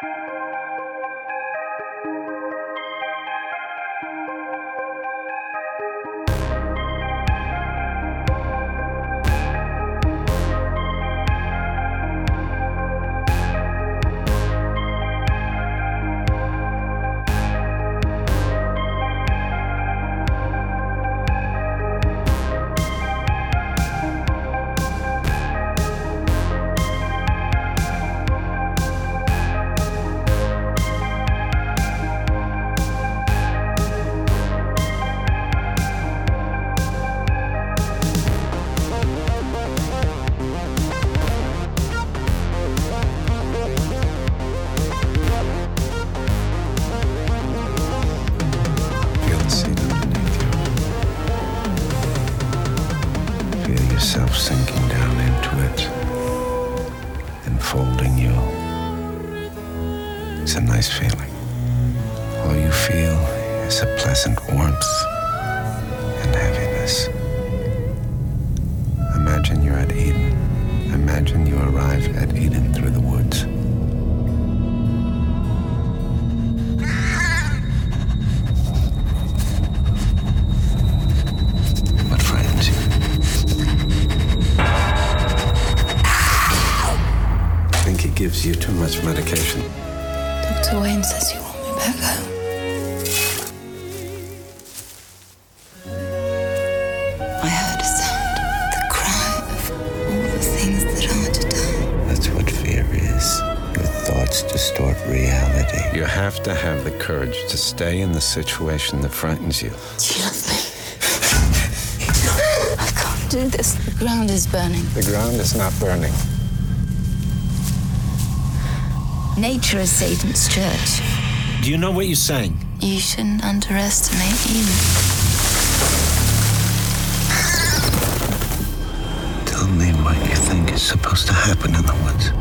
Feel stay in the situation that frightens you. Do you love me? I can't do this. The ground is burning. The ground is not burning. Nature is Satan's church. Do you know what you're saying? You shouldn't underestimate Eden. Tell me what you think is supposed to happen in the woods.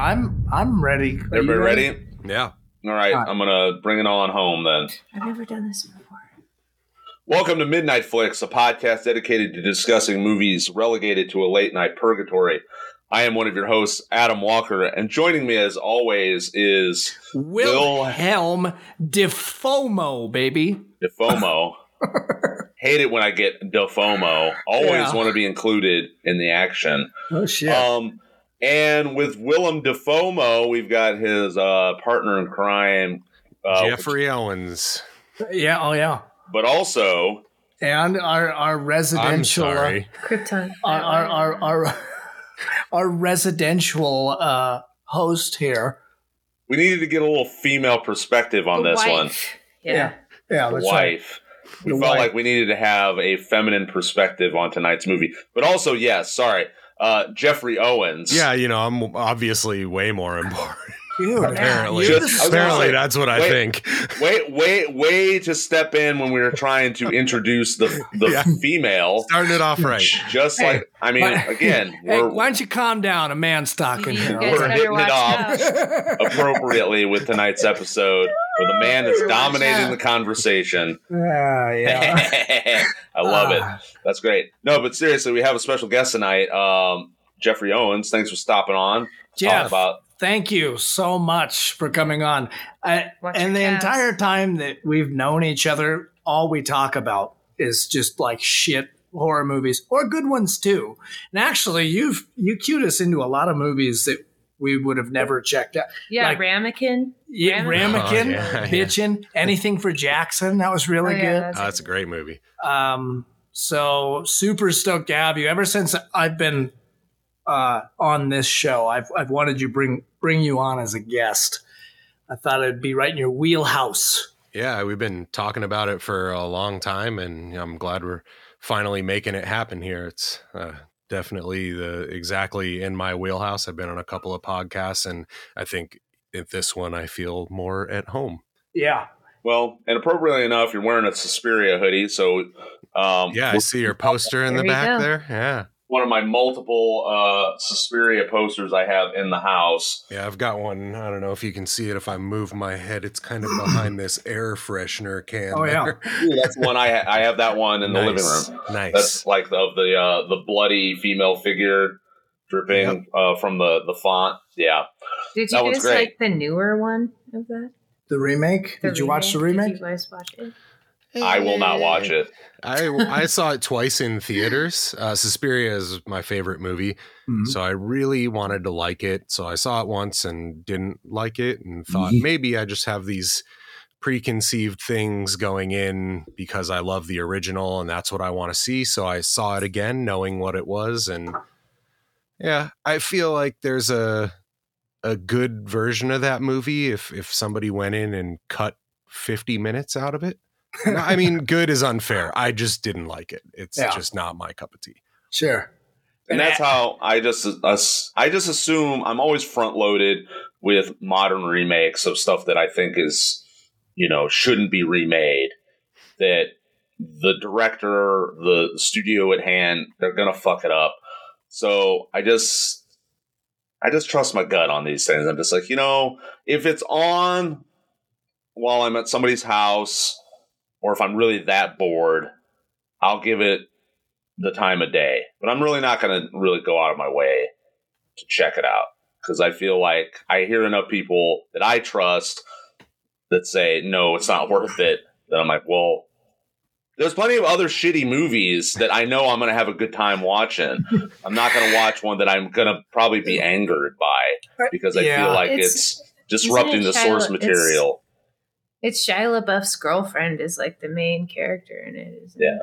I'm I'm ready. Are you Everybody ready? yeah. All right, All right. I'm gonna bring it on home then. I've never done this before. Welcome to Midnight Flix, a podcast dedicated to discussing movies relegated to a late night purgatory. I am one of your hosts, Adam Walker, and joining me as always is Wilhelm Defomo, baby. Defomo. Hate it when I get Defomo. Always Yeah. want to be included in the action. Oh shit. Um, and with Willem Defomo, we've got his uh, partner in crime, uh, Jeffery Owens. yeah. Oh yeah. but also And our our I'm residential. uh, sorry. Krypton. our our our our, our residential uh, host here. we needed to get a little female perspective on The this one. wife. Yeah. yeah, The that's right. wife. We The felt wife. like we needed to have a feminine perspective on tonight's movie. But also, yes, sorry, uh, Jeffery Owens. Yeah, you know, I'm obviously way more important. Dude, apparently, Just- the I was gonna apparently say, that's what I wait. think. Wait, wait, way to step in when we were trying to introduce the the Yeah. female. Starting it off right. Just like I mean, Why- again, Hey, we're why don't you calm down? A man's talking You here. We're hitting it off. appropriately with tonight's episode, where the man is dominating the conversation. Yeah, yeah. I love it. Ah. That's great. No, but seriously, we have a special guest tonight. Um, Jeffery Owens. Thanks for stopping on. Jeff, Talk about thank you so much for coming on. I, and the calves. entire time that we've known each other, all we talk about is just like shit horror movies or good ones too. And actually, you've you cued us into a lot of movies that we would have never checked out. Yeah, Like- Ramekin. Yeah, Ramekin. Ramekin, Oh, yeah, yeah. bitchin', anything for Jackson. That was really Oh, yeah, good. that's- Oh, that's a great movie. Um, so super stoked to have you. Ever since I've been uh, on this show, I've I've wanted you bring bring you on as a guest. I thought it'd be right in your wheelhouse. Yeah, we've been talking about it for a long time, and I'm glad we're finally making it happen here. It's uh, definitely the exactly in my wheelhouse. I've been on a couple of podcasts, and I think at this one I feel more at home. Yeah, Well, and appropriately enough, you're wearing a Suspiria hoodie, so um, Yeah, I see your poster in the back go. there. Yeah. One of my multiple uh, Suspiria posters I have in the house. Yeah, I've got one. I don't know if you can see it if I move my head. It's kind of behind this air freshener can. Oh, yeah. there. Ooh, that's one I ha- I have that one in the living room. Nice. That's like the of the uh, the bloody female figure dripping uh, from the the font. Yeah, Did That you one's guys great. like the newer one of that? The remake? The Did you watch the remake? Did you guys watch it? I will not watch it. I I saw it twice in theaters. Uh, Suspiria is my favorite movie, Mhm. so I really wanted to like it. So I saw it once and didn't like it, and thought Mhm. maybe I just have these preconceived things going in because I love the original and that's what I want to see. So I saw it again, knowing what it was, and yeah, I feel like there's a a good version of that movie if if somebody went in and cut 50 minutes out of it. No, I mean, good is unfair. I just didn't like it. It's Yeah. just not my cup of tea. Sure. and that's how I just uh, us I just assume I'm always front loaded with modern remakes of stuff that I think is you know shouldn't be remade. That the director, the studio at hand, they're gonna fuck it up. So I just I just trust my gut on these things. I'm just like you know if it's on while I'm at somebody's house or if I'm really that bored, I'll give it the time of day. But I'm really not going to really go out of my way to check it out because I feel like I hear enough people that I trust that say, no, it's not worth it. That I'm like, well, there's plenty of other shitty movies that I know I'm going to have a good time watching. I'm not going to watch one that I'm going to probably be angered by because I Yeah. feel like It's- it's, disrupting isn't the it source Shia- it's- material. It's Shia LaBeouf's girlfriend is like the main character in it. Isn't Yeah. It?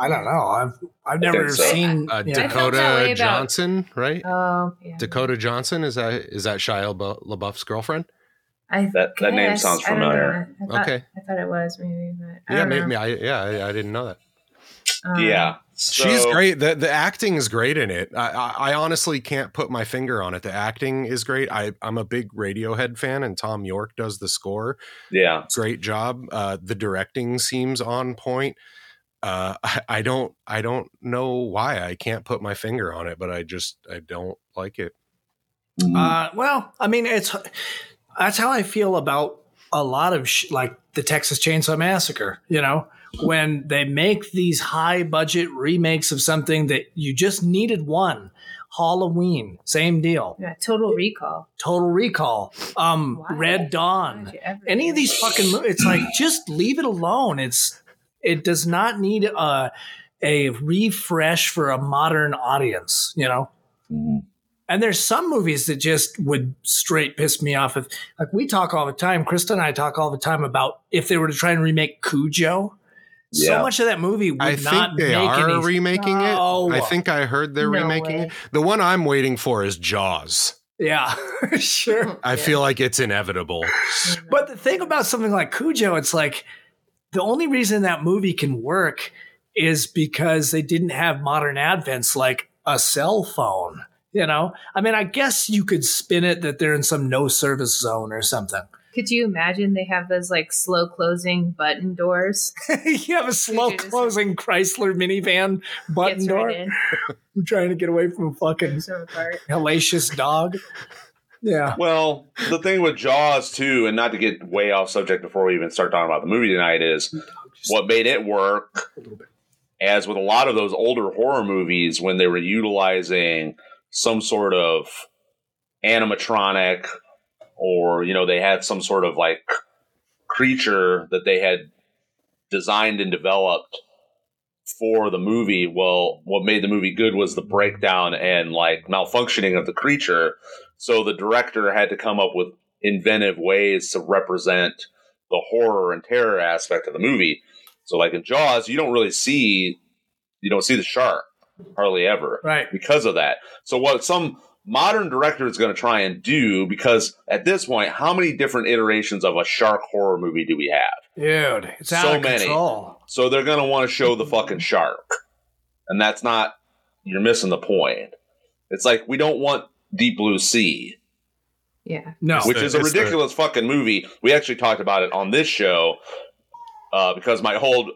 I don't know. I've I've never so. seen. Uh, yeah. I felt that way Dakota about- Johnson, right? Oh, yeah. Dakota Johnson is that is that Shia LaBeouf- LaBeouf's girlfriend? I That- that name guess. sounds I familiar. I thought, Okay. I thought it was maybe, but I Yeah, don't maybe. know. I, yeah, I, I didn't know that. Um, yeah. She's great. The the acting is great in it. I, I I honestly can't put my finger on it. The acting is great. I I'm a big Radiohead fan, and Thom Yorke does the score. Yeah. Great job. Uh, the directing seems on point. Uh, I, I don't I don't know why I can't put my finger on it, but I just I don't like it. Uh, well, I mean, it's that's how I feel about a lot of sh- like the Texas Chainsaw Massacre. You know, when they make these high budget remakes of something that you just needed one. Halloween, same deal. Yeah, Total Recall. Total Recall, um, Why? Red Dawn. would you ever Any of these fucking, mo- it's like just leave it alone. It's it does not need a a refresh for a modern audience. You know. Mhm. And there's some movies that just would straight piss me off. If like we talk all the time, Krysta and I talk all the time about if they were to try and remake Cujo. So much of that movie would I not think they make are any. remaking No. it. I think I heard they're No remaking way. it. The one I'm waiting for is Jaws. yeah, sure. I Yeah. feel like it's inevitable. But the thing about something like Cujo, it's like the only reason that movie can work is because they didn't have modern advents like a cell phone. You know, I mean, I guess you could spin it that they're in some no service zone or something. Could you imagine they have those like slow closing button doors? you have a slow you just- closing Chrysler minivan button Gets door. right I'm trying to get away from a fucking pulls hellacious dog. Yeah. Well, the thing with Jaws too, and not to get way off subject before we even start talking about the movie tonight, is what made it work. As with a lot of those older horror movies, when they were utilizing some sort of animatronic, or you know, they had some sort of like creature that they had designed and developed for the movie. Well, what made the movie good was the breakdown and like malfunctioning of the creature. So the director had to come up with inventive ways to represent the horror and terror aspect of the movie. So like in Jaws, you don't really see you don't see the shark hardly ever Right. because of that. So what some modern director is going to try and do because at this point, how many different iterations of a shark horror movie do we have? Dude, it's out So of many. control. So they're going to want to show the fucking shark. And that's not, you're missing the point. It's like, we don't want Deep Blue Sea. Yeah. No, which the- is a it's the- ridiculous fucking movie. We actually talked about it on this show uh, because my old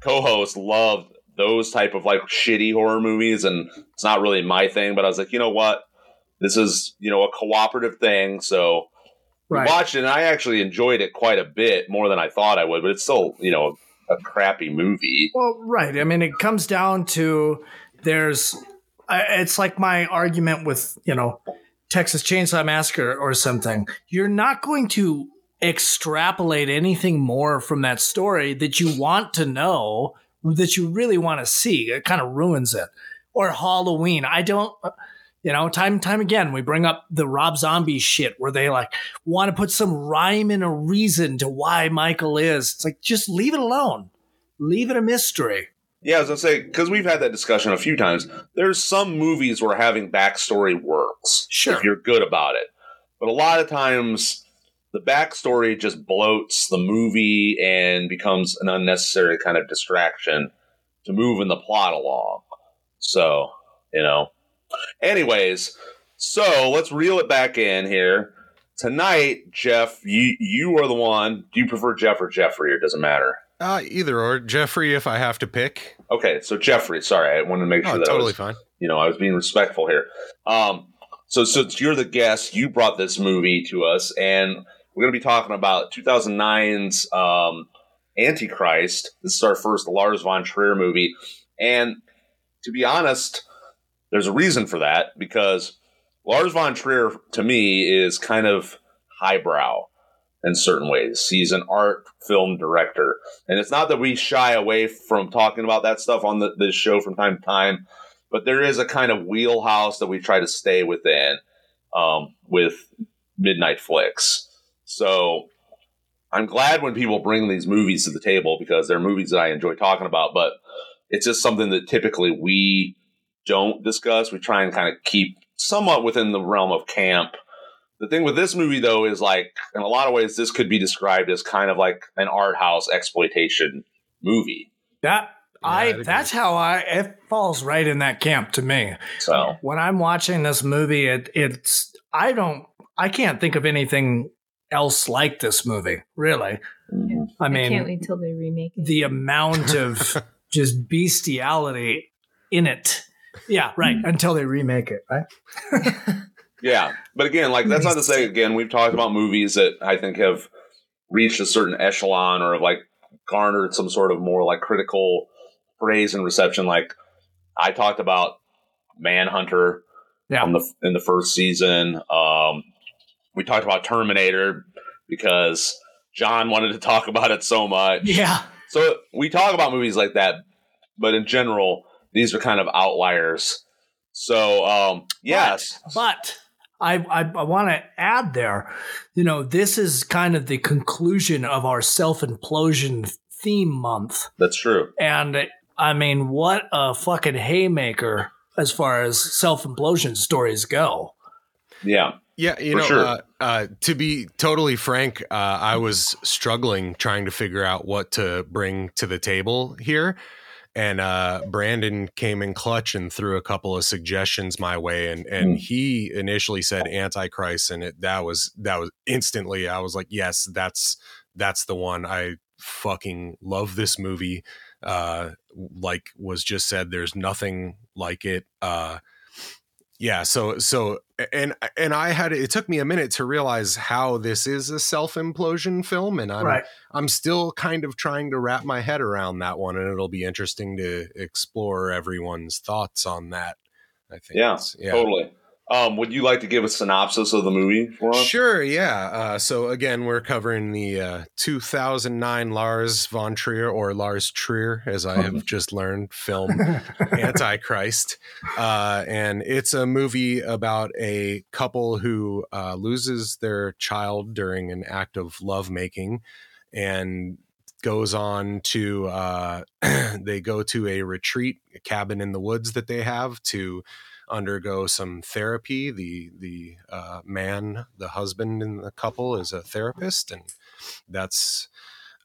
co-host loved those type of like shitty horror movies, and it's not really my thing. But I was like, you know what? This is you know a cooperative thing, so we right. watched it, and I actually enjoyed it quite a bit more than I thought I would. But it's still you know a crappy movie. Well, right. I mean, it comes down to there's. It's like my argument with you know Texas Chainsaw Massacre or something. You're not going to extrapolate anything more from that story that you want to know that you really want to see. It kind of ruins it. Or Halloween. I don't. You know, time and time again, we bring up the Rob Zombie shit where they like want to put some rhyme and a reason to why Michael is. It's like just leave it alone. Leave it a mystery. Yeah, I was gonna say because we've had that discussion a few times. There's some movies where having backstory works Sure. if you're good about it, but a lot of times the backstory just bloats the movie and becomes an unnecessary kind of distraction to moving the plot along. So you know. Anyways, so let's reel it back in here. Tonight, Jeff, you you are the one. Do you prefer Jeff or Jeffery, it matter? Uh, either or, Jeffery. If I have to pick, Okay, so Jeffery, sorry, I wanted to make sure oh, that I totally was, fine. you know, I was being respectful here. Um, so since you're the guest, you brought this movie to us, and we're going to be talking about 2009's um, Antichrist. This is our first Lars von Trier movie, and to be honest, there's a reason for that because Lars von Trier, to me, is kind of highbrow in certain ways. He's an art film director. And it's not that we shy away from talking about that stuff on the, this show from time to time, but there is a kind of wheelhouse that we try to stay within um, with Midnight Flix. So I'm glad when people bring these movies to the table because they're movies that I enjoy talking about, but it's just something that typically we don't discuss. We try and kind of keep somewhat within the realm of camp. The thing with this movie, though, is like in a lot of ways, this could be described as kind of like an art house exploitation movie. That Yeah, I I'd agree. that's how I it falls right in that camp to me. So When I'm watching this movie, it it's I don't I can't think of anything else like this movie, really. mhm. I I mean can't wait till they remake it. the amount of just bestiality in it. Yeah, right. Until they remake it, right? yeah, but again, like that's not to say again we've talked about movies that I think have reached a certain echelon or have like garnered some sort of more like critical praise and reception. Like I talked about Manhunter Yeah. on the in the first season. Um, we talked about Terminator because John wanted to talk about it so much. Yeah. So we talk about movies like that, but in general, these are kind of outliers. So um, yes, But I, I, I want to add there, you know, this is kind of the conclusion of our self implosion theme month. that's true. And I mean, what a fucking haymaker as far as self implosion stories go. Yeah, Yeah, you For know, sure. uh, uh, to be totally frank, uh, I was struggling trying to figure out what to bring to the table here. And uh, Brandon came in clutch and threw a couple of suggestions my way, and and Mm. he initially said Antichrist, and it that was that was instantly I was like, yes, that's that's the one. I fucking love this movie. Uh, like was just said, there's nothing like it. Uh, yeah so so and and i had it took me a minute to realize how this is a self-implosion film and i'm right. i'm still kind of trying to wrap my head around that one and it'll be interesting to explore everyone's thoughts on that i think Yeah, yeah totally. Um, would you like to give a synopsis of the movie for us? Sure, yeah. Uh, so again, we're covering the uh, 2009 Lars von Trier, or Lars Trier, as I have just learned, film Antichrist. Uh, and it's a movie about a couple who uh, loses their child during an act of lovemaking and goes on to, uh, they go to a retreat, a cabin in the woods that they have to undergo some therapy. The the uh, man, the husband in the couple, is a therapist, and that's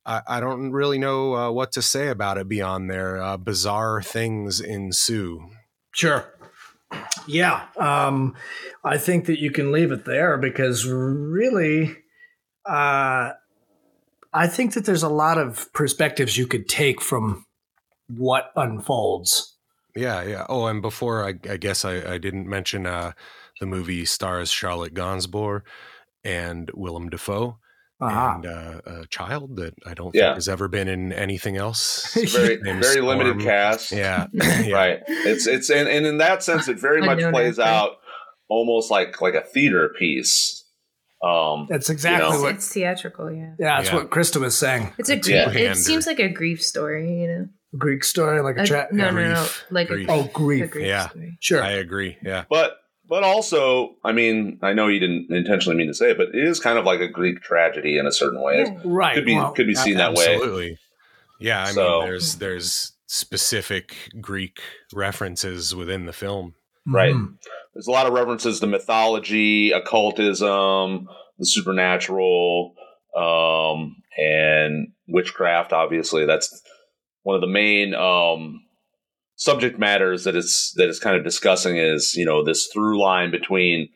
I, I don't really know uh, what to say about it beyond there. Uh, bizarre things ensue. Sure. Yeah, um, I think that you can leave it there because really, uh, I think that there's a lot of perspectives you could take from what unfolds. Yeah, yeah. Oh, and before I, I guess I, I didn't mention uh, the movie stars Charlotte Gainsbourg and Willem Dafoe. Uh-huh. And uh, a child that I don't Yeah. think has ever been in anything else. Very Named very limited cast. Yeah, yeah. Right. It's it's and, and in that sense it very much plays actor. out almost like like a theater piece. Um That's exactly You know. what. It's theatrical, yeah. Yeah, that's Yeah. what Krysta was saying. It's a Yeah. grief. It seems like a grief story, you know. Greek story, like a A- tra- no, yeah. no, no, like Grief. a Oh, grief, a grief. grief Yeah. story. Sure. I agree. Yeah. but but also, I mean, I know you didn't intentionally mean to say it, but it is kind of like a Greek tragedy in a certain way. Yeah. right. Could be well, could be seen that way. Absolutely. Yeah, I So- mean, there's there's specific Greek references within the film. Right. mhm. There's a lot of references to mythology, occultism, the supernatural, um, and witchcraft. Obviously, that's one of the main um, subject matters that it's that it's kind of discussing. Is you know this through line between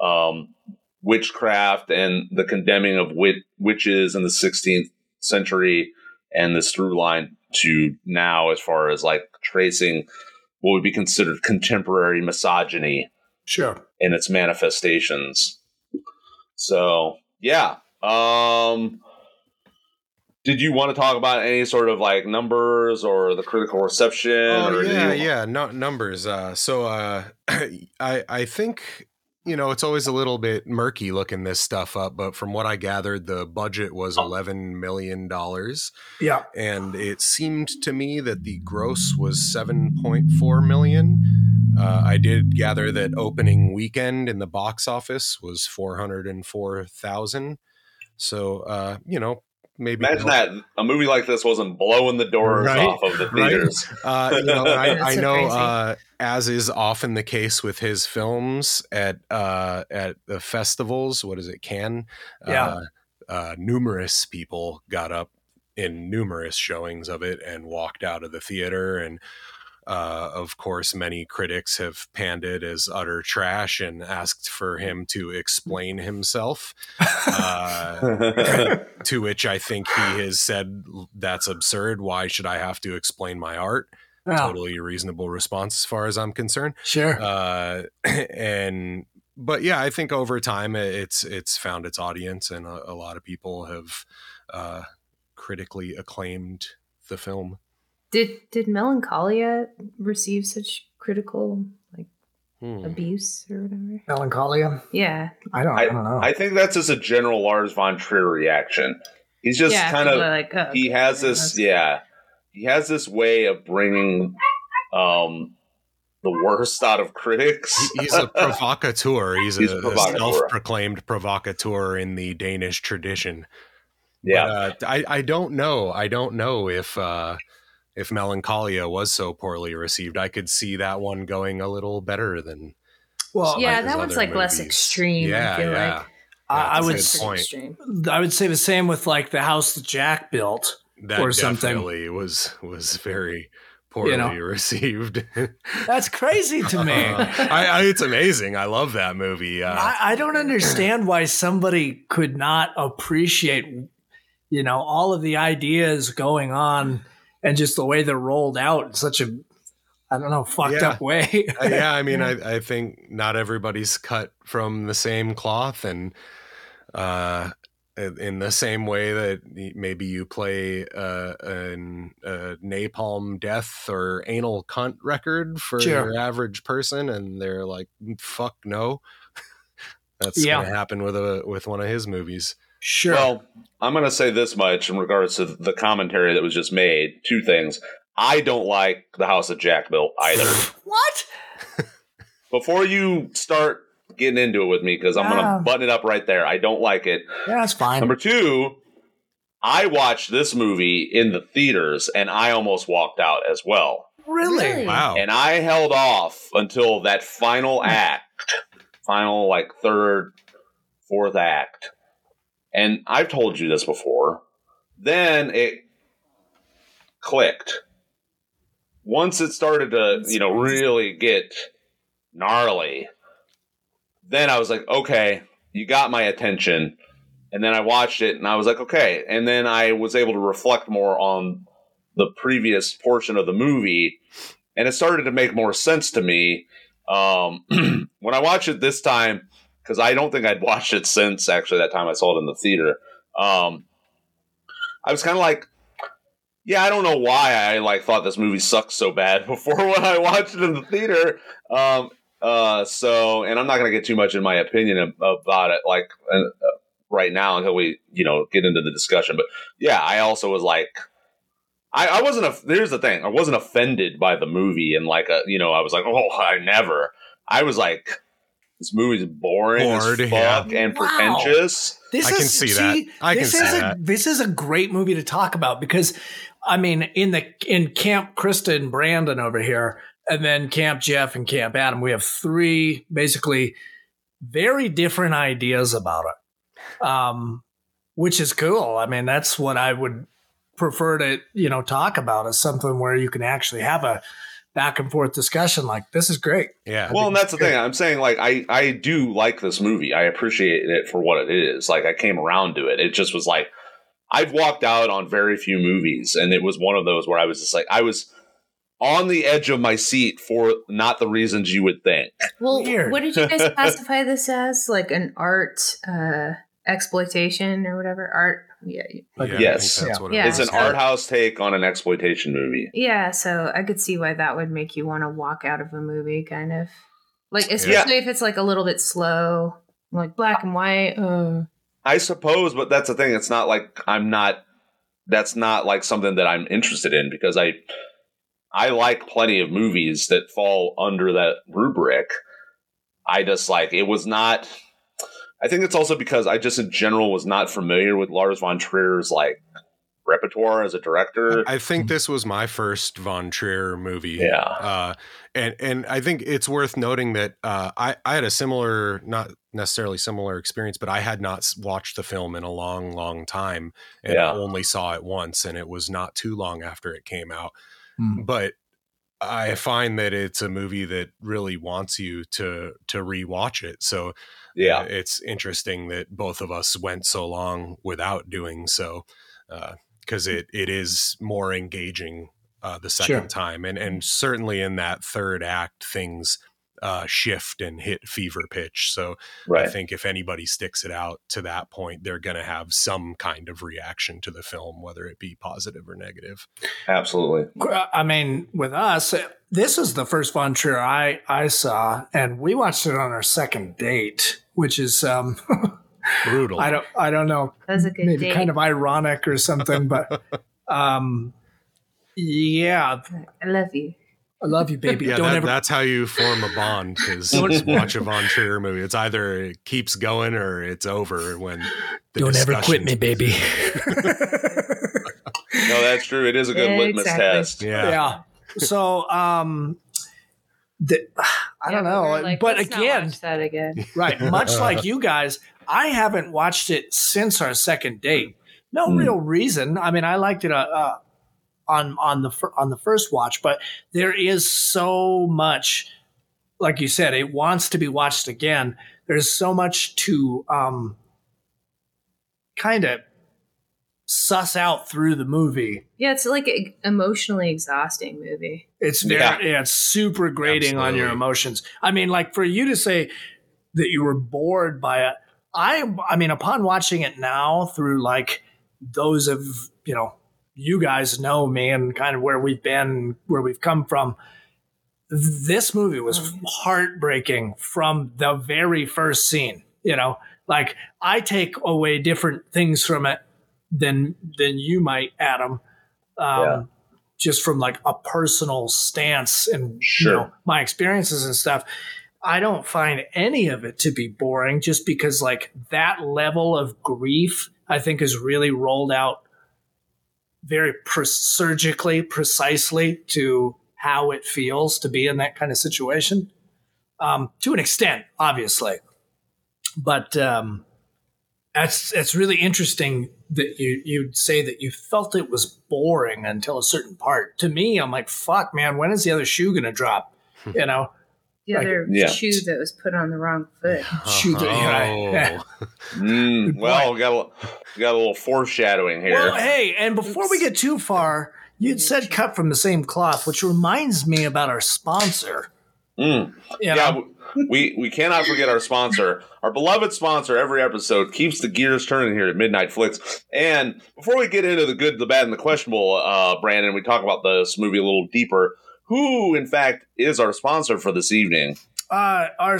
um, witchcraft and the condemning of wit- witches in the 16th century, and this through line to now, as far as like tracing what would be considered contemporary misogyny Sure. in its manifestations. So yeah. Um did you want to talk about any sort of like numbers or the critical reception? Oh or yeah, you- yeah. No, numbers. Uh, so uh, I I think you know it's always a little bit murky looking this stuff up, but from what I gathered, the budget was eleven million dollars, Yeah. and it seemed to me that the gross was seven point four million. Uh, I did gather that opening weekend in the box office was four hundred and four thousand. So uh, you know maybe Imagine that a movie like this wasn't blowing the doors Right, off of the right. theaters. Uh, you know, I, I know, uh, as is often the case with his films at uh, at the festivals. What is it, Cannes? Yeah. Uh, uh, numerous people got up in numerous showings of it and walked out of the theater, and uh, of course, many critics have panned it as utter trash and asked for him to explain himself. Uh, to which I think he has said that's absurd. Why should I have to explain my art? Yeah. Totally reasonable response as far as I'm concerned. Sure. Uh, and but yeah, I think over time it's it's found its audience, and a, a lot of people have uh, critically acclaimed the film. Did did Melancholia receive such critical like Hmm. abuse or whatever? Melancholia. Yeah, I don't. I, don't know. I think that's just a general Lars von Trier reaction. He's just yeah. kind of are like, oh, he okay, has yeah, this yeah he has this way of bringing um the worst out of critics He's a provocateur. He's, He's a, a a provocateur. self-proclaimed provocateur in the Danish tradition. yeah But, uh, I I don't know. I don't know if uh, if Melancholia was so poorly received. I could see that one going a little better than. well, Yeah, his that one's other like less extreme. Yeah, I feel yeah. like I, I would. good s- Pretty point. extreme. I would say the same with like the house that Jack built. That Or something. definitely was was very poorly know. received. That's crazy to me. Uh, I, I, it's amazing. I love that movie. Uh, I, I don't understand why somebody could not appreciate, you know, all of the ideas going on and just the way they're rolled out in such a, I don't know, fucked Yeah. up way. Uh, yeah, I mean, I, I think not everybody's cut from the same cloth, and uh, in the same way that maybe you play uh, an a napalm death or anal cunt record for Sure. your average person, and they're like, "Fuck no." That's Yeah. gonna happen with a with one of his movies. Sure. well i'm gonna say this much in regards to the commentary that was just made two things i don't like the house that jack built either what? before you start getting into it with me because i'm Ah. gonna button it up right there i don't like it Yeah, that's fine. Number two, I watched this movie in the theaters and I almost walked out as well. really? Really? Wow. And I held off until that final act, final like third, fourth act. And I've told you this before. Then it clicked. Once it started to, you know, really get gnarly. Then I was like, okay, you got my attention. And then I watched it and I was like, okay. And then I was able to reflect more on the previous portion of the movie and it started to make more sense to me. Um, when I watched it this time, because I don't think I'd watched it since actually that time I saw it in the theater. Um, I was kind of like, yeah, I don't know why I like thought this movie sucked so bad before when I watched it in the theater. Um, uh, so, and I'm not going to get too much in my opinion about it, like uh, right now until we, you know, get into the discussion. But yeah, I also was like, I, I wasn't. A, here's the thing: I wasn't offended by the movie, and like, a, you know, I was like, oh, I never. I was like, this movie's boring Bored, as fuck yeah. and wow. pretentious. This I is, can see, see that. I can see a, that. This is a great movie to talk about because, I mean, in the in Camp Krysta and Brandon over here, and then Camp Jeff and Camp Adam, we have three basically very different ideas about it, um, which is cool. I mean, that's what I would prefer to you know talk about is something where you can actually have a back and forth discussion like this is great. Yeah. Well and that's the great. thing i'm saying like i i do like this movie. I appreciate it for what it is. Like i came around to it. It just was like i've walked out on very few movies and it was one of those where i was just like i was on the edge of my seat for not the reasons you would think. Well Weird. what did you guys classify this as? Like an art uh exploitation or whatever art. Yeah, yeah yes. yeah. It it's an so, art house take on an exploitation movie. Yeah so i could see why that would make you want to walk out of a movie kind of. Like especially yeah. if it's like a little bit slow like black and white uh. i suppose but that's the thing it's not like i'm not that's not like something that i'm interested in because i i like plenty of movies that fall under that rubric. I just like it was not I think it's also because I just in general was not familiar with Lars von Trier's like repertoire as a director. I think this was my first von Trier movie. Yeah. Uh, and and I think it's worth noting that uh, I I had a similar, not necessarily similar experience, but I had not watched the film in a long, long time, and yeah. only saw it once, and it was not too long after it came out. Mm. But I find that it's a movie that really wants you to to rewatch it. So yeah, uh, it's interesting that both of us went so long without doing so because uh, it it is more engaging uh, the second sure. time, and and certainly in that third act, things uh, shift and hit fever pitch. So right. I think if anybody sticks it out to that point, they're going to have some kind of reaction to the film, whether it be positive or negative. Absolutely. I mean, with us, this is the first Von Trier I, I saw, and we watched it on our second date, which is um, brutal. I don't I don't know. That's a good maybe date. kind of ironic or something, but um, yeah. I love you. I love you, baby. Yeah, that, ever... that's how you form a bond. Because watch a Von Trier movie. It's either it keeps going or it's over. When don't ever quit me, baby. no, that's true. It is a good yeah, litmus exactly. test. Yeah. Yeah. So, um, the, I don't know, like, but again, that again, right? Much like you guys, I haven't watched it since our second date. No mm. real reason. I mean, I liked it. Uh, uh, on on the on the first watch, but there is so much, like you said, it wants to be watched again. There's so much to um, kind of suss out through the movie. Yeah, it's like an emotionally exhausting movie. It's very yeah, yeah it's super grating Absolutely. on your emotions. I mean, like for you to say that you were bored by it, I I mean, upon watching it now through like those of you know you guys know me and kind of where we've been, where we've come from. This movie was oh, heartbreaking from the very first scene. You know, like I take away different things from it than than you might, Adam. Um, yeah. Just from like a personal stance and sure. you know my experiences and stuff. I don't find any of it to be boring just because like that level of grief I think is really rolled out very pre- surgically, precisely to how it feels to be in that kind of situation. Um, to an extent, obviously, but um, that's it's really interesting that you you'd say that you felt it was boring until a certain part. To me, I'm like, fuck, man, when is the other shoe gonna drop? Hmm. you know, the other yeah. shoe that was put on the wrong foot. Shoot, yeah. Oh. Mm, well, we got a, we got a little foreshadowing here. Well, hey, and before we get too far, you'd said cut from the same cloth, which reminds me about our sponsor. Mm. You Yeah, know? w- we we cannot forget our sponsor, our beloved sponsor. Every episode keeps the gears turning here at Midnight Flix. And before we get into the good, the bad, and the questionable, uh, Brandon, we talk about this movie a little deeper. Who, in fact, is our sponsor for this evening? Uh, our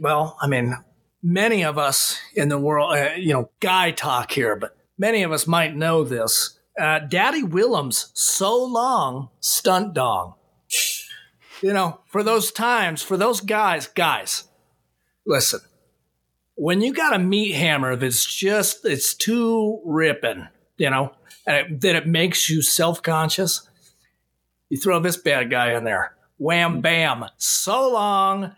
well, I mean, many of us in the world, uh, you know, guy talk here, but many of us might know this. Uh, Daddy Willems, so long, stunt dong. You know, for those times, for those guys, guys, listen. When you got a meat hammer that's just it's too ripping, you know, and it, that it makes you self conscious, you throw this bad guy in there. Wham bam. So long.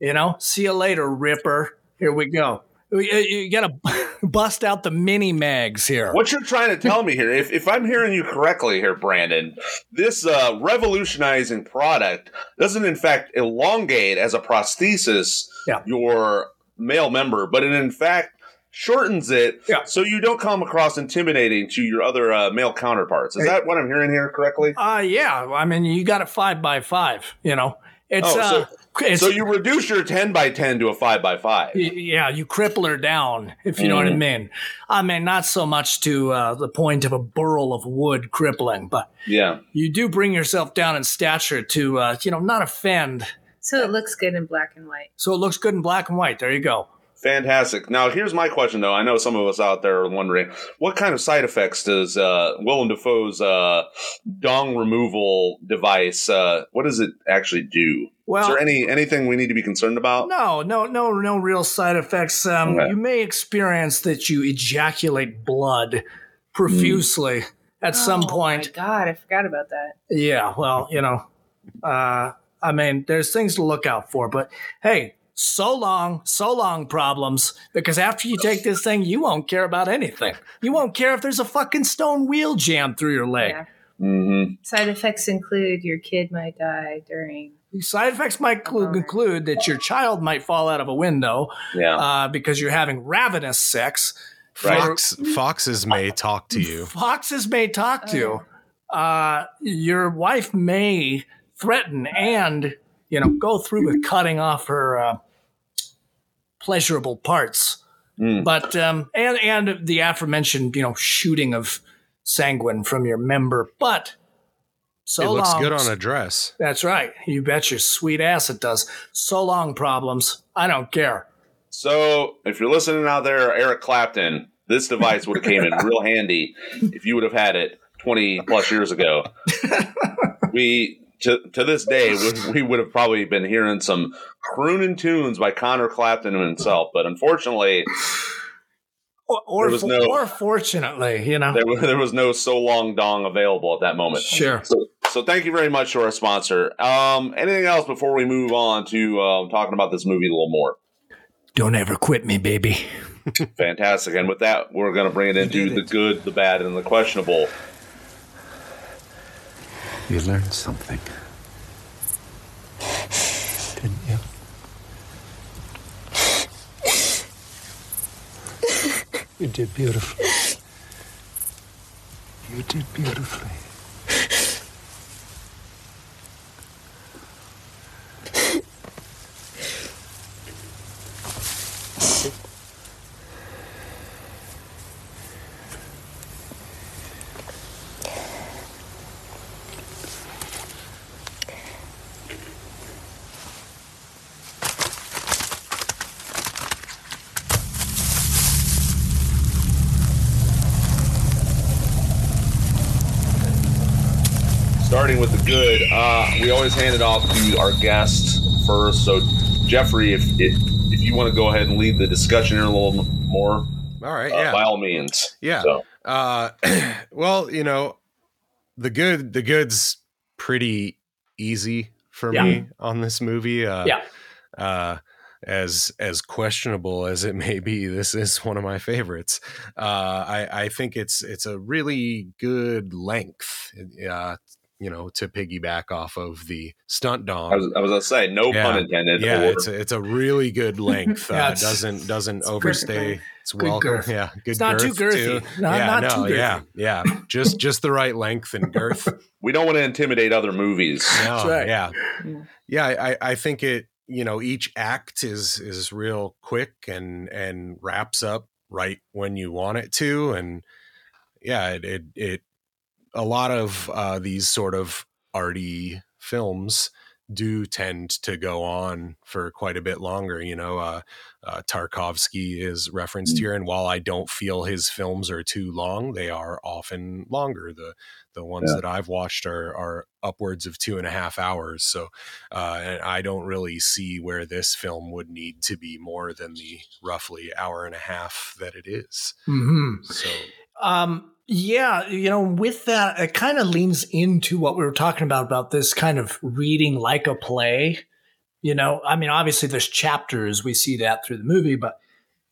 You know, see you later, Ripper. Here we go. You, you gotta bust out the mini mags here. What you're trying to tell me here, if, if I'm hearing you correctly here, Brandon, this uh, revolutionizing product doesn't in fact elongate as a prosthesis Yeah. your male member, but it in fact shortens it Yeah. so you don't come across intimidating to your other uh, male counterparts. Is that what I'm hearing here correctly? Uh yeah. I mean, you got a five by five. You know, it's Oh, so- uh, it's, So you reduce your 10 by 10 to a 5 by 5. yeah, you cripple her down, if you know what I Mhm. mean. I mean, not so much to uh, the point of a burl of wood crippling, but Yeah. you do bring yourself down in stature to, uh, you know, not offend. So it looks good in black and white. So it looks good in black and white. There you go. Fantastic. Now, here's my question, though. I know some of us out there are wondering what kind of side effects does uh, Willem Dafoe's uh, dong removal device? Uh, what does it actually do? Well, Is there any anything we need to be concerned about? No, no, no, no real side effects. Um, Okay. You may experience that you ejaculate blood profusely at some Oh point. My God, I forgot about that. Yeah, well, you know, uh, I mean, there's things to look out for. But hey, so long, so long problems. Because after you take this thing, you won't care about anything. You won't care if there's a fucking stone wheel jammed through your leg. Yeah. Mm-hmm. Side effects include your kid might die during. Side effects might clu- Okay. include that your child might fall out of a window Yeah. uh, because you're having ravenous sex. Fox, foxes may talk to you. Foxes may talk to. you. Uh, your wife may threaten and you know go through with cutting off her uh, pleasurable parts. Mm. But um, and and the aforementioned you know shooting of sanguine from your member. But so it looks long, good on a dress. That's right. You bet your sweet ass it does. So long problems. I don't care. So, if you're listening out there, Eric Clapton, this device would have came in real handy if you would have had it 20 plus years ago. we to, to this day we, we would have probably been hearing some crooning tunes by Conor Clapton himself, but unfortunately, Or or, no- or fortunately, you know. there, was- there was no so long dong available at that moment. Sure. So, so thank you very much to our sponsor. Um, anything else before we move on to um, talking about this movie a little more? Don't ever quit me, baby. Fantastic. And with that, we're going to bring it into the good, the bad, and the questionable. You learned something. Didn't you? You did beautifully. You did beautifully. Starting with the good, uh, we always hand it off to our guests first. So, Jeffery, if if, if you want to go ahead and lead the discussion here a little more, All right, uh, yeah. by all means. Yeah. So, Uh, well, you know, the good, the good's pretty easy for Yeah. me on this movie. Uh, Yeah. Uh, as as questionable as it may be, this is one of my favorites. Uh, I I think it's it's a really good length. Uh, you know, to piggyback off of the stunt dog. I was, I was gonna say, no Yeah. pun intended. yeah, or- it's a, it's a really good length. Yeah, uh, it's- doesn't doesn't it's overstay. perfect. It's Good well, yeah, good. It's not too girth, girthy. Not- yeah, not no, too girthy. yeah, yeah, just just the right length and girth. we don't want to intimidate other movies. No, right. yeah, Yeah. yeah. I, I think it. You know, each act is is real quick and and wraps up right when you want it to, and yeah, it it, it a lot of uh, these sort of arty films do tend to go on for quite a bit longer. You know, uh, uh, Tarkovsky is referenced here, and while I don't feel his films are too long, they are often longer. The the ones Yeah. that I've watched are are upwards of two and a half hours. So, uh, and I don't really see where this film would need to be more than the roughly hour and a half that it is. Mm-hmm. So, Um, yeah, you know, with that, it kind of leans into what we were talking about about this kind of reading like a play. You know, I mean, obviously there's chapters, we see that through the movie, but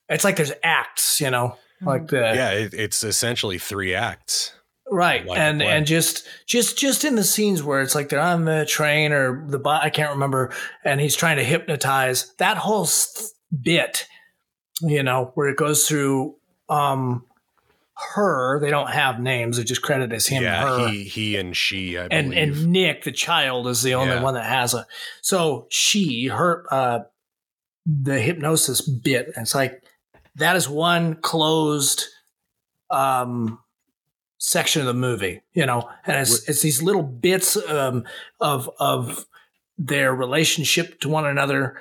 it's like there's acts, you know, like the yeah, it, it's essentially three acts. right, like and and just just just in the scenes where it's like they're on the train or the bu- I can't remember, and he's trying to hypnotize that whole s- bit, you know, where it goes through um her. They don't have names; they just credit as him. yeah, her. he he and she. I and believe. and Nick, the child, is the only Yeah. one that has a. So she, her, uh, the hypnosis bit. It's like that is one closed, um, section of the movie, you know, and it's it's these little bits um, of of their relationship to one another,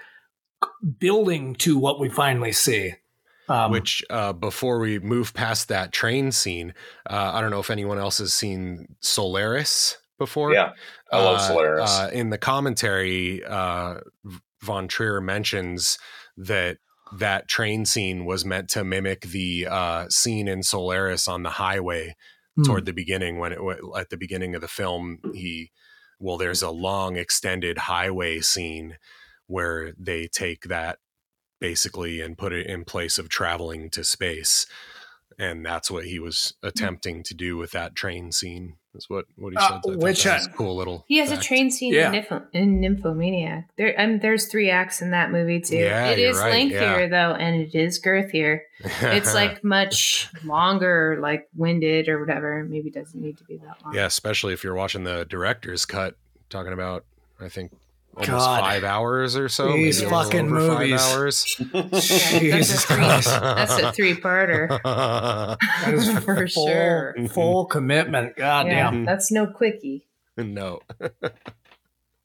building to what we finally see. Um, which uh, before we move past that train scene, uh, I don't know if anyone else has seen Solaris before. Yeah, I love Uh, Solaris. Uh, in the commentary, uh, Von Trier mentions that that train scene was meant to mimic the uh, scene in Solaris on the highway hmm. toward the beginning when it at the beginning of the film he well there's a long extended highway scene where they take that basically and put it in place of traveling to space and that's what he was attempting to do with that train scene is what what he Uh, said which that was I- a cool little He has a train scene Yeah. in, in Nymphomaniac. There, um, there's three acts in that movie too. Yeah, it right, lengthier yeah. though, and it is girthier. It's like much longer, like winded or whatever. Maybe doesn't need to be that long. yeah especially if you're watching the director's cut talking about i think almost God. five hours or so These maybe a little fucking movies. five hours that's Jesus a three. Christ. That's a three-parter That is for full, sure. Full commitment. God Yeah, damn. that's no quickie. no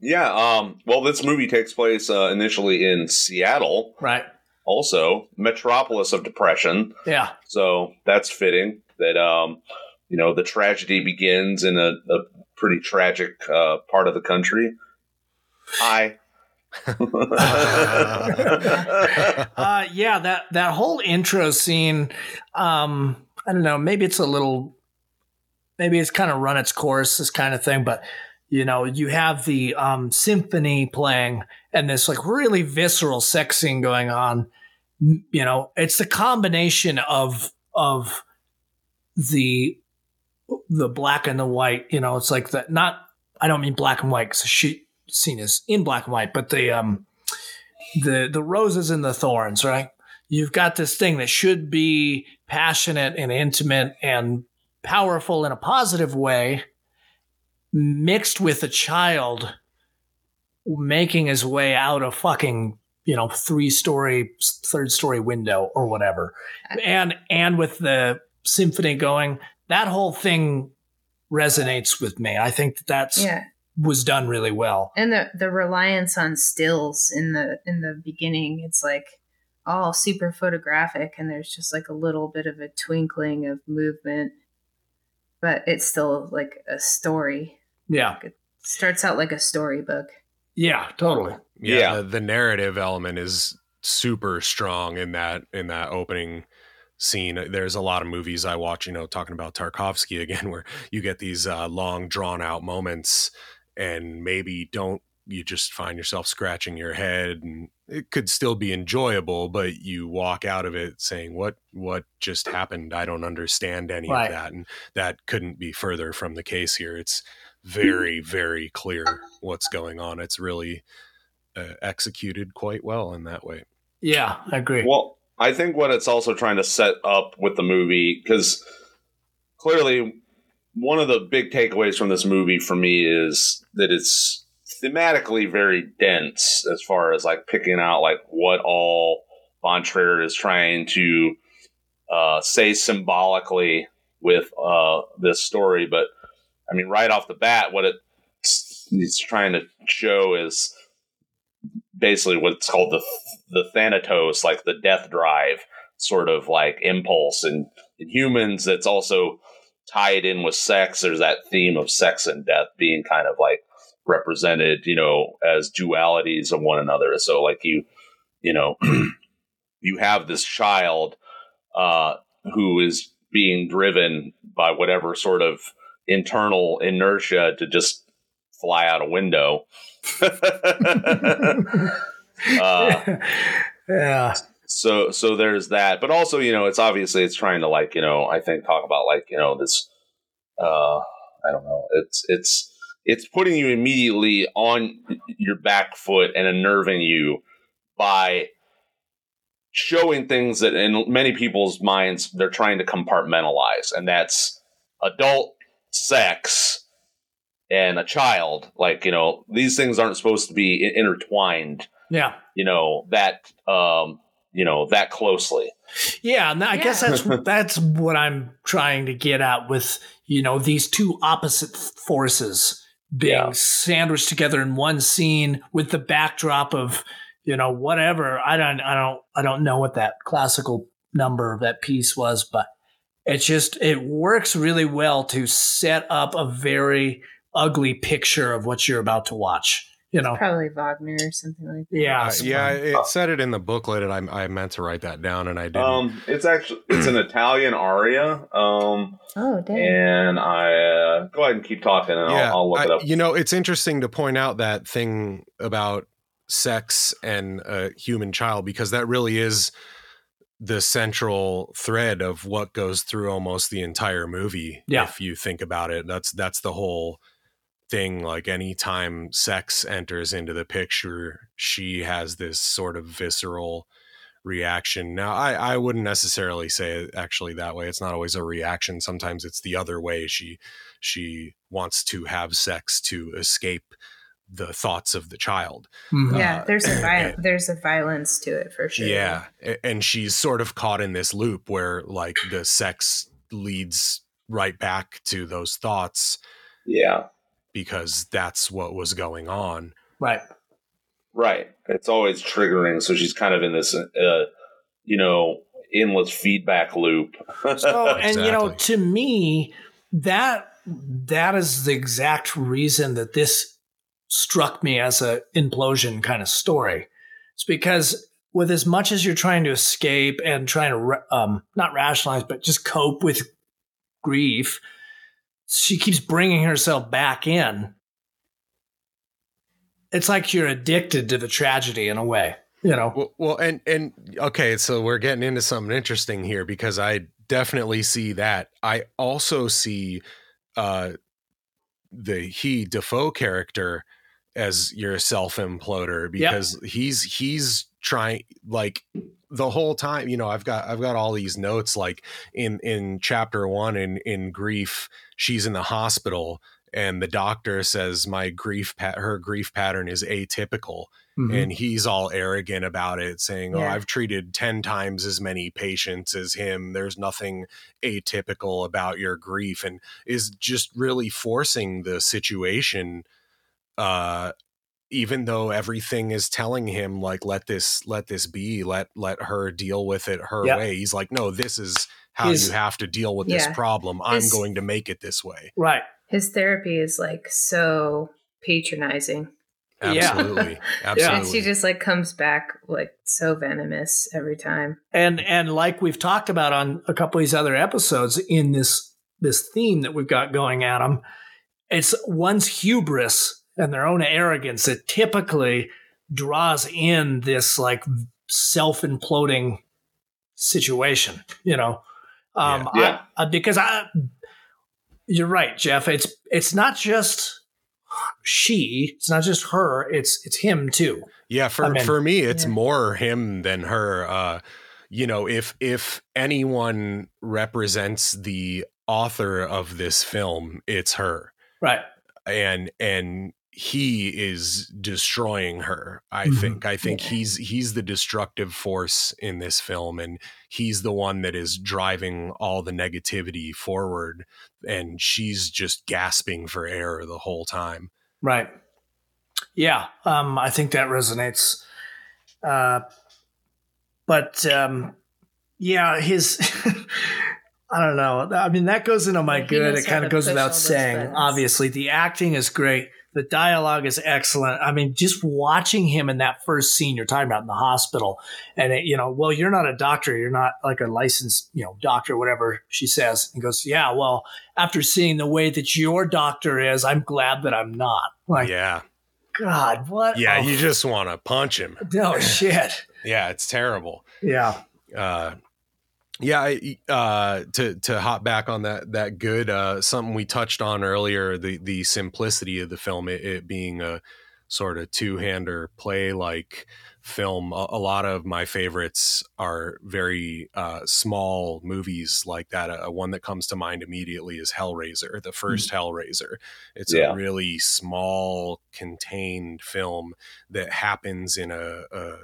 yeah. Um. Well, this movie takes place uh, initially in Seattle, Right. also metropolis of depression. Yeah. So that's fitting that um, you know, the tragedy begins in a, a pretty tragic uh, part of the country. Hi. Uh, yeah, that that whole intro scene. Um, I don't know. Maybe it's a little. Maybe it's kind of run its course, this kind of thing. But you know, you have the um, symphony playing and this like really visceral sex scene going on. You know, it's the combination of of the the black and the white. You know, it's like that. Not. I don't mean black and white because the shoot as in black and white, but the um the the roses and the thorns, right? You've got this thing that should be passionate and intimate and powerful in a positive way, mixed with a child making his way out a fucking you know three story third story window or whatever. And and with the symphony going that whole thing resonates with me. I think that that's Yeah, was done really well and the the reliance on stills in the in the beginning, it's like all super photographic, and there's just like a little bit of a twinkling of movement, but it's still like a story. yeah It starts out like a storybook. yeah totally yeah, Yeah. The, the narrative element is super strong in that in that opening scene there's a lot of movies i watch you know talking about tarkovsky again where you get these uh, long drawn out moments and maybe don't you just find yourself scratching your head and it could still be enjoyable but you walk out of it saying what what just happened? I don't understand any Right. of that and that couldn't be further from the case here. It's very very clear what's going on. It's really uh, executed quite well in that way. Yeah, I agree. Well, I think what it's also trying to set up with the movie, because clearly one of the big takeaways from this movie for me is that it's thematically very dense as far as like picking out like what all Von Trier is trying to uh, say symbolically with uh, this story. But I mean, right off the bat, what it it's trying to show is basically what's called the the thanatos, like the death drive sort of like impulse, in humans, that's also tied in with sex. There's that theme of sex and death being kind of like represented, you know, as dualities of one another. So, like you, you know, you have this child uh, who is being driven by whatever sort of internal inertia to just fly out a window. uh, yeah. So so there's that. But also you know it's obviously it's trying to like you know i think talk about like you know this uh i don't know. It's it's it's putting you immediately on your back foot and unnerving you by showing things that in many people's minds they're trying to compartmentalize. And that's adult sex and a child. Like you know these things aren't supposed to be intertwined. Yeah. you know that um you know that closely Yeah, and I guess that's that's what I'm trying to get at with you know these two opposite forces being Yeah. sandwiched together in one scene with the backdrop of you know whatever I don't I don't I don't know what that classical number of that piece was, but it's just it works really well to set up a very ugly picture of what you're about to watch. You know, Probably Wagner or something like that. yeah, Uh, yeah, like- it said it in the booklet, and I, I meant to write that down, and I didn't. um it's actually it's an italian aria um Oh, dang. and i uh go ahead and keep talking and I'll, I'll look I- it up You know, it's interesting to point out that thing about sex and a human child because that really is the central thread of what goes through almost the entire movie. Yeah. If you think about it, that's that's the whole thing. Like anytime sex enters into the picture, she has this sort of visceral reaction. Now, I, I wouldn't necessarily say it actually that way. It's not always a reaction. Sometimes it's the other way. She she wants to have sex to escape the thoughts of the child. Mhm. yeah, uh, there's a yeah. vi- there's a violence to it for sure. Yeah. And she's sort of caught in this loop where like the sex leads right back to those thoughts yeah because that's what was going on. right. right it's always triggering so she's kind of in this uh you know endless feedback loop So, and you know, to me, that that is the exact reason that this struck me as a implosion kind of story. It's because with as much as you're trying to escape and trying to um, not rationalize, but just cope with grief, she keeps bringing herself back in. It's like you're addicted to the tragedy in a way, you know. Well, well, and and okay, so we're getting into something interesting here because I definitely see that. I also see uh the he Dafoe character as your self imploder because he's he's trying like the whole time you know i've got i've got all these notes like in in chapter one in in grief she's in the hospital and the doctor says my grief pat her grief pattern is atypical Mhm. and he's all arrogant about it saying oh Yeah. i've treated 10 times as many patients as him there's nothing atypical about your grief and is just really forcing the situation uh even though everything is telling him like let this let this be let let her deal with it her Yeah. way he's like no this is how He's- you have to deal with this problem i'm His- going to make it this way Right. His therapy is like so patronizing. Yeah. absolutely And she just like comes back like so venomous every time. and and like we've talked about on a couple of these other episodes in this this theme that we've got going at them it's one's hubris and their own arrogance that typically draws in this like self imploding situation, you know. Um, Yeah. Yeah. I, I- because I, you're right, Jeff. It's it's not just she. It's not just her. It's it's him too. Yeah, for I mean- for me, it's Yeah. more him than her. Uh, you know, if if anyone represents the author of this film, it's her, Right. and and he is destroying her. I Mhm. think. I think Yeah. he's he's the destructive force in this film, and he's the one that is driving all the negativity forward, and she's just gasping for air the whole time. Right. Yeah. Um, I think that resonates. Uh, but um, yeah, his. I don't know. I mean, that goes into my Yeah, good. It kind of goes without saying. buttons. Obviously, the acting is great. The dialogue is excellent. I mean, just watching him in that first scene you're talking about in the hospital, and it, you know, well, you're not a doctor, you're not like a licensed, you know, doctor, whatever she says, and goes, yeah, well, after seeing the way that your doctor is, I'm glad that I'm not. Like, yeah, God, what? yeah. a You just want to punch him. no shit. Yeah, it's terrible. Yeah. uh yeah I, uh to to hop back on that that good uh something we touched on earlier the the simplicity of the film it, it being a sort of two-hander play like film. A, a lot of my favorites are very uh small movies like that. A, one that comes to mind immediately is hellraiser the first hellraiser. It's Yeah. a really small contained film that happens in a, a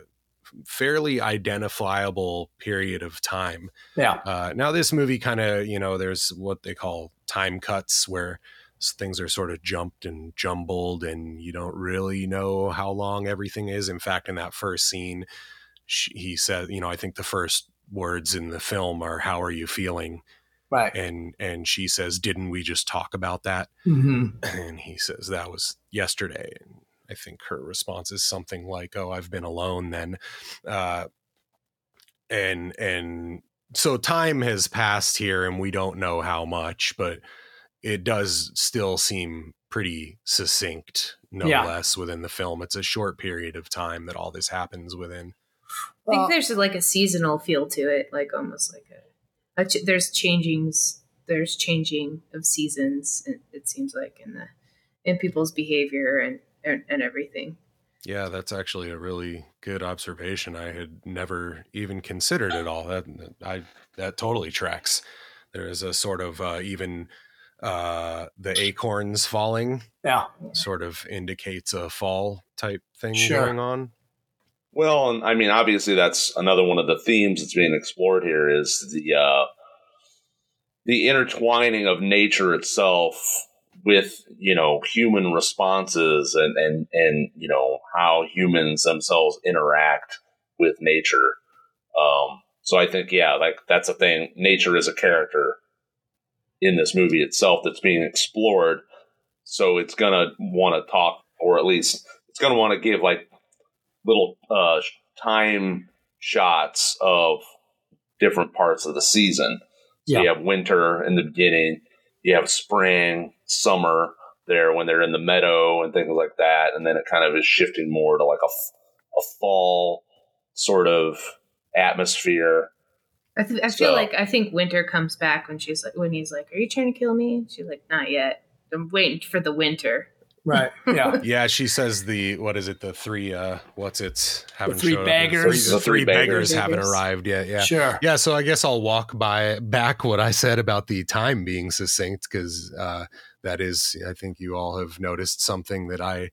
fairly identifiable period of time. Yeah. Uh, now, this movie kind of, you know, there's what they call time cuts where things are sort of jumped and jumbled and you don't really know how long everything is. In fact, in that first scene, she, he said, you know, I think the first words in the film are, How are you feeling? Right. And, and she says, Didn't we just talk about that? hmm And he says, That was yesterday. And I think her response is something like, "Oh, I've been alone then," uh, and and so time has passed here, and we don't know how much, but it does still seem pretty succinct, no Yeah. less, within the film. It's a short period of time that all this happens within. I think there's like a seasonal feel to it, like almost like a, a ch- there's changings, there's changing of seasons. It, it seems like in the in people's behavior and and, and everything. Yeah, that's actually a really good observation. I had never even considered it all. That I that totally tracks. There is a sort of uh, even uh, the acorns falling Yeah. sort of indicates a fall type thing Sure. going on. Well, and I mean, obviously, that's another one of the themes that's being explored here is the uh, the intertwining of nature itself with you know human responses and and and you know how humans themselves interact with nature. Um, so I think yeah, like that's a thing. Nature is a character in this movie itself that's being explored. So it's gonna want to talk, or at least it's gonna want to give like little uh, time shots of different parts of the season. So Yeah. you have winter in the beginning, you have spring, summer there when they're in the meadow and things like that, and then it kind of is shifting more to like a a fall sort of atmosphere. I, th- I feel So- like I think Winter comes back when she's like when he's like, "Are you trying to kill me?" She's like, "Not yet. I'm waiting for the winter." Right. Yeah. Yeah, she says the what is it? The three uh what's it? Haven't three showed beggars. Three, the three, The three beggars, beggars. haven't arrived yet. Yeah. Sure. Yeah, so I guess I'll walk by back what I said about the time being succinct because uh, that is, I think you all have noticed something that I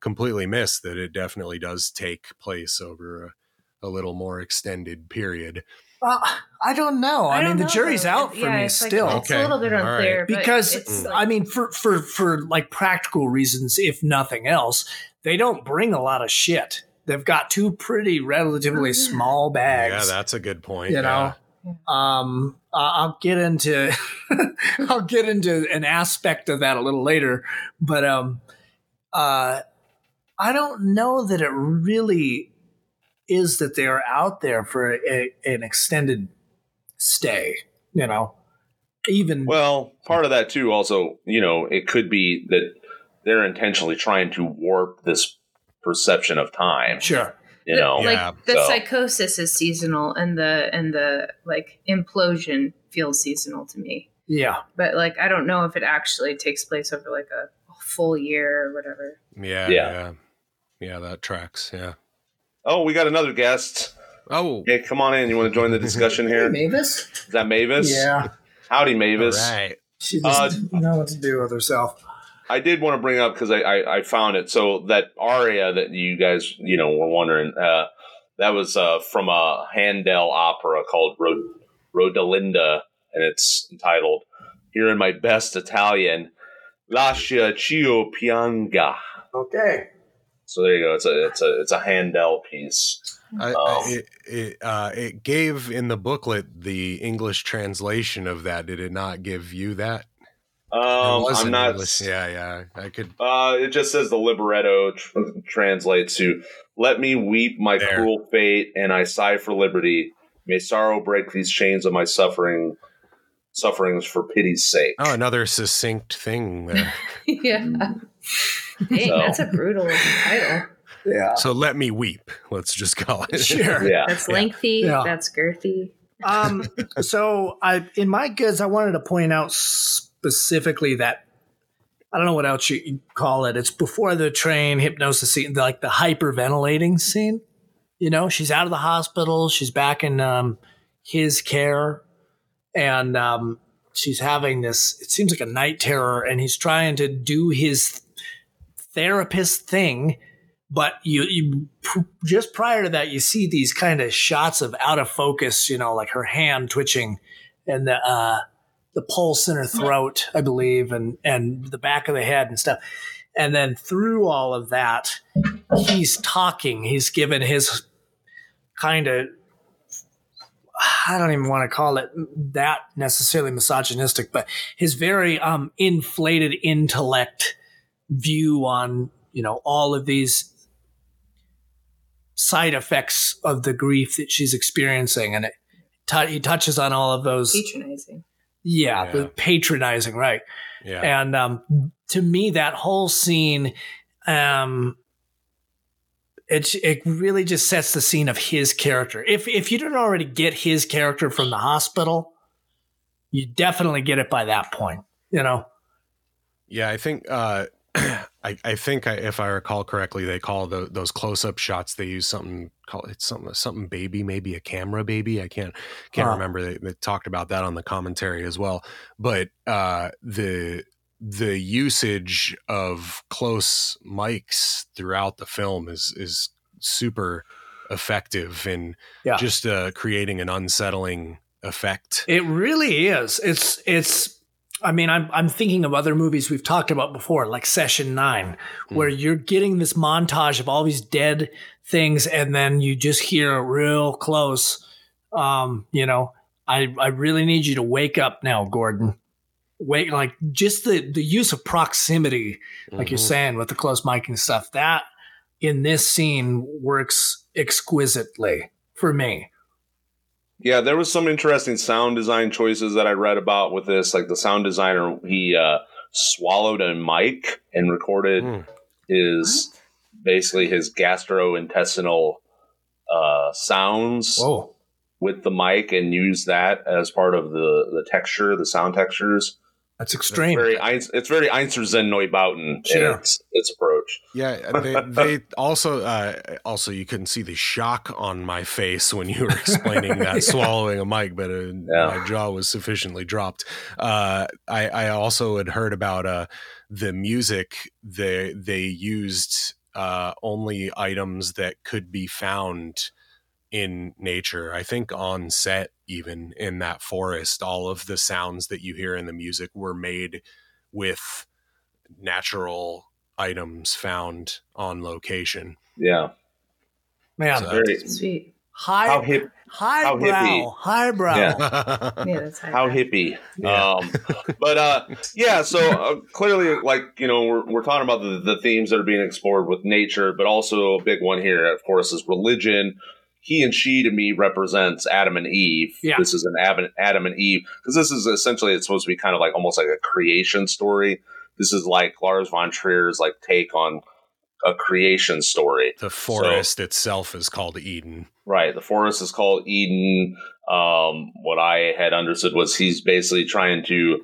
completely missed that it definitely does take place over a, a little more extended period. Well, I don't know. I, don't mean, the jury's though. out for yeah, me it's like- still. it's Okay. a little bit unclear but because it's I mean, for for for like practical reasons, if nothing else, they don't bring a lot of shit. They've got two pretty relatively Oh, small bags. Yeah, that's a good point. you know. Um, I- I'll get into I'll get into an aspect of that a little later, but um, uh, I don't know that it really is that they are out there for a, an extended stay. You know, even Well, part of that too, also, you know, it could be that they're intentionally trying to warp this perception of time. Sure. You The- know, like Yeah. the So- psychosis is seasonal, and the and the like implosion feels seasonal to me. Yeah. But like, I don't know if it actually takes place over like a full year or whatever. Yeah, Yeah. yeah, yeah. That tracks. Yeah. Oh, we got another guest. Oh, Hey, come on in. You want to join the discussion here? Is Mavis? Is that Mavis? Yeah. Howdy, Mavis. all right. She Uh, doesn't know what to do with herself. I did want to bring up because I, I, I found it. So that aria that you guys you know were wondering uh, that was uh, from a Handel opera called Rod- Rodelinda, and it's entitled "Here in My Best Italian." Lascia ch'io pianga. Okay. So there you go. It's a it's a it's a Handel piece. I. I, it it, uh, it gave in the booklet the English translation of that. Did it not give you that? Um, I'm not. English. Yeah, yeah. I could. Uh, it just says the libretto tr- translates to "Let me weep my There. cruel fate, and I sigh for liberty. May sorrow break these chains of my suffering, sufferings for pity's sake." Oh, another succinct thing there. yeah. Dang, So- that's a brutal title. Yeah. so let me weep. Let's just call it. Sure. Yeah, That's lengthy. Yeah. That's girthy. um, so I in my goods, I wanted to point out specifically that I don't know what else you you call it. It's before the train hypnosis scene, like the hyperventilating scene. You know, she's out of the hospital. She's back in um, his care, and um, she's having this. It seems like a night terror, and he's trying to do his therapist thing. But you, you just prior to that, you see these kind of shots of out of focus. You know, like her hand twitching, and the uh, the pulse in her throat, I believe, and and the back of the head and stuff. And then through all of that, he's talking. He's given his kind of I don't even want to call it that necessarily misogynistic, but his very um, inflated intellect view on you know all of these side effects of the grief that she's experiencing, and it t- he touches on all of those. Patronizing. Yeah, Yeah. the patronizing, right? Yeah. And um, to me, that whole scene, um, it it really just sets the scene of his character. If if you didn't already get his character from the hospital, you definitely get it by that point. You know, Yeah, I think uh, I, I think I, if I recall correctly, they call the, those close up shots. They use something call it something something baby, maybe a camera baby. I can't can't Huh. remember. They, they talked about that on the commentary as well. But uh, the the usage of close mics throughout the film is is super effective in Yeah. just uh, creating an unsettling effect. it really is. It's it's. I mean, I'm I'm thinking of other movies we've talked about before, like Session Nine, where you're getting this montage of all these dead things, and then you just hear real close. Um, you know, I I really need you to wake up now, Gordon. Wait, like just the the use of proximity, like you're Mhm. saying with the close mic and stuff. That in this scene works exquisitely for me. Yeah, there was some interesting sound design choices that I read about with this. Like the sound designer, he uh, swallowed a mic and recorded Mm. his basically his gastrointestinal uh, sounds Whoa. with the mic and used that as part of the the texture, the sound textures. That's extreme. Very, it's very Einstürzende Neubauten Sure. in its its approach. Yeah, they, they also uh, also you couldn't see the shock on my face when you were explaining that swallowing a mic, but uh, my jaw was sufficiently dropped. Uh, I, I also had heard about uh, the music. They they used uh, only items that could be found in nature. I think on set, even in that forest, all of the sounds that you hear in the music were made with natural items found on location. Yeah, Man, So- very Sweet. high, how hip, how highbrow, hippie. highbrow. Yeah. Yeah, that's high how brow. hippie. Yeah. Um, but uh, yeah, so uh, clearly, like you know, we're, we're talking about the, the themes that are being explored with nature, but also a big one here, of course, is religion. He and she to me represents Adam and Eve. Yeah. This is an Adam, Adam and Eve because this is essentially it's supposed to be kind of like almost like a creation story this is like Lars von Trier's like take on a creation story. The forest so, itself is called Eden. Right. The forest is called Eden. Um, what I had understood was he's basically trying to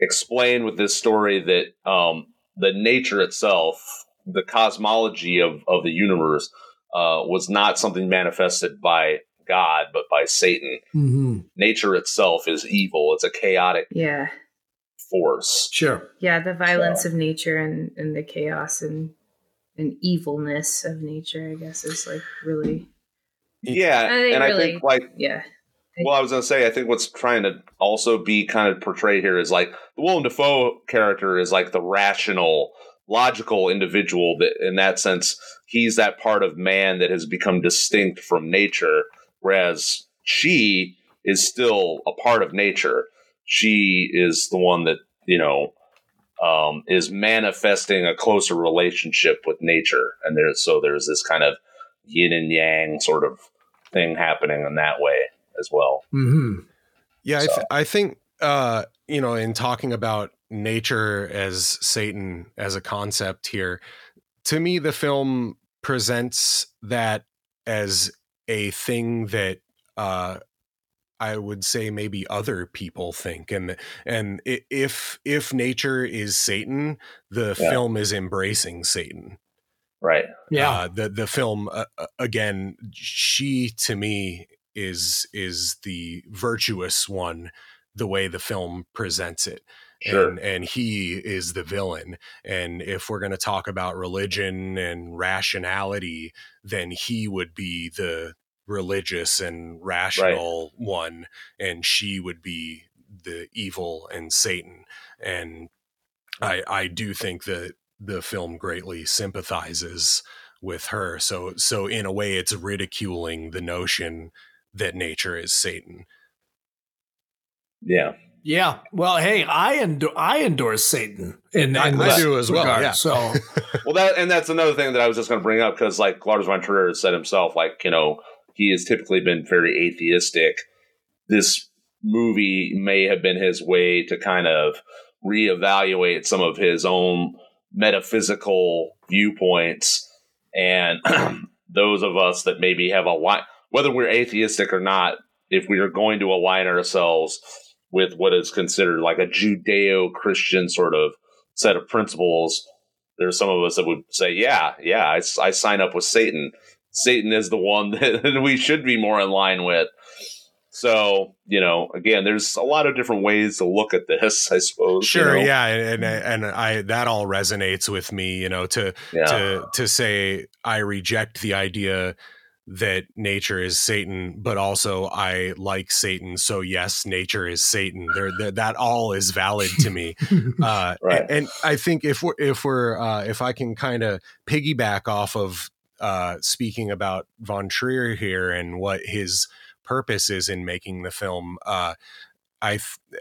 explain with this story that um, the nature itself, the cosmology of, of the universe, uh, was not something manifested by God, but by Satan. Mm-hmm. Nature itself is evil. It's a chaotic yeah force. Sure. Yeah, the violence so. of nature and, and the chaos and and evilness of nature, I guess, is like really. Yeah, and really, I think like yeah. Well, I was going to say, I think what's trying to also be kind of portrayed here is like the Willem Dafoe character is like the rational, logical individual that, in that sense, he's that part of man that has become distinct from nature, whereas she is still a part of nature. She is the one that you know um, is manifesting a closer relationship with nature, and there's so there's this kind of yin and yang sort of thing happening in that way as well. Mm-hmm. Yeah, so. I, th- I think uh, you know, in talking about nature as Satan as a concept here, to me, the film presents that as a thing that uh, I would say maybe other people think, and and if if nature is Satan, the yeah. film is embracing Satan. Right. Yeah. Uh, the the film uh, uh again, she to me is is the virtuous one, the way the film presents it. Sure. And, and he is the villain. And if we're going to talk about religion and rationality, then he would be the religious and rational right. one, and she would be the evil and Satan. And I I do think that the film greatly sympathizes with her. So so in a way, it's ridiculing the notion that nature is Satan. Yeah. Yeah. Well, hey, I endo- I endorse Satan. and I, in I do as regard, well. Yeah. So, well, that and that's another thing that I was just going to bring up because, like Lars von Trier said himself, like you know, he has typically been very atheistic. This movie may have been his way to kind of reevaluate some of his own metaphysical viewpoints and those of us that maybe have a lot whether we're atheistic or not if we are going to align ourselves with what is considered like a judeo-christian sort of set of principles there's some of us that would say yeah yeah i, I sign up with satan Satan is the one that we should be more in line with. So, you know, again, there's a lot of different ways to look at this, I suppose. Sure, you know? yeah, and, and and I that all resonates with me, you know, to yeah. to to say I reject the idea that nature is Satan, but also I like Satan. So yes, nature is Satan. There, that all is valid to me. Uh, right. and, and, I think if we're if we're uh, if I can kind of piggyback off of uh, speaking about Von Trier here and what his purpose is in making the film. Uh, I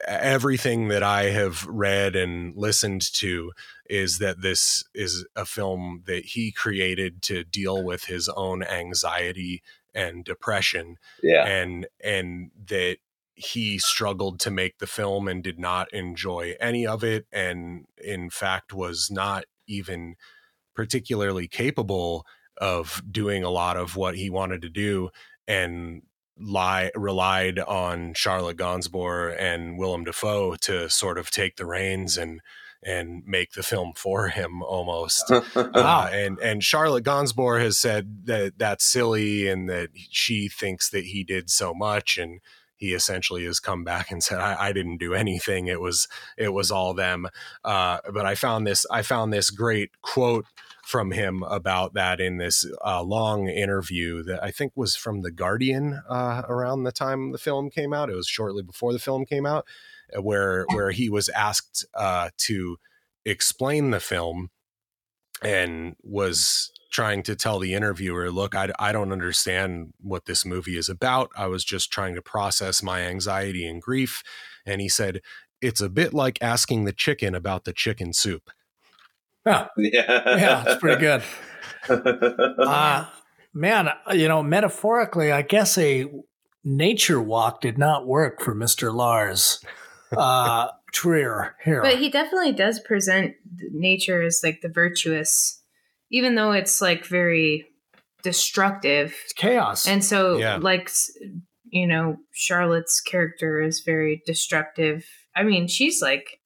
everything that I have read and listened to is that this is a film that he created to deal with his own anxiety and depression. Yeah, and and that he struggled to make the film and did not enjoy any of it, and in fact was not even particularly capable of doing a lot of what he wanted to do and lie relied on Charlotte Gainsbourg and Willem Dafoe to sort of take the reins and and make the film for him almost. uh, and and Charlotte Gainsbourg has said that that's silly and that she thinks that he did so much and he essentially has come back and said I, I didn't do anything it was it was all them uh, but I found this I found this great quote from him about that in this uh, long interview that I think was from The Guardian uh, around the time the film came out. It was shortly before the film came out, where where he was asked uh, to explain the film and was trying to tell the interviewer, look, I, I don't understand what this movie is about. I was just trying to process my anxiety and grief. And he said, it's a bit like asking the chicken about the chicken soup. Yeah. Yeah. Yeah, it's pretty good. uh, man, you know, metaphorically, I guess a nature walk did not work for Mr. Lars. Uh, Trier here. But he definitely does present nature as like the virtuous, even though it's like very destructive. It's chaos. And so, Yeah. like, you know, Charlotte's character is very destructive. I mean, she's like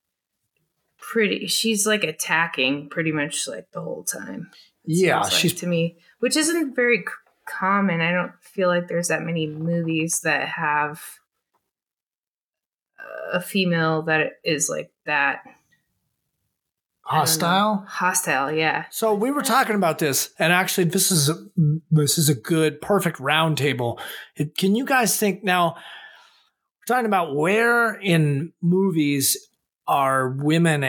pretty, she's like attacking pretty much like the whole time. yeah, like she's to me, which isn't very common. I don't feel like there's that many movies that have a female that is like that hostile. Hostile, yeah. So we were talking about this, and actually, this is a, this is a good, perfect roundtable. It- Can you guys think now? We're talking about where in movies are women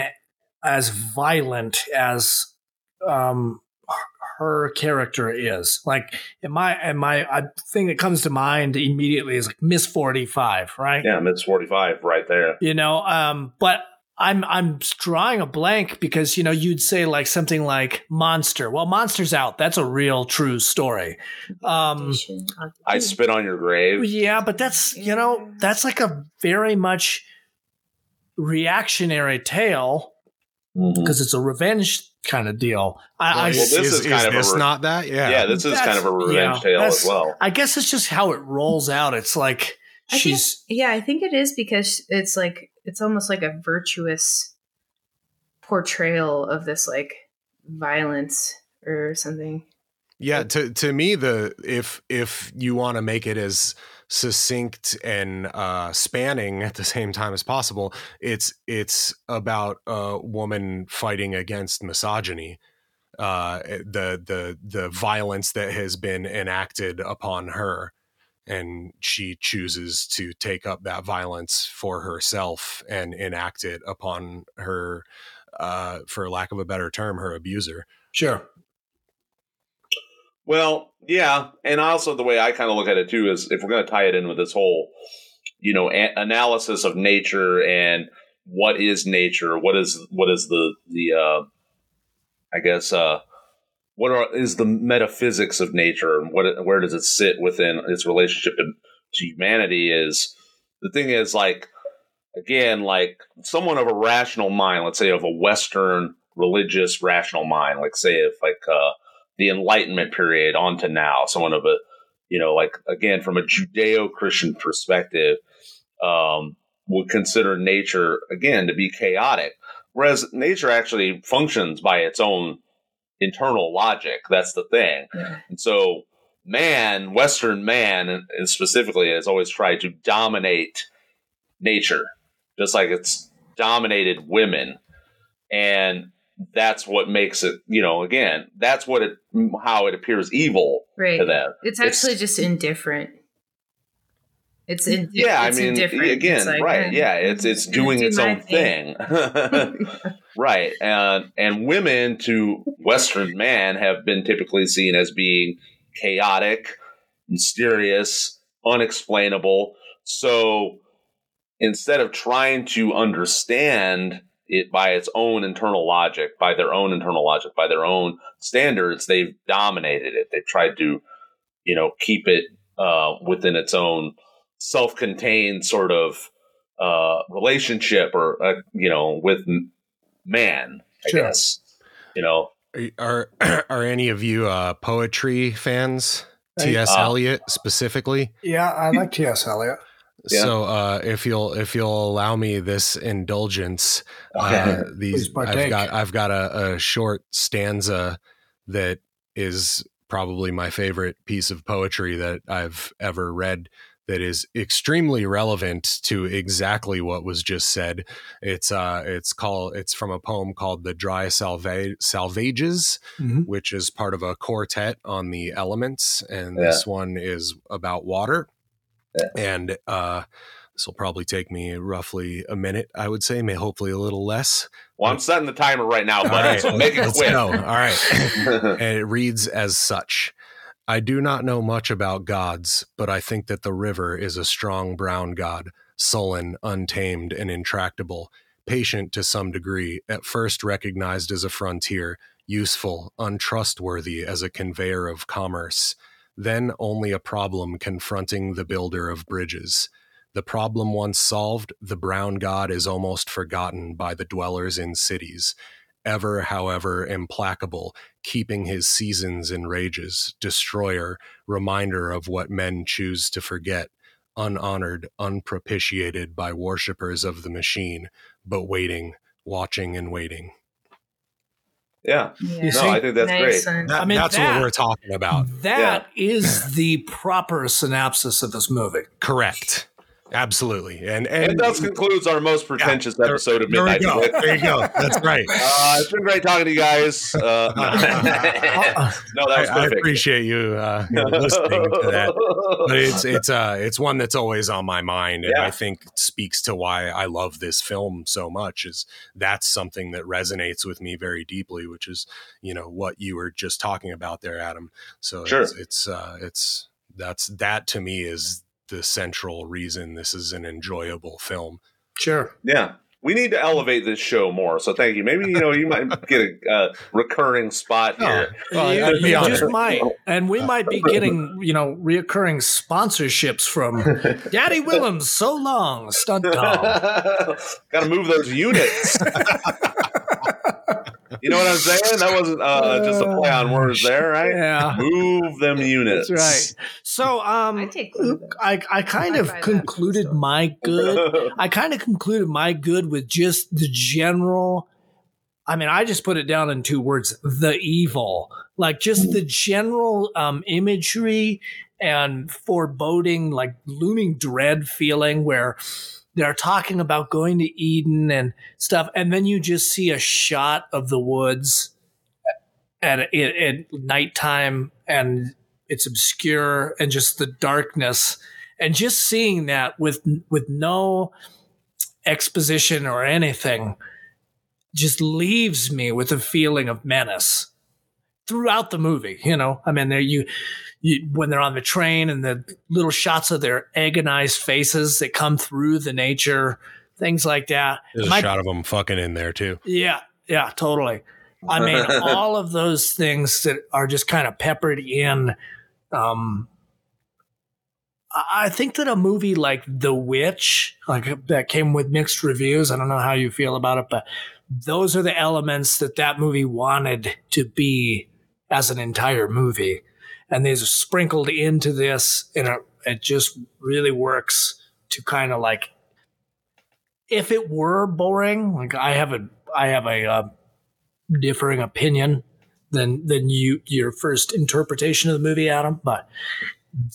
as violent as um, her character is. Like, in my, in my I, thing that comes to mind immediately is like Miss Forty Five, right? Yeah, Miss 45 right there. you know um but i'm i'm drawing a blank because you know you'd say like something like monster well monster's out that's a real true story um I spit on your grave. yeah but that's you know that's like a very much reactionary tale because it's a revenge kind of deal i, I Well, this is kind of a this re- not that? Yeah. Yeah, this is That's- kind of a revenge yeah, tale as well. I guess it's just how it rolls out it's like I think- she's yeah, I think it is because it's like it's almost like a virtuous portrayal of this like violence or something. Yeah, to to me the if if you want to make it as succinct and uh spanning at the same time as possible, it's it's about a woman fighting against misogyny. Uh the the the violence that has been enacted upon her and she chooses to take up that violence for herself and enact it upon her uh for lack of a better term her abuser. sure Well, yeah, and also the way I kind of look at it too is if we're going to tie it in with this whole, you know, a- analysis of nature and what is nature, what is what is the the uh, I guess uh, what are is the metaphysics of nature and what where does it sit within its relationship to, to humanity? Is the thing is like again like someone of a rational mind, let's say of a Western religious rational mind, like say if like uh, the Enlightenment period on to now, someone of a, you know, like again from a Judeo Christian perspective, um, would consider nature again to be chaotic, whereas nature actually functions by its own internal logic. That's the thing, Yeah. and so man, Western man, and specifically, has always tried to dominate nature, just like it's dominated women, and that's what makes it. You know, again, that's what it how it appears evil Right. to them. It's It's- actually just indifferent. It's in, yeah, I it's mean, indifferent. again, like, right? Yeah, it's it's doing do its own thing, right? And and women to Western man have been typically seen as being chaotic, mysterious, unexplainable. So instead of trying to understand it by its own internal logic, by their own internal logic, by their own standards, they've dominated it. They've tried to, you know, keep it uh, within its own self-contained sort of uh, relationship or uh, you know with man i Sure. guess you know Are are any of you uh, poetry fans? T.S. uh, Eliot specifically. yeah i like ts eliot Yeah. So uh, if you'll if you'll allow me this indulgence, uh, these I've got I've got a, a short stanza that is probably my favorite piece of poetry that I've ever read. That is extremely relevant to exactly what was just said. It's uh, it's called it's from a poem called "The Dry Salva- Salvages," Mhm. which is part of a quartet on the elements, and this one is about water. And uh, this will probably take me roughly a minute, I would say, may hopefully a little less. well i'm setting the timer right now buddy right, so make it quick go. All right. and it reads as such I do not know much about gods, but I think that the river is a strong brown god, sullen, untamed, and intractable, patient to some degree, at first recognized as a frontier, useful, untrustworthy as a conveyor of commerce, then only a problem confronting the builder of bridges. The problem once solved, the brown god is almost forgotten by the dwellers in cities. Ever, however, implacable, keeping his seasons in rages, destroyer, reminder of what men choose to forget, unhonored, unpropitiated by worshippers of the machine, but waiting, watching and waiting. Yeah. Yeah. No, I think that's Nice great. That- I mean, that's that- what we're talking about. That is the proper synopsis of this movie. Correct. Absolutely. And and, And thus concludes our most pretentious there- episode of there we Midnight go. There you go. That's right. Uh, it's been great talking to you guys. Uh, no, that was I, I appreciate you uh, you know, listening to that. But it's it's uh it's one that's always on my mind, and Yeah. I think speaks to why I love this film so much. Is that's something that resonates with me very deeply, which is you know what you were just talking about there, Adam. So Sure. it's it's uh, it's that's that to me is the central reason this is an enjoyable film. Sure. Yeah. We need to elevate this show more. So thank you. Maybe, you know, you might get a uh, recurring spot here. Well, you I'd be you honored. just might. And we might be getting, you know, reoccurring sponsorships from Daddy Willems, so long, stunt dog. Got to move those units. You know what I'm saying? That wasn't uh, just a play on words there, right? Yeah. Move them units. That's right. So I um take one of those. I, I kind I of buy that, concluded my good. I kind of concluded my good with just the general. I mean, I just put it down in two words: the evil. Like just the general um, imagery and foreboding, like looming dread feeling, where they're talking about going to Eden and stuff, and then you just see a shot of the woods at at, at nighttime, and it's obscure and just the darkness and just seeing that with with no exposition or anything just leaves me with a feeling of menace throughout the movie you know? I mean there you, you when they're on the train and the little shots of their agonized faces that come through the nature things like that There's My- a shot of them fucking in there too. yeah, yeah, totally. I mean, all of those things that are just kind of peppered in. Um, I I think that a movie like The Witch, like that came with mixed reviews. I don't know how you feel about it, but those are the elements that that movie wanted to be as an entire movie, and these are sprinkled into this, and it, it just really works to kind of like. If it were boring, like I have a, I have a uh, differing opinion than than you your first interpretation of the movie, Adam. But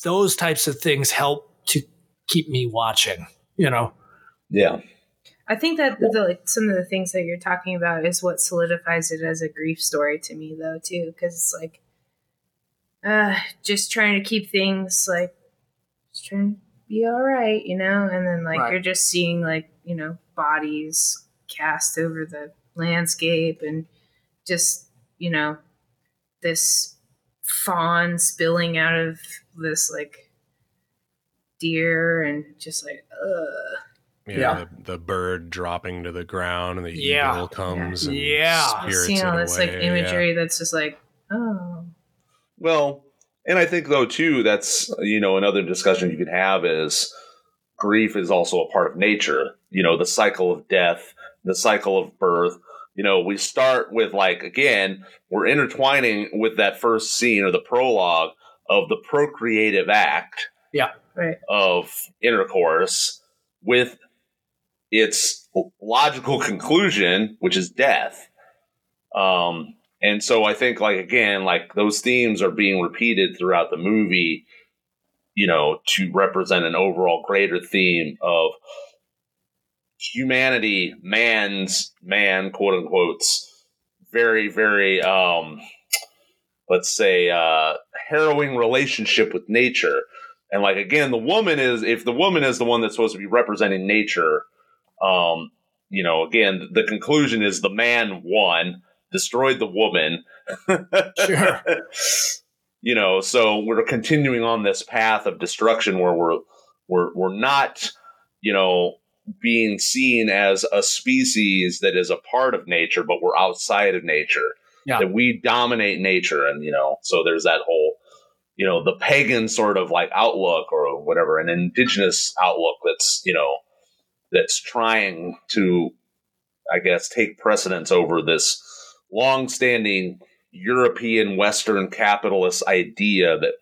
those types of things help to keep me watching. You know, Yeah. I think that the, like some of the things that you're talking about is what solidifies it as a grief story to me, though, too, because it's like, uh, just trying to keep things like, just trying to be all right, you know, and then like Right. you're just seeing like you know bodies cast over the landscape and just you know this fawn spilling out of this like deer and just like ugh. Yeah, Yeah. The, the bird dropping to the ground and the Yeah. eagle comes and Yeah. spirits seeing all it this like away, yeah. imagery that's just like oh Well, and I think though too, that's you know another discussion you could have is grief is also a part of nature. You know, the cycle of death, the cycle of birth. You know, we start with like again, we're intertwining with that first scene or the prologue of the procreative act Yeah. right of intercourse with its logical conclusion, which is death. Um, and so I think, like again, like those themes are being repeated throughout the movie, you know, to represent an overall greater theme of humanity, man's man, quote unquotes, very, very, um, let's say, uh, harrowing relationship with nature. And like again, the woman is if the woman is the one that's supposed to be representing nature, um, you know, again, the conclusion is the man won, destroyed the woman. Sure. you know, so we're continuing on this path of destruction where we're we're we're not, you know, being seen as a species that is a part of nature, but we're outside of nature. Yeah. That we dominate nature, and you know, so there's that whole you know the pagan sort of like outlook or whatever an indigenous outlook that's you know that's trying to i guess take precedence over this long-standing european western capitalist idea that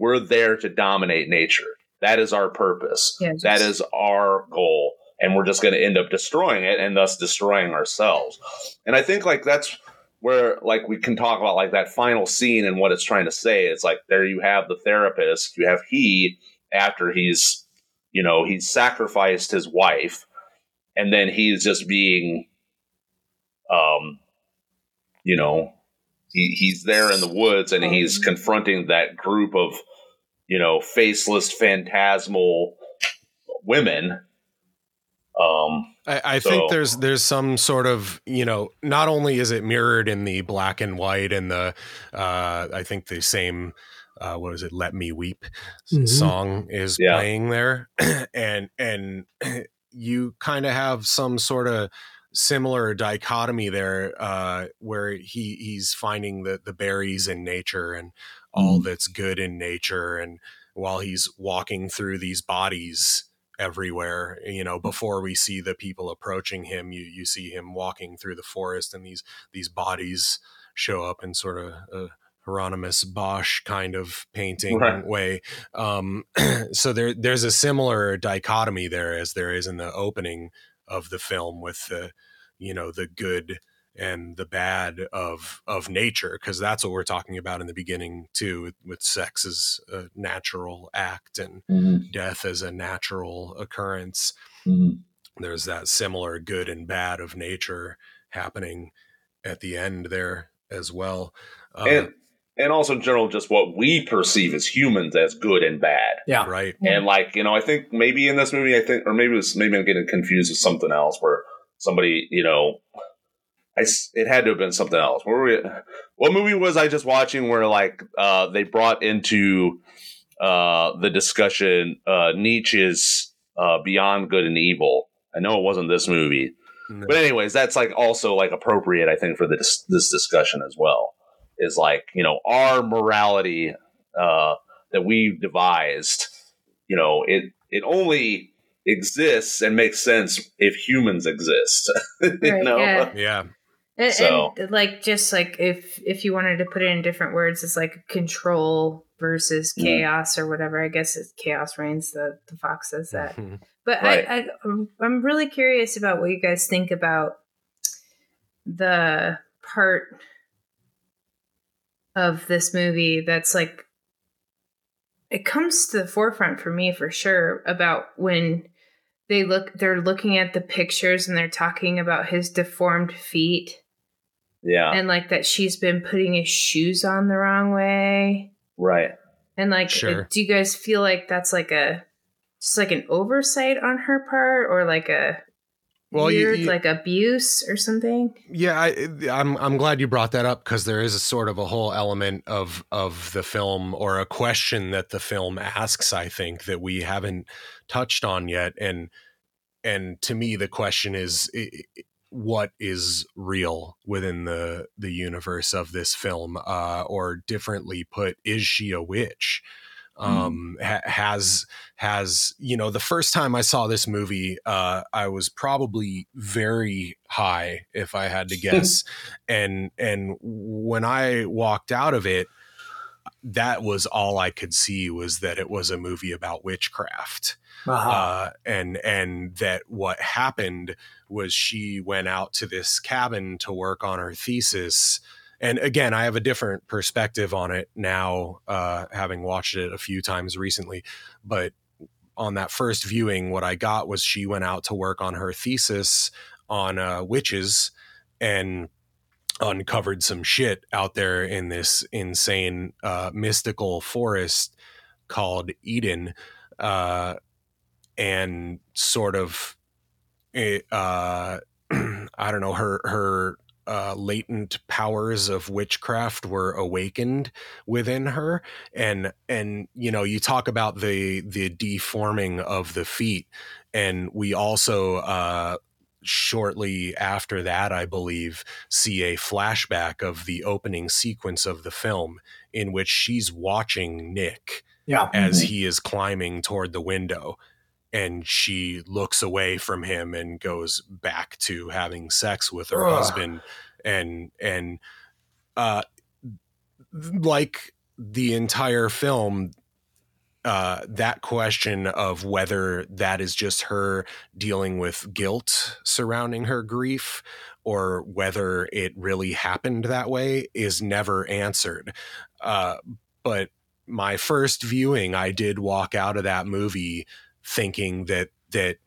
we're there to dominate nature. That is our purpose. Yeah, that is our goal. And we're just going to end up destroying it and thus destroying ourselves. And i think like that's where like we can talk about like that final scene and what it's trying to say. It's like there you have the therapist you have he after he's you know he's sacrificed his wife and then he's just being um you know he, he's there in the woods and he's confronting that group of you know faceless phantasmal women um I, I So- think there's there's some sort of you know not only is it mirrored in the black and white and the uh, I think the same uh, what is it Let Me Weep s- Mhm. song is Yeah. playing there and and you kind of have some sort of similar dichotomy there uh, where he he's finding the the berries in nature and all that's good in nature and while he's walking through these bodies everywhere you know before we see the people approaching him you you see him walking through the forest and these these bodies show up in sort of a Hieronymus Bosch kind of painting Right. way. Um so there there's a similar dichotomy there as there is in the opening of the film with the you know the good and the bad of of nature because that's what we're talking about in the beginning too with, with sex as a natural act and mm-hmm. death as a natural occurrence. Mm-hmm. There's that similar good and bad of nature happening at the end there as well. And um, and also in general just what we perceive as humans as good and bad Yeah. right And like, you know, I think maybe in this movie, I think, or maybe it was, maybe I'm getting confused with something else where somebody, you know, I, s- it had to have been something else. Where were we, what movie was I just watching where like, uh, they brought into, uh, the discussion, uh, Nietzsche's, uh, Beyond Good and Evil. I know it wasn't this movie, No. but anyways, that's like also like appropriate, I think, for this, this discussion as well. Is like, you know, our morality, uh, that we've devised, you know, it it only exists and makes sense if humans exist. you Right, know? yeah. yeah And, So- and like just like if if you wanted to put it in different words, it's like control versus Mm. chaos or whatever. I guess it's chaos reigns. The the fox says that. Mhm. But Right. I, I I'm really curious about what you guys think about the part of this movie that's like it comes to the forefront for me for sure about when they look they're looking at the pictures and they're talking about his deformed feet Yeah. and like that she's been putting his shoes on the wrong way right. and like Sure. do you guys feel like that's like a just like an oversight on her part or like a Well, you- weird you- like abuse or something Yeah, I, I'm I'm glad you brought that up because there is a sort of a whole element of of the film or a question that the film asks. I think that we haven't touched on yet, and and to me the question is what is real within the the universe of this film, uh, or differently put, is she a witch? Um ha- has has you know the first time i saw this movie uh i was probably very high if i had to guess. And and when i walked out of it that was all i could see was that it was a movie about witchcraft. Uh-huh. uh, and and that what happened was she went out to this cabin to work on her thesis and again i have a different perspective on it now uh, having watched it a few times recently. But on that first viewing what i got was she went out to work on her thesis on uh, witches and uncovered some shit out there in this insane uh, mystical forest called eden uh, and sort of it, uh i don't know her her uh, latent powers of witchcraft were awakened within her and and you know you talk about the the deforming of the feet and we also uh shortly after that, I believe, see a flashback of the opening sequence of the film in which she's watching Nick Yeah. as he is climbing toward the window. And she looks away from him and goes back to having sex with her Ugh. husband. And, and, uh, like the entire film, uh, that question of whether that is just her dealing with guilt surrounding her grief or whether it really happened that way is never answered. Uh, but my first viewing, I did walk out of that movie thinking that that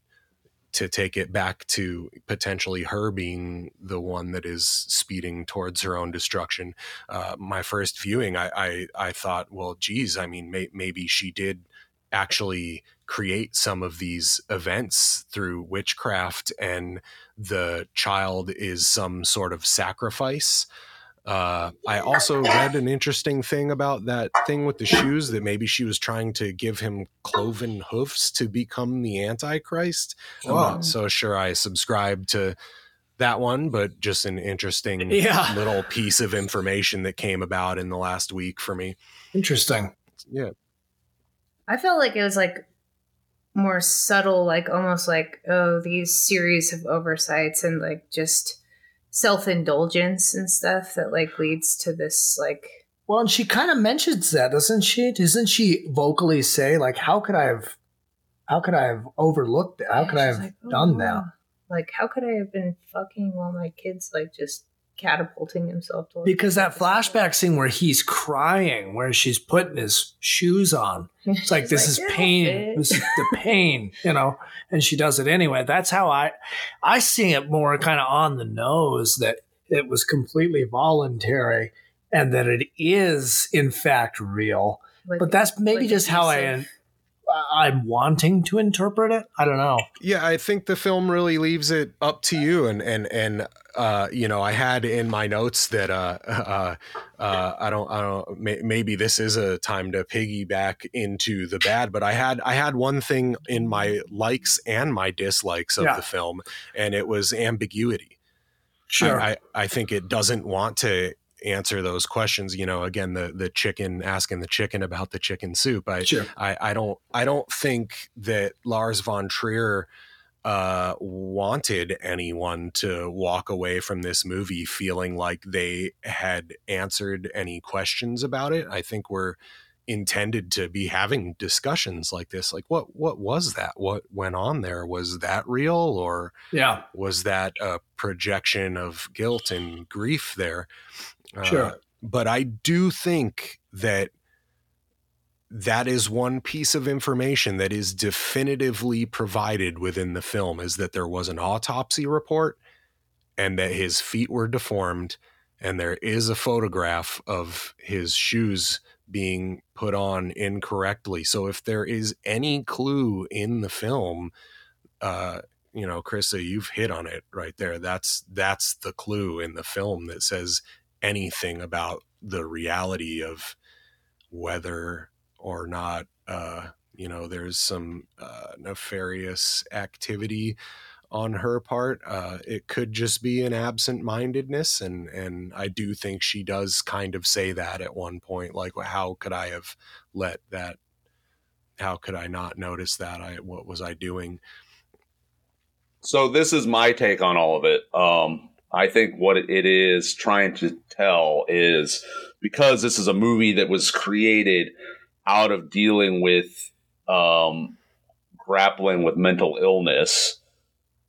to take it back to potentially her being the one that is speeding towards her own destruction. Uh, my first viewing, I, I I thought, well, geez, I mean, may, maybe she did actually create some of these events through witchcraft, and the child is some sort of sacrifice. Uh, I also read an interesting thing about that thing with the shoes that maybe she was trying to give him cloven hoofs to become the Antichrist. I'm not so sure I subscribe to that one, but just an interesting Yeah. little piece of information that came about in the last week for me. Interesting. Yeah. I felt like it was like more subtle, like almost like oh, these series of oversights and like just self indulgence and stuff that like leads to this like Well, and she kind of mentions that, doesn't she? Doesn't she vocally say like, "How could I have, how could I have overlooked that? How could I have like, oh, done wow. that?" Like, how could I have been fucking while my kid's like just catapulting himself towards Because that flashback scene where he's crying, where she's putting his shoes on, it's like this is pain. fit." This is the pain, you know. And she does it anyway. That's how I, I see it more kind of on the nose that it was completely voluntary and that it is in fact real. Like- But that's maybe like just how I. I'm wanting to interpret it. I don't know. Yeah, I think the film really leaves it up to you. And and and uh, you know, I had in my notes that uh, uh, uh, I don't, I don't. May, maybe this is a time to piggyback into the bad, but I had I had one thing in my likes and my dislikes of Yeah. the film, and it was ambiguity. Sure. I, I, I think it doesn't want to answer those questions. You know, again, the the chicken asking the chicken about the chicken soup. I sure. I, I don't I don't think that Lars von Trier uh, wanted anyone to walk away from this movie feeling like they had answered any questions about it. I think we're intended to be having discussions like this like what what was that what went on there was that real or Yeah. was that a projection of guilt and grief there Sure. Uh, but i do think that that is one piece of information that is definitively provided within the film is that there was an autopsy report and that his feet were deformed and there is a photograph of his shoes being put on incorrectly so if there is any clue in the film uh you know Krysta you've hit on it right there that's that's the clue in the film that says anything about the reality of whether or not uh you know there's some uh nefarious activity on her part. Uh it could just be an absent-mindedness and and i do think she does kind of say that at one point like how could i have let that how could i not notice that? I what was i doing? So this is my take on all of it. Um, I think what it is trying to tell is because this is a movie that was created out of dealing with um, grappling with mental illness.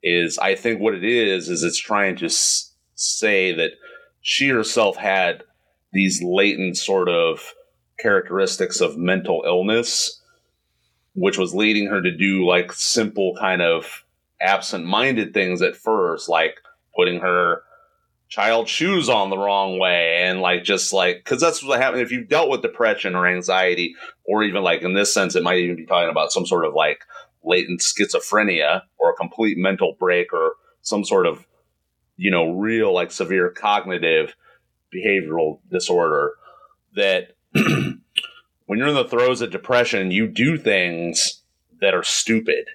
Is I think what it is is it's trying to s- say that she herself had these latent sort of characteristics of mental illness, which was leading her to do like simple kind of absent-minded things at first, like putting her child shoes on the wrong way and like just like because that's what happened if you've dealt with depression or anxiety or even like in this sense it might even be talking about some sort of like latent schizophrenia or a complete mental break or some sort of you know real like severe cognitive behavioral disorder that when you're in the throes of depression you do things that are stupid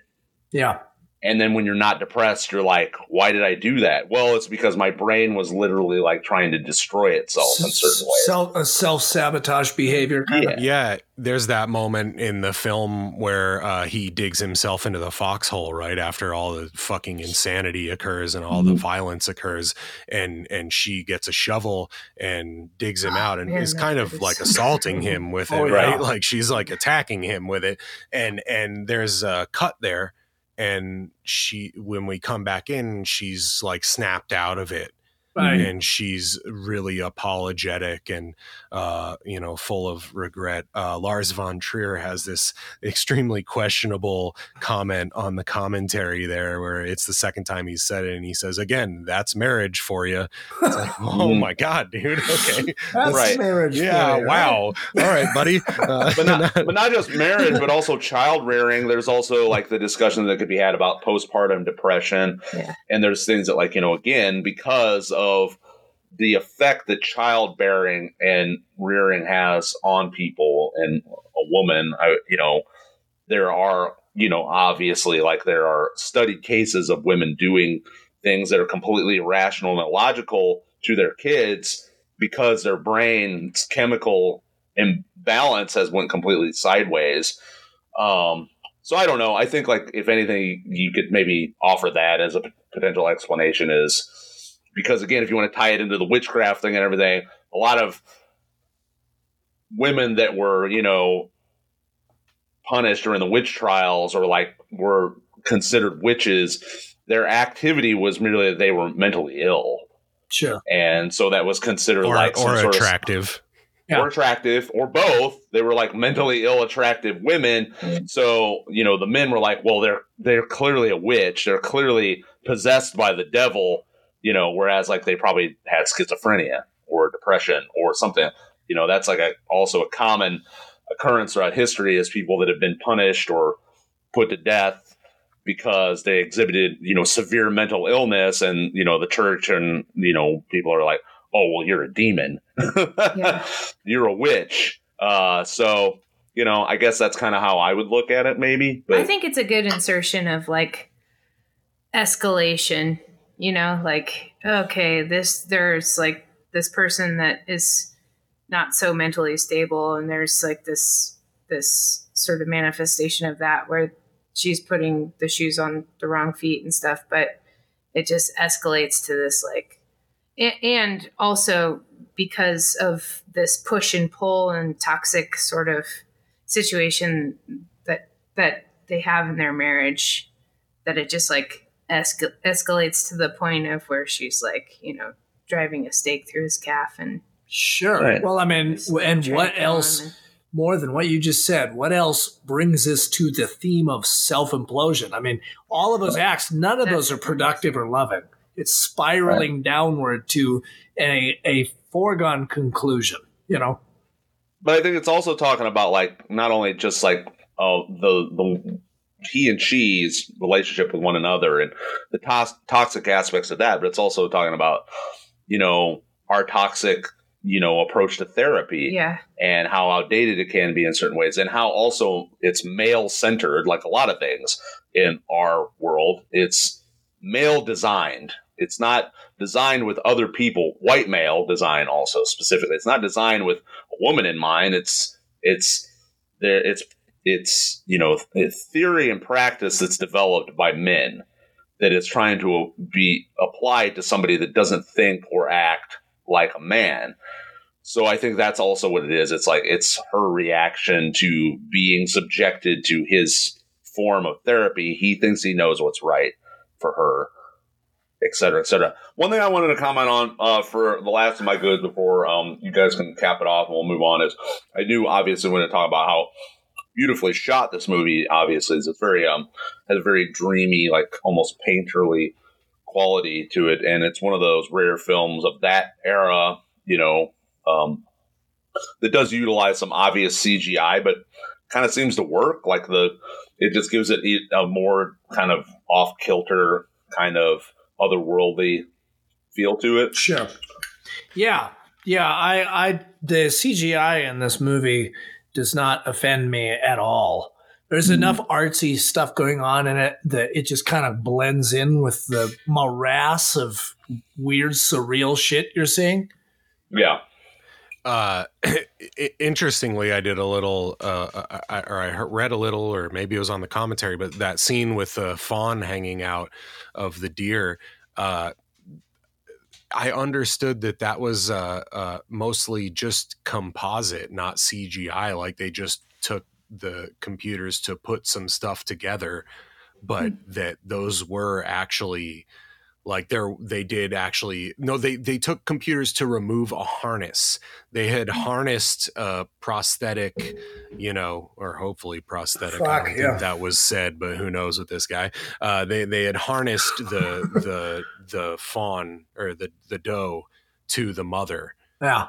Yeah. And then when you're not depressed you're like why did i do that well it's because my brain was literally like trying to destroy itself in certain ways Self, a uh, self-sabotage behavior kind Yeah. of Yeah, there's that moment in the film where uh, he digs himself into the foxhole right after all the fucking insanity occurs and all the mm-hmm. violence occurs, and and she gets a shovel and digs him ah, out and man, is that kind of is- like assaulting him with oh, it, Oh, yeah. right? Like she's like attacking him with it, and and there's a cut there, and she when we come back in, she's like snapped out of it Right. and she's really apologetic and uh, you know full of regret. Uh, Lars von Trier has this extremely questionable comment on the commentary there, where it's the second time he's said it, and he says, "Again, that's marriage for you." It's like, oh my god, dude. Okay, That's Right. marriage. yeah, for you, wow. right? All right, buddy. Uh, but not, but not just marriage, but also child rearing. There's also like the discussion that could be had about postpartum depression. Yeah. And there's things that, like, you know, again, because of the effect that childbearing and rearing has on people and a woman, I, you know, there are, you know, obviously, like, there are studied cases of women doing things that are completely irrational and illogical to their kids because their brain's chemical imbalance has went completely sideways. Um, so I don't know. I think like if anything, you could maybe offer that as a potential explanation is because again, if you want to tie it into the witchcraft thing and everything, a lot of women that were you know punished during the witch trials or like were considered witches, their activity was merely that they were mentally ill, Sure. and so that was considered or like some or sort of attractive. Yeah. or attractive or both. They were like mentally ill attractive women. So, you know, the men were like, well, they're they're clearly a witch. They're clearly possessed by the devil, you know, whereas like they probably had schizophrenia or depression or something. You know, that's like a also a common occurrence throughout history is people that have been punished or put to death because they exhibited, you know, severe mental illness and, you know, the church and, you know, people are like, oh, well, you're a demon. Yeah. You're a witch. Uh, so, you know, I guess that's kind of how I would look at it, maybe. But I think it's a good insertion of like escalation, you know, like, okay, this, there's like this person that is not so mentally stable, and there's like this, this sort of manifestation of that where she's putting the shoes on the wrong feet and stuff, but it just escalates to this like, and also because of this push and pull and toxic sort of situation that that they have in their marriage that it just like escal- escalates to the point of where she's like you know driving a stake through his calf and Sure. Right. Well, I mean, w- and what to kill him else and- more than what you just said? What else brings us to the theme of self implosion? I mean, all of those acts, none of those are productive or loving. It's spiraling downward to a, a foregone conclusion, you know? but I think it's also talking about like not only just like uh, the the he and she's relationship with one another and the tos- toxic aspects of that, but it's also talking about you know our toxic you know approach to therapy yeah and how outdated it can be in certain ways, and how also it's male centered, like a lot of things in our world. It's male designed. It's not designed with other people, white male design also specifically. It's not designed with a woman in mind. It's it's there. It's it's you know theory and practice that's developed by men that is trying to be applied to somebody that doesn't think or act like a man. So I think that's also what it is. It's like it's her reaction to being subjected to his form of therapy. He thinks he knows what's right for her, et cetera, et cetera. One thing I wanted to comment on uh, for the last of my goods before um, you guys can cap it off and we'll move on is I do obviously want to talk about how beautifully shot this movie obviously. It's very um has a very dreamy, like almost painterly quality to it, and it's one of those rare films of that era, you know, um, that does utilize some obvious CGI, but kind of seems to work. Like the, it just gives it a more kind of off kilter, kind of otherworldly feel to it. Sure. Yeah. Yeah. I, I, the CGI in this movie does not offend me at all. There's enough artsy stuff going on in it that it just kind of blends in with the morass of weird, surreal shit you're seeing. Yeah. Uh, interestingly, I did a little, uh, I, or I read a little, or maybe it was on the commentary, but that scene with the fawn hanging out of the deer, uh, I understood that that was uh, uh, mostly just composite, not CGI. Like they just took the computers to put some stuff together, but mm-hmm. that those were actually like there they did actually no they they took computers to remove a harness they had mm-hmm. harnessed a prosthetic you know or hopefully prosthetic Fuck, yeah. that was said but who knows with this guy uh, they they had harnessed the the the fawn or the the doe to the mother yeah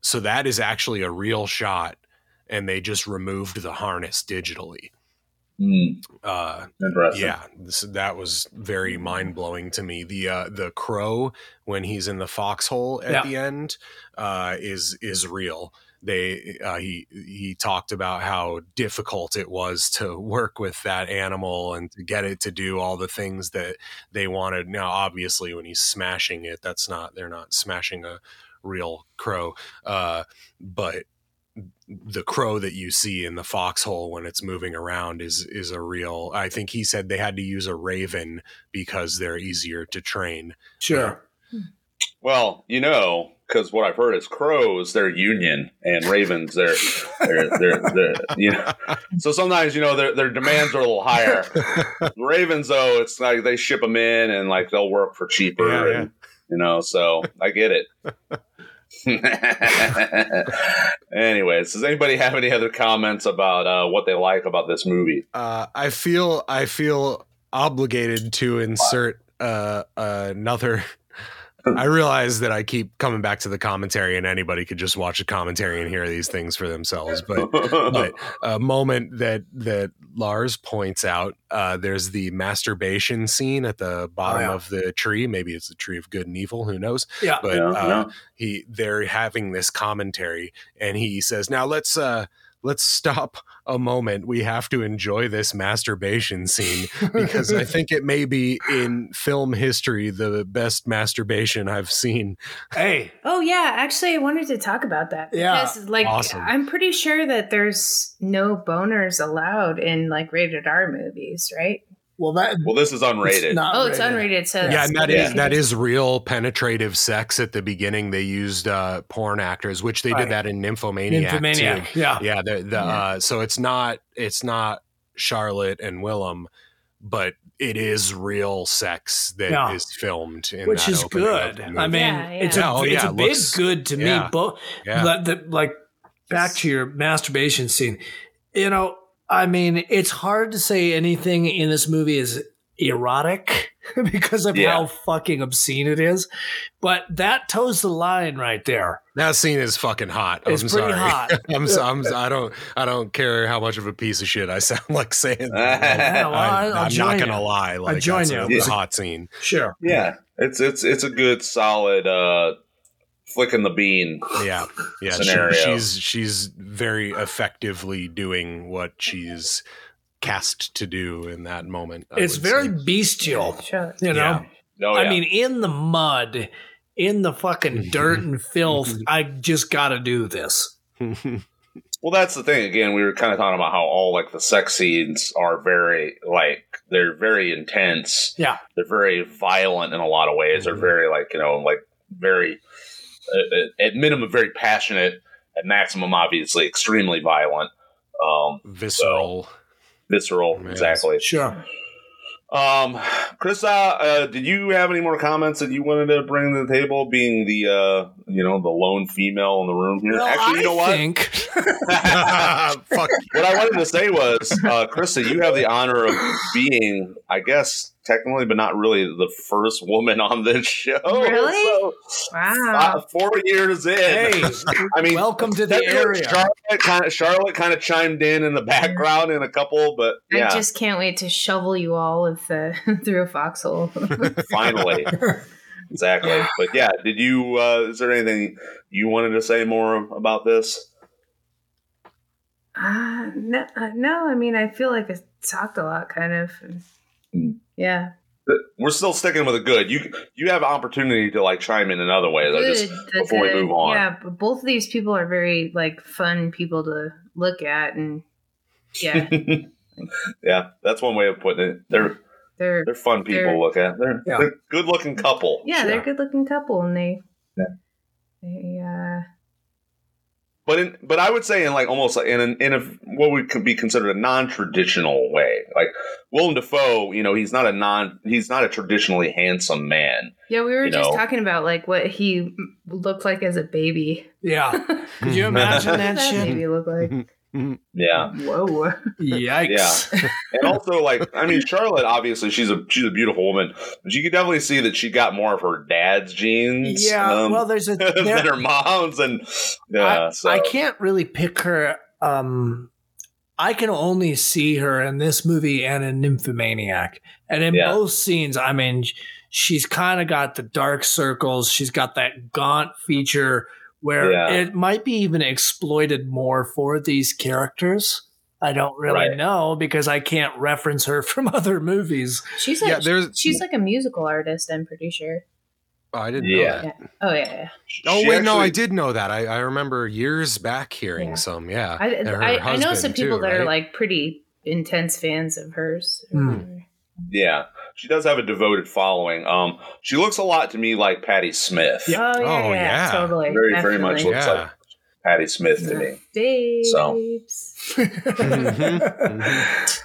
so that is actually a real shot and they just removed the harness digitally. Mm. Uh, yeah, this, that was very mind blowing to me. The uh, the crow when he's in the foxhole at yeah. the end uh, is is real. They uh, he he talked about how difficult it was to work with that animal and to get it to do all the things that they wanted. Now, obviously, when he's smashing it, that's not they're not smashing a real crow, uh, but the crow that you see in the foxhole when it's moving around is is a real i think he said they had to use a raven because they're easier to train. Sure. Hmm. Well you know because what i've heard is crows they're union and ravens they're they're, they're, they're you know. So sometimes you know their, their demands are a little higher. Ravens though it's like they ship them in and like they'll work for cheaper yeah, and, yeah. you know so i get it Anyways, does anybody have any other comments about uh, what they like about this movie? Uh, I feel I feel obligated to insert uh, another I realize that I keep coming back to the commentary, and anybody could just watch a commentary and hear these things for themselves. But, but a moment that that Lars points out, uh, there's the masturbation scene at the bottom oh, yeah. of the tree. Maybe it's the tree of good and evil. Who knows? Yeah. But yeah, uh, yeah. he they're having this commentary, and he says, "Now let's." Uh, let's stop a moment. We have to enjoy this masturbation scene because I think it may be in film history the best masturbation I've seen. Hey. Oh yeah, actually I wanted to talk about that because yeah. like awesome. I'm pretty sure that there's no boners allowed in like rated R movies, right? Well, that well, this is unrated. It's oh, it's unrated. So yeah, and that yeah. is that is real penetrative sex. At the beginning, they used uh, porn actors, which they right. did that in Nymphomaniac. Nymphomaniac, too. yeah, yeah. The, the, yeah. Uh, so it's not it's not Charlotte and Willem, but it is real sex that yeah. is filmed, which is good. I mean, yeah, yeah. it's a oh, it's a big looks, good to me. Both, like back to your masturbation scene. You know, I mean, it's hard to say anything in this movie is erotic because of yeah. how fucking obscene it is. But that toes the line right there. That scene is fucking hot. It's I'm pretty sorry. hot. I'm, I'm, I don't I don't care how much of a piece of shit I sound like saying. yeah, well, I, am not gonna lie. Like, I join you. It was a hot scene. Sure. Yeah, it's it's it's a good solid uh, flicking the bean. Yeah, yeah. Scenario. She, she's she's very effectively doing what she's cast to do in that moment. I it's very say. bestial, you know. Yeah. Oh, yeah. I mean, in the mud, in the fucking dirt and filth. I just got to do this. well, that's the thing. Again, we were kind of talking about how all like the sex scenes are very like they're very intense. Yeah, they're very violent in a lot of ways. Mm-hmm. They're very like you know like very at minimum very passionate, at maximum obviously extremely violent, um, visceral, so, visceral, yes. exactly. Sure. Um, Chris, uh, uh, did you have any more comments that you wanted to bring to the table? Being the uh, you know the lone female in the room here. Well, Actually, you know what? Think... Fuck. What I wanted to say was, uh, Krysta, you have the honor of being, I guess, technically, but not really the first woman on this show. Really? So, wow. Uh, four years in. Hey, I mean, welcome to the area. Charlotte kind of Charlotte kind of chimed in in the background in a couple, but yeah. I just can't wait to shovel you all with uh, through a foxhole. Finally. exactly. But yeah, did you? Uh, is there anything you wanted to say more about this? Uh, no, uh, no. I mean, I feel like I talked a lot, kind of. Mm. Yeah. We're still sticking with a good. You you have opportunity to like chime in another way though. Just Good, the before we move on. Yeah, but both of these people are very like fun people to look at, and yeah, yeah, that's one way of putting it. They're they're they're fun people They're- to look at. They're, Yeah. they're good looking couple. yeah, they're a good looking couple, and they Yeah. they uh But in but I would say in like almost like in an, in a what would be considered a non traditional way. Like Willem Dafoe, you know, he's not a non he's not a traditionally handsome man. yeah. We were just know. talking about like what he looked like as a baby. Yeah. Could you imagine that that shit? baby look like? Yeah. Whoa. Yikes. Yeah. and also like I mean Charlotte obviously she's a she's a beautiful woman. But you can definitely see that she got more of her dad's genes. Yeah. um, well, there's a. than her mom's and yeah. I, so I can't really pick her. Um, I can only see her in this movie and in Nymphomaniac. And in Yeah. both scenes, I mean, she's kind of got the dark circles. She's got that gaunt feature where Yeah. it might be even exploited more for these characters. I don't really Right. know because I can't reference her from other movies. She's like Yeah, there's- she's like a musical artist. I'm pretty sure. Oh, I didn't Yeah. know that. Yeah. Oh yeah. yeah. Oh She wait, no, I did know that. I, I remember years back hearing Yeah. some. Yeah, I, I, I know some people too, that are like pretty intense fans of hers. or Hmm. Yeah. She does have a devoted following. Um she looks a lot to me like Patti Smith. Oh yeah, Oh, yeah, yeah. totally. Very, very much looks Yeah. like Patti Smith to me. Babes. So.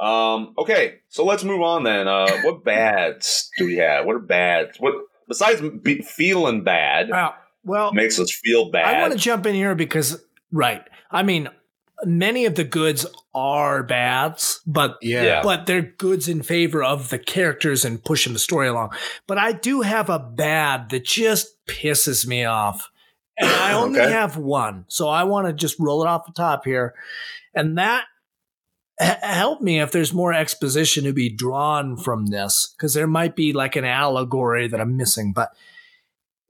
Um, okay, so let's move on then. Uh, what bads do we have? What are bads? What besides be, feeling bad Wow. Well, makes us feel bad. I want to jump in here because, right. I mean, many of the goods are bads, but Yeah. Yeah. but they're goods in favor of the characters and pushing the story along. But I do have a bad that just pisses me off. And I only Okay. have one. So I want to just roll it off the top here. And that help me if there's more exposition to be drawn from this because there might be like an allegory that I'm missing. But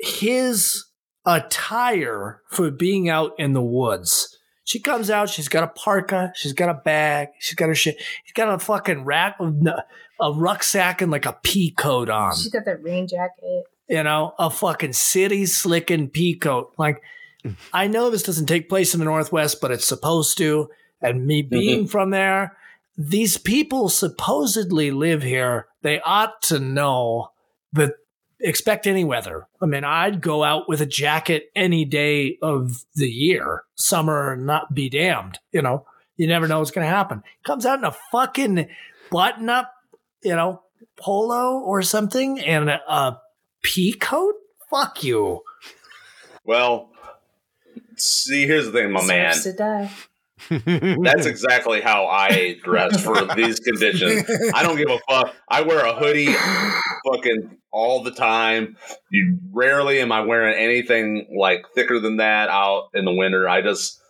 his attire for being out in the woods. She comes out, she's got a parka, she's got a bag, she's got her shit. She's got a fucking rack, of a rucksack and like a pea coat on. She's got that rain jacket. You know, a fucking city slicking pea coat. Like, I know this doesn't take place in the Northwest, but it's supposed to. And me mm-hmm. being from there, these people supposedly live here. They ought to know that expect any weather. I mean, I'd go out with a jacket any day of the year, summer or not be damned. You know, you never know what's going to happen. Comes out in a fucking button up, you know, polo or something and a, a pea coat. Fuck you. well, see, here's the thing, my man. To die. That's exactly how I dress for these conditions. I don't give a fuck. I wear a hoodie fucking all the time. You rarely am I wearing anything like thicker than that out in the winter. I just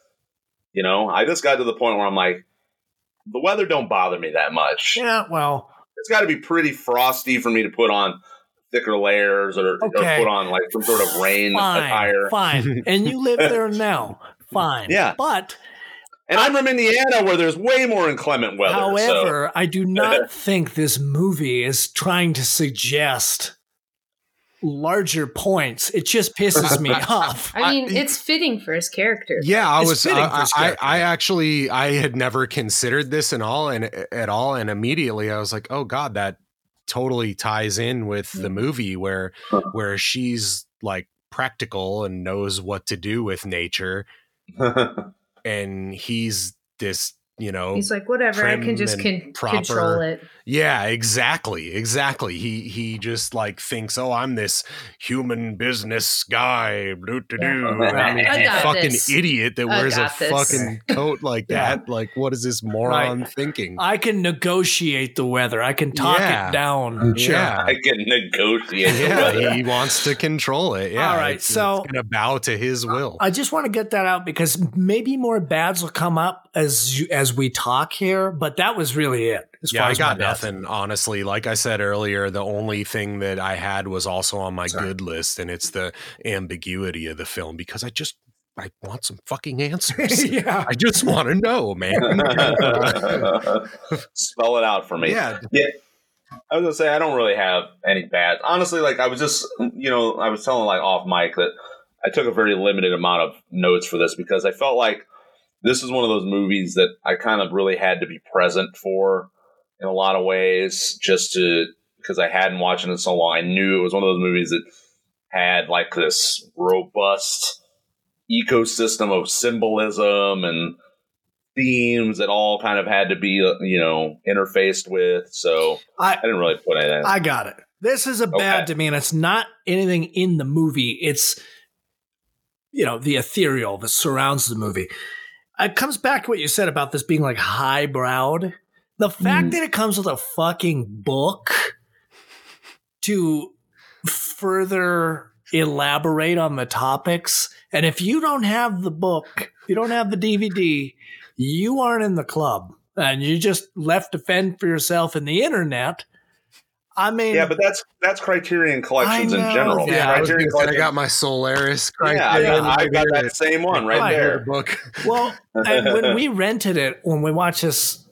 you know, I just got to the point where I'm like the weather don't bother me that much. Yeah, well, It's got to be pretty frosty for me to put on thicker layers or, or put on like some sort of rain fine, attire. fine. And you live there now. Fine. Yeah. But And I'm from Indiana where there's way more inclement weather. so- However, I do not think this movie is trying to suggest larger points. It just pisses me off. I mean, I- it's fitting for his character. Yeah, I It's was. fitting uh, for I, his I, character. I actually, I had never considered this at all, and at all, and immediately I was like, "Oh God, that totally ties in with the mm-hmm. movie where, where she's like practical and knows what to do with nature, and he's this, you know, He's like, whatever, I can just con- proper. control it. Yeah, exactly, exactly. He he just like thinks, oh, I'm this human business guy. Yeah. I mean, I you got fucking this. idiot that I wears a this. fucking coat like Yeah. that. Like, what is this moron thinking? I can negotiate the weather. I can talk Yeah. it down. Sure. Yeah. I can negotiate. the Yeah, weather. he wants to control it. Yeah, All right, it's, so- it's gonna bow to his will. I just want to get that out because maybe more bads will come up as you, as we talk here, but that was really it. As yeah, far I as got bads. nothing. Honestly, like I said earlier, the only thing that I had was also on my Sorry. good list, and it's the ambiguity of the film because I just I want some fucking answers. yeah. I just want to know, man. Spell it out for me. yeah, Yeah. I was gonna say I don't really have any bad. Honestly, like I was just, you know, I was telling like off mic that I took a very limited amount of notes for this because I felt like this is one of those movies that I kind of really had to be present for in a lot of ways, just to because I hadn't watched it in so long. I knew it was one of those movies that had like this robust ecosystem of symbolism and themes that all kind of had to be, uh, you know, interfaced with. So I I didn't really put it in. I got it. This is a bad Okay. to me, and it's not anything in the movie. It's you know the ethereal that surrounds the movie. It comes back to what you said about this being like highbrowed. The fact mm. that it comes with a fucking book to further elaborate on the topics, and if you don't have the book, you don't have the DVD, you aren't in the club, and you just left to fend for yourself in the internet. I mean, yeah, but that's that's Criterion collections in general. that. yeah. I, Criterion gonna I got my Solaris. yeah, I got, I got here that same one right Right. there. book. Well, and when we rented it, when we watched this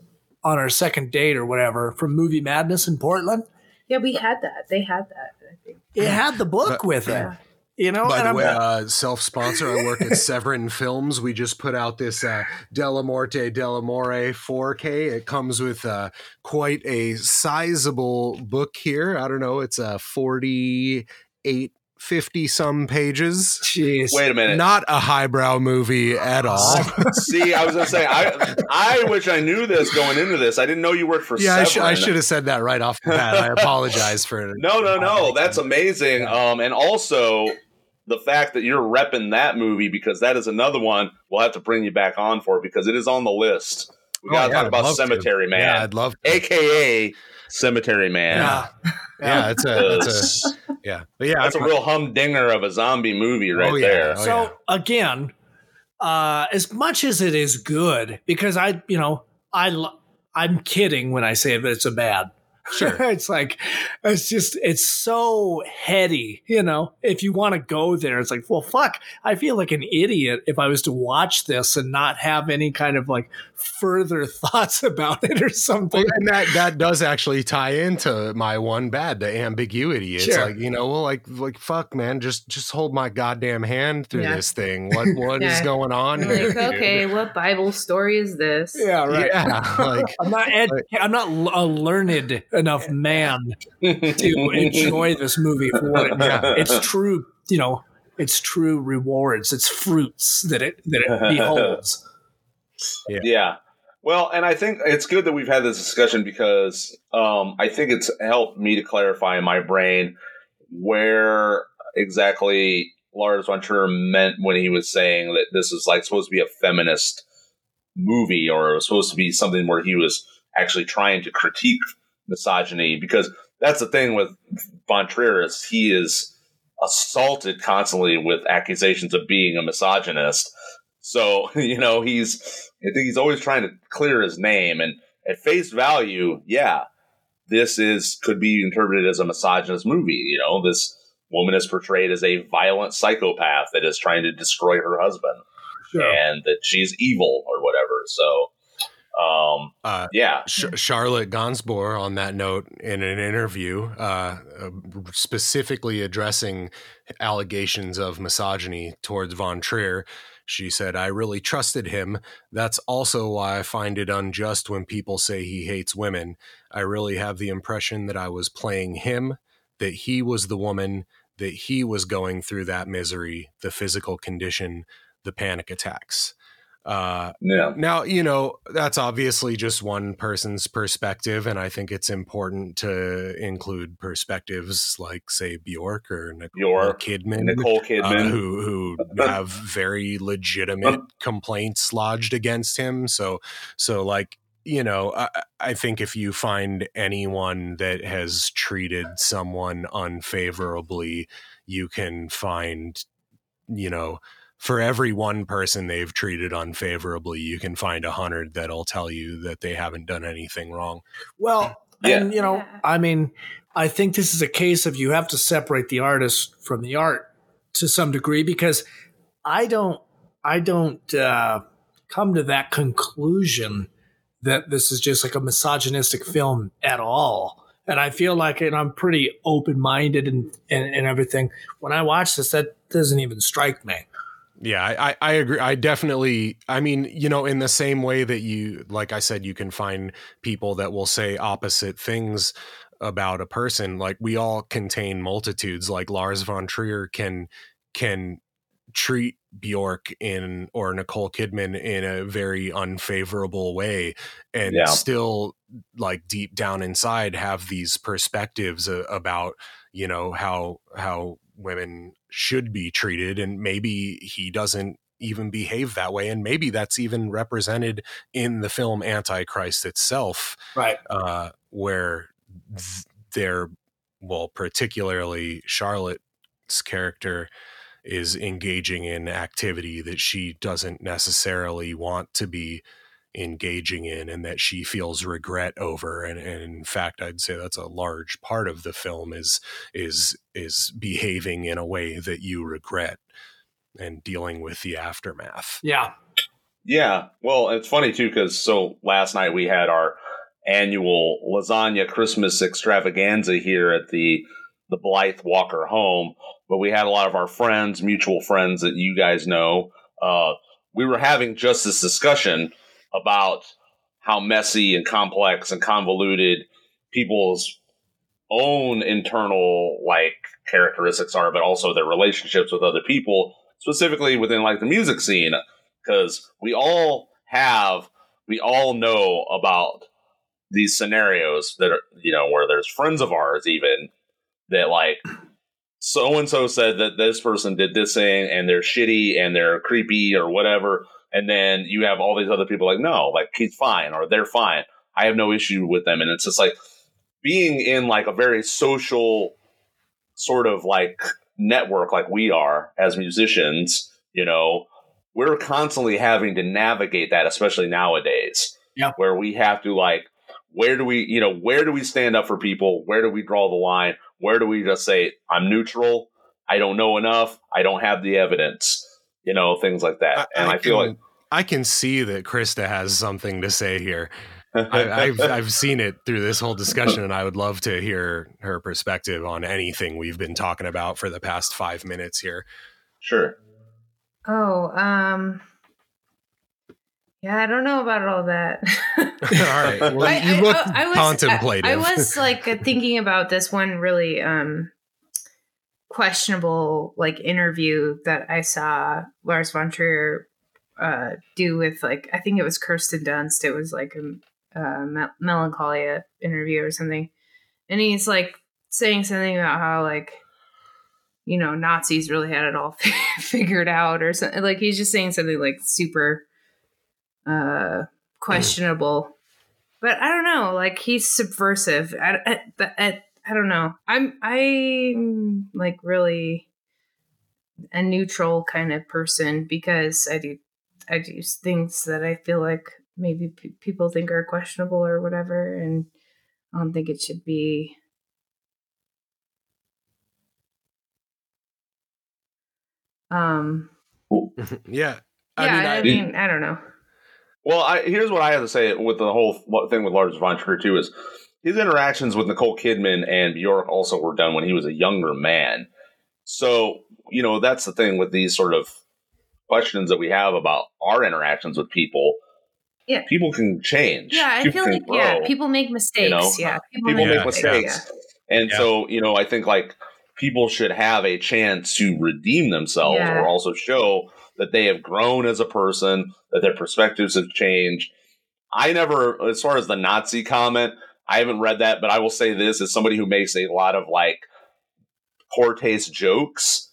on our second date or whatever from Movie Madness in Portland, Yeah, we had that. They had that. I think. it had the book But- with it. You know, By and the I'm way, uh, self-sponsor. I work at Severin Films. We just put out this uh, Dellamorte Dellamore 4K. It comes with uh, quite a sizable book here. I don't know. It's a 48, 50 some pages. jeez. Wait a minute. Not a highbrow movie at all. See, I was gonna say I I wish I knew this going into this. I didn't know you worked for. yeah, I, sh- I should have said that right off the bat. I apologize for it. No, no, no. That's amazing. Um, and also the fact that you're repping that movie because that is another one we'll have to bring you back on for because it is on the list. We Oh, gotta yeah, talk I'd about love to. Cemetery Yeah, Man, I'd love to. aka Cemetery Man. Yeah. Yeah, it's a, it's That's, a yeah. But yeah, that's a I'm- real humdinger of a zombie movie right Oh, yeah. there. Oh, so yeah. again, uh, as much as it is good, because I, you know, I, lo- I'm kidding when I say that it's a bad. Sure. it's like it's just it's so heady, you know. If you want to go there, it's like, well, fuck. I feel like an idiot if I was to watch this and not have any kind of like further thoughts about it or something. Well, and that that does actually tie into my one bad, the ambiguity. It's Sure. like you know, well, like like fuck, man, just just hold my goddamn hand through Yeah. this thing. What what is Yeah. going on here? Like, dude? okay, what Bible story is this? Yeah, right. Yeah, like I'm not ed- I'm not a learned enough man to enjoy this movie for what it, Yeah. it's true, you know, it's true rewards, it's fruits that it that it beholds. Yeah. Well, and I think it's good that we've had this discussion because um, I think it's helped me to clarify in my brain where exactly Lars von Trier meant when he was saying that this is like supposed to be a feminist movie or it was supposed to be something where he was actually trying to critique misogyny because that's the thing with von Trier is he is assaulted constantly with accusations of being a misogynist. So, you know, he's I think he's always trying to clear his name. And at face value, yeah, this is could be interpreted as a misogynist movie, you know, this woman is portrayed as a violent psychopath that is trying to destroy her husband. And that she's evil or whatever. So, um, uh, yeah, Sh- Charlotte Gainsbourg, on that note, in an interview, uh, uh, specifically addressing allegations of misogyny towards Von Trier, she said, I really trusted him. That's also why I find it unjust when people say he hates women. I really have the impression that I was playing him, that he was the woman, that he was going through that misery, the physical condition, the panic attacks. Uh, yeah, now, you know, that's obviously just one person's perspective, and I think it's important to include perspectives like, say, Bjork or Nicole Bjork, Kidman, Nicole uh, Kidman. who who have very legitimate complaints lodged against him. So, so like, you know, I, I think if you find anyone that has treated someone unfavorably, you can find, you know, for every one person they've treated unfavorably, you can find a hundred that'll tell you that they haven't done anything wrong. Well, Yeah. and you know, Yeah. I mean, I think this is a case of you have to separate the artist from the art to some degree because I don't I don't uh, come to that conclusion that this is just like a misogynistic film at all. And I feel like, and I'm pretty open minded and, and, and everything. When I watch this, that doesn't even strike me. Yeah, I, I agree. I definitely, I mean, you know, in the same way that you, like I said, you can find people that will say opposite things about a person. Like we all contain multitudes. Like Lars von Trier can can treat Bjork in or Nicole Kidman in a very unfavorable way and yeah. still like deep down inside have these perspectives about you know how how women should be treated and maybe he doesn't even behave that way and maybe that's even represented in the film antichrist itself right. uh where th- they're well particularly charlotte's character is engaging in activity that she doesn't necessarily want to be engaging in and that she feels regret over and, and, in fact i'd say that's a large part of the film is is is behaving in a way that you regret and dealing with the aftermath. Yeah. Yeah. Well it's funny too because so last night we had our annual lasagna christmas extravaganza here at the the blythe walker home but we had a lot of our friends mutual friends that you guys know uh, we were having just this discussion about how messy and complex and convoluted people's own internal like characteristics are, but also their relationships with other people, specifically within like the music scene, because we all have, we all know about these scenarios that are, you know, where there's friends of ours even that like so and so said that this person did this thing and they're shitty and they're creepy or whatever and then you have all these other people like no like he's fine or they're fine. I have no issue with them. And it's just like being in like a very social sort of like network like we are as musicians you know we're constantly having to navigate that especially nowadays. Yeah. Where we have to like where do we you know where do we stand up for people? Where do we draw the line? Where do we just say i'm neutral. I don't know enough. I don't have the evidence you know, things like that. I, and I, I feel can, like I can see that Krysta has something to say here. I, have I've seen it through this whole discussion, and I would love to hear her perspective on anything we've been talking about for the past five minutes here. Sure. Oh, um, yeah, I don't know about all that. all right, well, I, you look I, I was, contemplative. I, was like thinking about this one really um questionable like interview that I saw Lars von Trier uh, do with like I think it was Kirsten Dunst. It was like a, a me- melancholia interview or something, and he's like saying something about how like you know Nazis really had it all figured out or something. Like he's just saying something like super uh, questionable. But I don't know. Like he's subversive. At, at I don't know. I'm I'm like really a neutral kind of person because I do I do things that I feel like maybe p- people think are questionable or whatever, and I don't think it should be. Um. yeah. I yeah, mean, I, I mean, I don't know. Well, I, here's what I have to say with the whole thing with Lars von Trier too is his interactions with Nicole Kidman and Bjork also were done when he was a younger man. So, you know, that's the thing with these sort of questions that we have about our interactions with people. Yeah. People can change. Yeah, I people feel like grow, yeah, people make mistakes. You know? Yeah. People, people make, make mistakes. Yeah. And yeah. so, you know, I think like people should have a chance to redeem themselves yeah. or also show that they have grown as a person, that their perspectives have changed. I never, as far as the Nazi comment, I haven't read that, but I will say this as somebody who makes a lot of like poor taste jokes.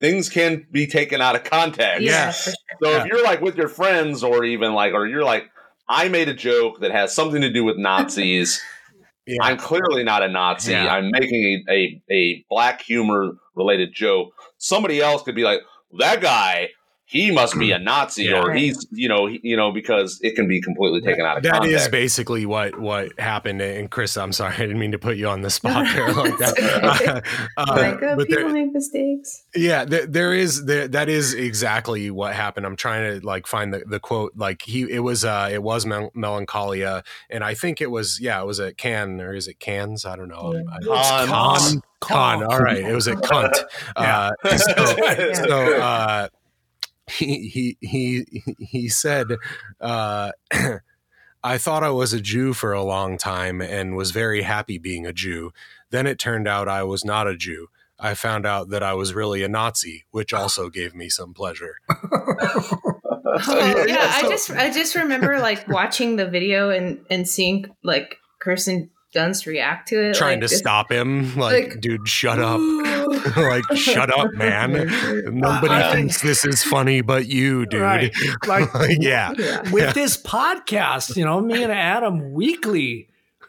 Things can be taken out of context. Yes. So yeah. if you're like with your friends or even like, or you're like, I made a joke that has something to do with Nazis. yeah. I'm clearly not a Nazi. Yeah. I'm making a, a, a black humor related joke. Somebody else could be like, that guy, he must be a Nazi Yeah. or he's you know he, you know because it can be completely taken out of That is context. basically what what happened. And Chris, I'm sorry, I didn't mean to put you on the spot No, there like it's that. Uh, like, oh, but people there- make mistakes. yeah, there, there is there, that is exactly what happened. I'm trying to like find the, the quote. Like he, it was uh, it was mel- melancholia, and I think it was yeah, it was at Cannes or is it Cannes? I don't know. Yeah. Con. Con, Con. All right, it was a Cunt. Uh, so, so uh, he he he he said, uh, "I thought I was a Jew for a long time and was very happy being a Jew. Then it turned out I was not a Jew. I found out that I was really a Nazi, which also gave me some pleasure." Oh, yeah, I so- just I just remember like watching the video and and seeing like Kirsten Dunst react to it, Trying like, to stop him, like, like, dude, shut up. like, shut up, man. Nobody I- thinks this is funny but you, dude. Right. Like yeah. Yeah. with this podcast, you know, me and Adam weekly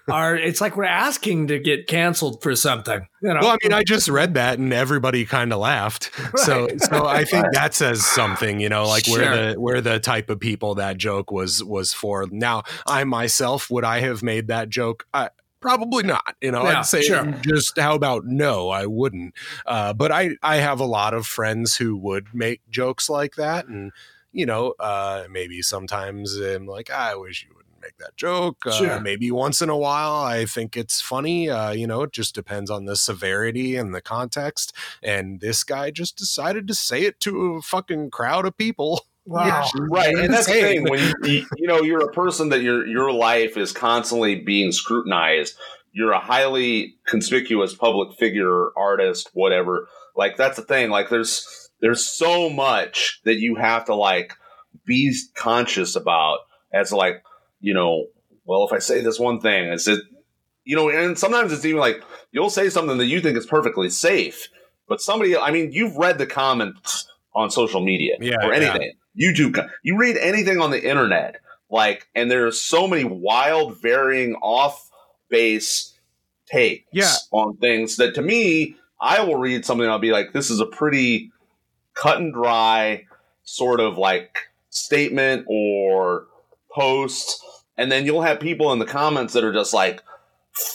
are it's like we're asking to get canceled for something. You know, Well, I mean, I just read that and everybody kind of laughed. So, Right. so I think that says something, you know, like Sure. where the where the type of people that joke was was for. Now, I myself would I have made that joke? I, probably not. You know, Yeah, I'd say sure. just how about no? I wouldn't. Uh, but I I have a lot of friends who would make jokes like that, and you know, uh, maybe sometimes I'm like, I wish you wouldn't make that joke. Uh, Sure. Maybe once in a while, I think it's funny. Uh, you know, it just depends on the severity and the context. And this guy just decided to say it to a fucking crowd of people. Wow. right and that's the thing when you, you know you're a person that your your life is constantly being scrutinized you're a highly conspicuous public figure artist whatever like that's the thing like there's there's so much that you have to like be conscious about as like you know well if i say this one thing is it you know and sometimes it's even like you'll say something that you think is perfectly safe but somebody i mean you've read the comments on social media Yeah, or yeah. Youtube you read anything on the internet like and there's so many wild varying off base takes Yeah. on things that to me i will read something i'll be like this is a pretty cut and dry sort of like statement or post and then you'll have people in the comments that are just like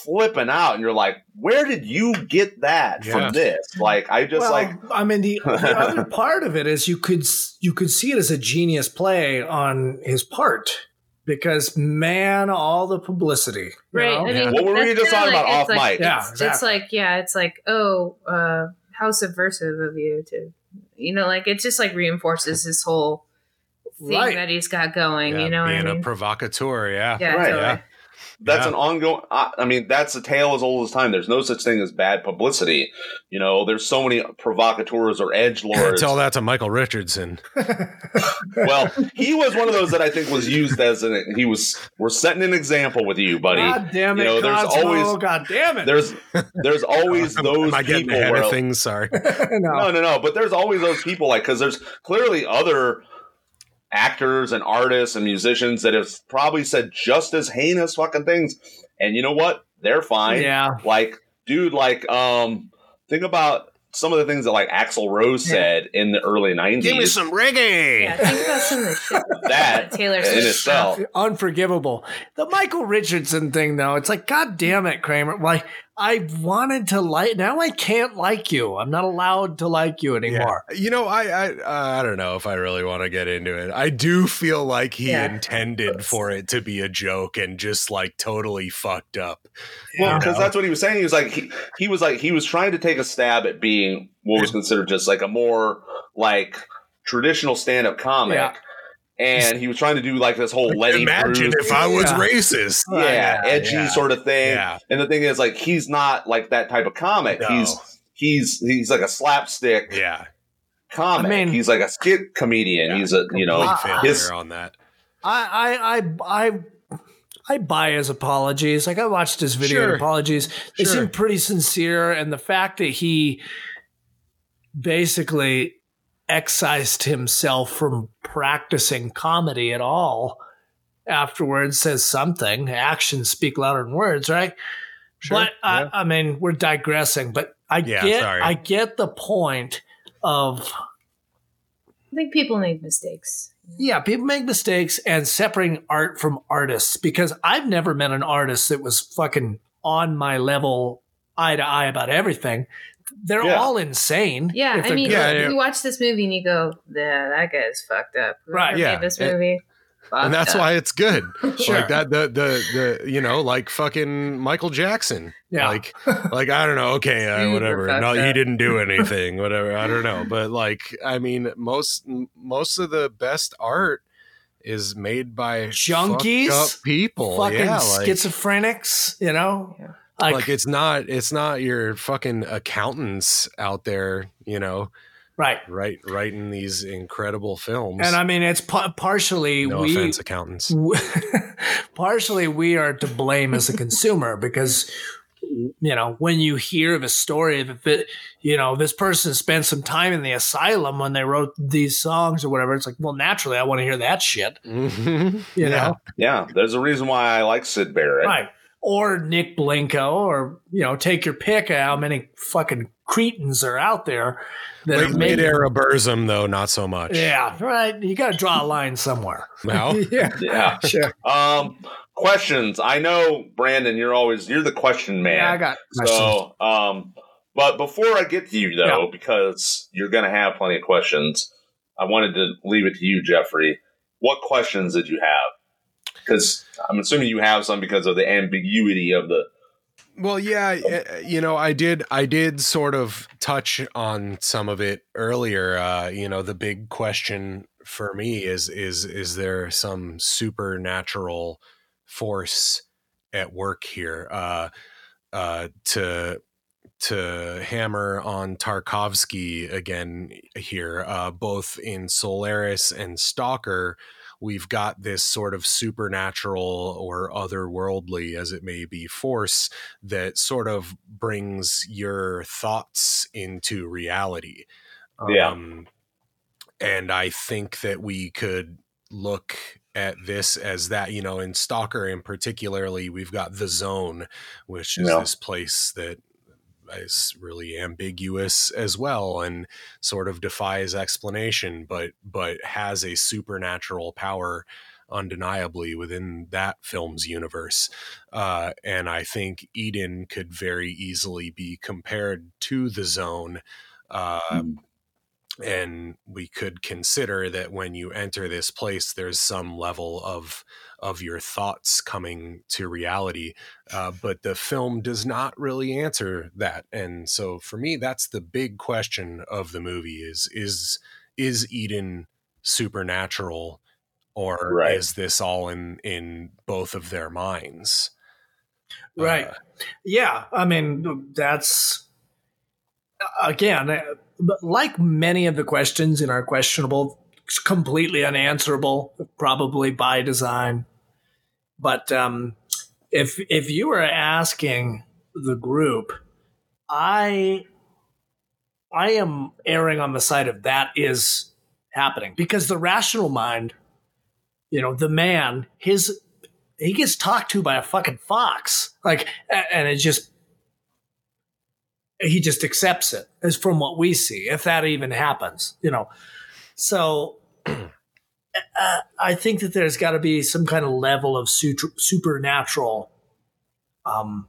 flipping out and you're like where did you get that Yeah. from this like i just well, like I mean, the, the other part of it is you could you could see it as a genius play on his part because man, all the publicity, you Right. know? I mean, What were we just kinda talking about off it's like, mic? Yeah, It's, it's like, yeah, it's like, oh, uh, how subversive of you to, you know, like it just like reinforces this whole thing Right. that he's got going. Yeah, you know what being I mean? a provocateur. Yeah. yeah, Right, totally. yeah. That's Yeah. an ongoing I, I mean that's a tale as old as time there's no such thing as bad publicity you know there's so many provocateurs or edge lords Tell that to Michael Richardson. well he was one of those that i think was used as an he was we're setting an example with you buddy God damn it, You know, there's Cosmo, always- God damn it. there's there's always those Am I getting people ahead where of things? Sorry. no. no, no, no. But there's always those people like because there's clearly other actors and artists and musicians that have probably said just as heinous fucking things, and you know what? They're fine. Yeah. Like, dude, like, um, think about some of the things that like Axl Rose Yeah. said in the early '90s. Give me some reggae. Yeah, think about some of the shit that Taylor in Swift itself. Unforgivable. The Michael Richardson thing, though, it's like, God damn it, Kramer. Like, I wanted to like, now I can't like you. I'm not allowed to like you anymore. Yeah. You know, I I uh, I don't know if I really want to get into it. I do feel like he Yeah. intended for it to be a joke and just like totally fucked up. Well, You because know? that's what he was saying. He was like he, he was like he was trying to take a stab at being what was considered just like a more like traditional stand up comic. Yeah. And he was trying to do like this whole Lenny Imagine Bruce, if I was Yeah. racist. yeah, Yeah, edgy yeah. sort of thing. Yeah. And the thing is, like, he's not like that type of comic. No. He's he's he's like a slapstick Yeah. comic. I mean- he's like a skit comedian. Yeah. He's a you know Complete his on that. I, I, I, I, I buy his apologies. Like I watched his video Sure. apologies. They Sure. seem pretty sincere, and the fact that he basically excised himself from practicing comedy at all afterwards says something. Actions speak louder than words, right? Sure. But yeah. I, I mean, we're digressing. But I Yeah, get, sorry. I get the point of I think people make mistakes. Yeah, people make mistakes and separating art from artists because I've never met an artist that was fucking on my level eye to eye about everything. They're Yeah. all insane. Yeah, I mean, good. Yeah, yeah. you watch this movie and you go, "Yeah, that guy's fucked up." Whoever Right, made yeah. this And- movie, and that's up. why it's good. Sure. Like that, the the the you know, like fucking Michael Jackson. Yeah. Like, like I don't know. Okay, uh, whatever. fucked No, he didn't do anything. Whatever. I don't know. But like, I mean, most most of the best art is made by Junkies? fucked up people. fucking yeah, like, schizophrenics, you know? Yeah. Like, like it's not it's not your fucking accountants out there. You know, right. right writing these incredible films. And I mean, it's pa- partially no we offense, accountants. partially we are to blame as a consumer because you know when you hear of a story that that, you know this person spent some time in the asylum when they wrote these songs or whatever it's like well naturally i want to hear that shit Mhm. you Yeah. know Yeah, there's a reason why I like Syd Barrett. right or nick blinko or you know take your pick of how many fucking cretins are out there that Late, are making- era Burzum, though, not so much. yeah right you got to draw a line somewhere Now, yeah Yeah. sure Um, questions. I know, Brandon, you're always you're the question man. yeah i got questions. So, um, but before I get to you though, Yeah. because you're going to have plenty of questions, I wanted to leave it to you, Jeffery. What questions did you have? Because I'm assuming you have some because of the ambiguity of the. Well, yeah, uh, you know, I did, I did sort of touch on some of it earlier. Uh, you know, the big question for me is, is, is there some supernatural force at work here? Uh, uh, to to hammer on Tarkovsky again here, uh, both in Solaris and Stalker, we've got this sort of supernatural or otherworldly, as it may be, force that sort of brings your thoughts into reality. Yeah. Um, and I think that we could look at this as that, you know, in Stalker in particularly, we've got the zone, which is Yeah. this place that is really ambiguous as well and sort of defies explanation but but has a supernatural power undeniably within that film's universe. Uh, and i think eden could very easily be compared to the zone uh, and we could consider that when you enter this place there's some level of of your thoughts coming to reality uh, but the film does not really answer that and so for me that's the big question of the movie is is is eden supernatural or Right. is this all in in both of their minds Right. Uh, Yeah, I mean that's again, but like many of the questions in our questionable, completely unanswerable, probably by design. But um, if if you were asking the group, I I am erring on the side of that is happening because the rational mind, you know, the man, his he gets talked to by a fucking fox, like, and it just he just accepts it as from what we see, if that even happens, you know. So uh, I think that there's got to be some kind of level of super, supernatural, um,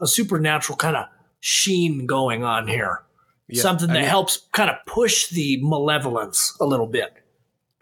a supernatural kind of sheen going on here. yeah, Something I that mean- helps kind of push the malevolence a little bit.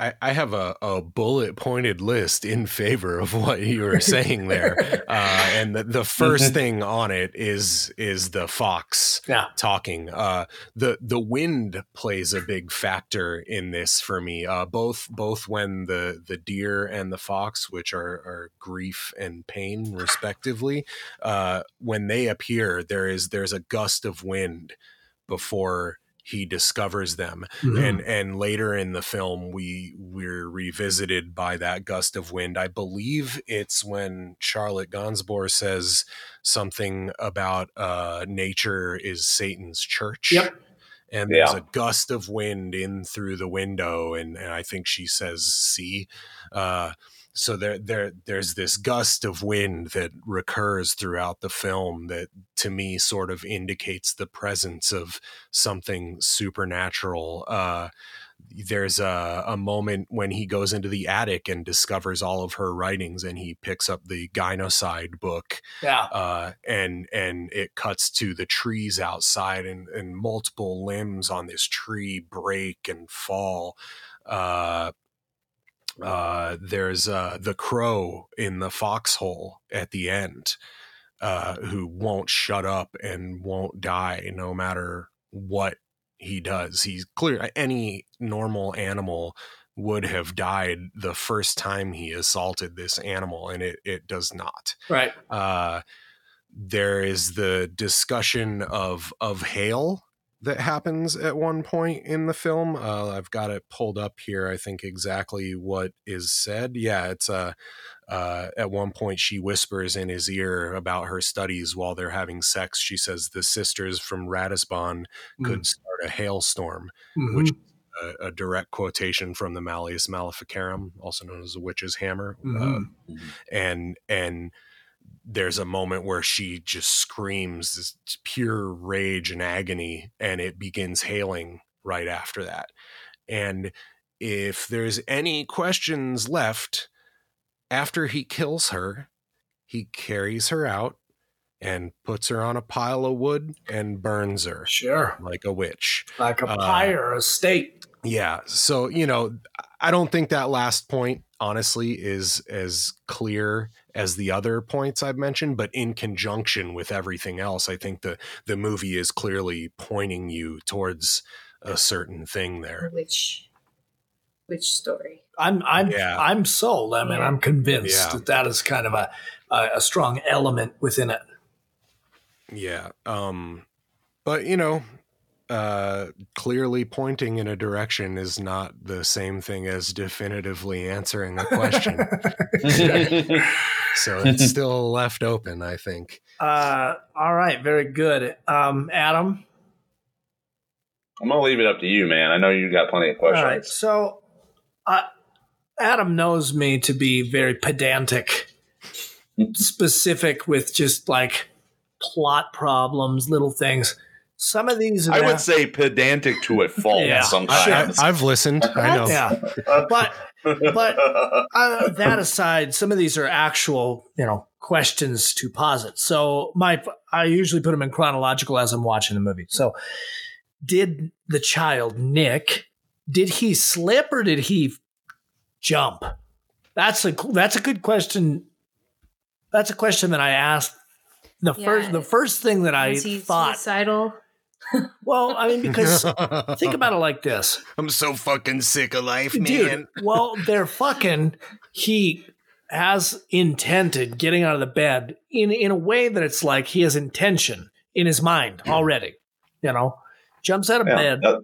I, I have a, a bullet pointed list in favor of what you were saying there, uh, and the, the first thing on it is is the fox Yeah. talking. Uh, the the wind plays a big factor in this for me. Uh, both both when the the deer and the fox, which are are grief and pain respectively, uh, when they appear, there is there's a gust of wind before he discovers them and and later in the film we we're revisited by that gust of wind i believe it's when charlotte gainsbourg says something about uh nature is satan's church Yep. and there's Yeah. a gust of wind in through the window and, and i think she says see uh so there there there's this gust of wind that recurs throughout the film that to me sort of indicates the presence of something supernatural uh there's a, a moment when he goes into the attic and discovers all of her writings and he picks up the gynocide book Yeah. uh, and and it cuts to the trees outside and, and multiple limbs on this tree break and fall uh, uh, there's uh, the crow in the foxhole at the end uh, who won't shut up and won't die no matter what he does. He's clear. Any normal animal would have died the first time he assaulted this animal, and it it does not. Right. Uh, there is the discussion of of hail that happens at one point in the film. Uh, I've got it pulled up here. I think exactly what is said. Yeah, it's uh, uh, at one point she whispers in his ear about her studies while they're having sex. She says the sisters from Ratisbon could start a hailstorm, Mhm. which a, a direct quotation from the Malleus Maleficarum, also known as the witch's hammer. Uh, Mhm. and and there's a moment where she just screams this pure rage and agony and it begins hailing right after that and if there's any questions left after he kills her he carries her out and puts her on a pile of wood and burns her Sure. like a witch Like a Uh, pyre, a state. yeah. So, you know, I don't think that last point, honestly, is as clear as the other points I've mentioned, but in conjunction with everything else, I think the, the movie is clearly pointing you towards a certain thing there. Which which story? I'm I'm Yeah. I'm sold. I mean, I'm convinced Yeah. that that is kind of a a, a strong element within it. Yeah. Um, but, you know, uh, clearly pointing in a direction is not the same thing as definitively answering a question. so it's still left open, I think. Uh, all right, very good. Um, Adam. I'm gonna leave it up to you, man. I know you got plenty of questions. right, so uh, Adam knows me to be very pedantic, specific with just like plot problems, little things. Some of these, are I would say pedantic to a fault Yeah. I, have listened. I know. yeah, but but uh, that aside, some of these are actual, you know, questions to posit. So my, I usually put them in chronological as I'm watching the movie. So, did the child Nick, did he slip or did he jump? That's a that's a good question. That's a question that I asked. The Yeah. first the first thing that I he thought. suicidal? Well, I mean, because think about it like this. I'm so fucking sick of life, man. Dude, well, they're fucking. He has intended getting out of the bed in in a way that it's like he has intention in his mind already. You know, jumps out of Yeah, bed. that-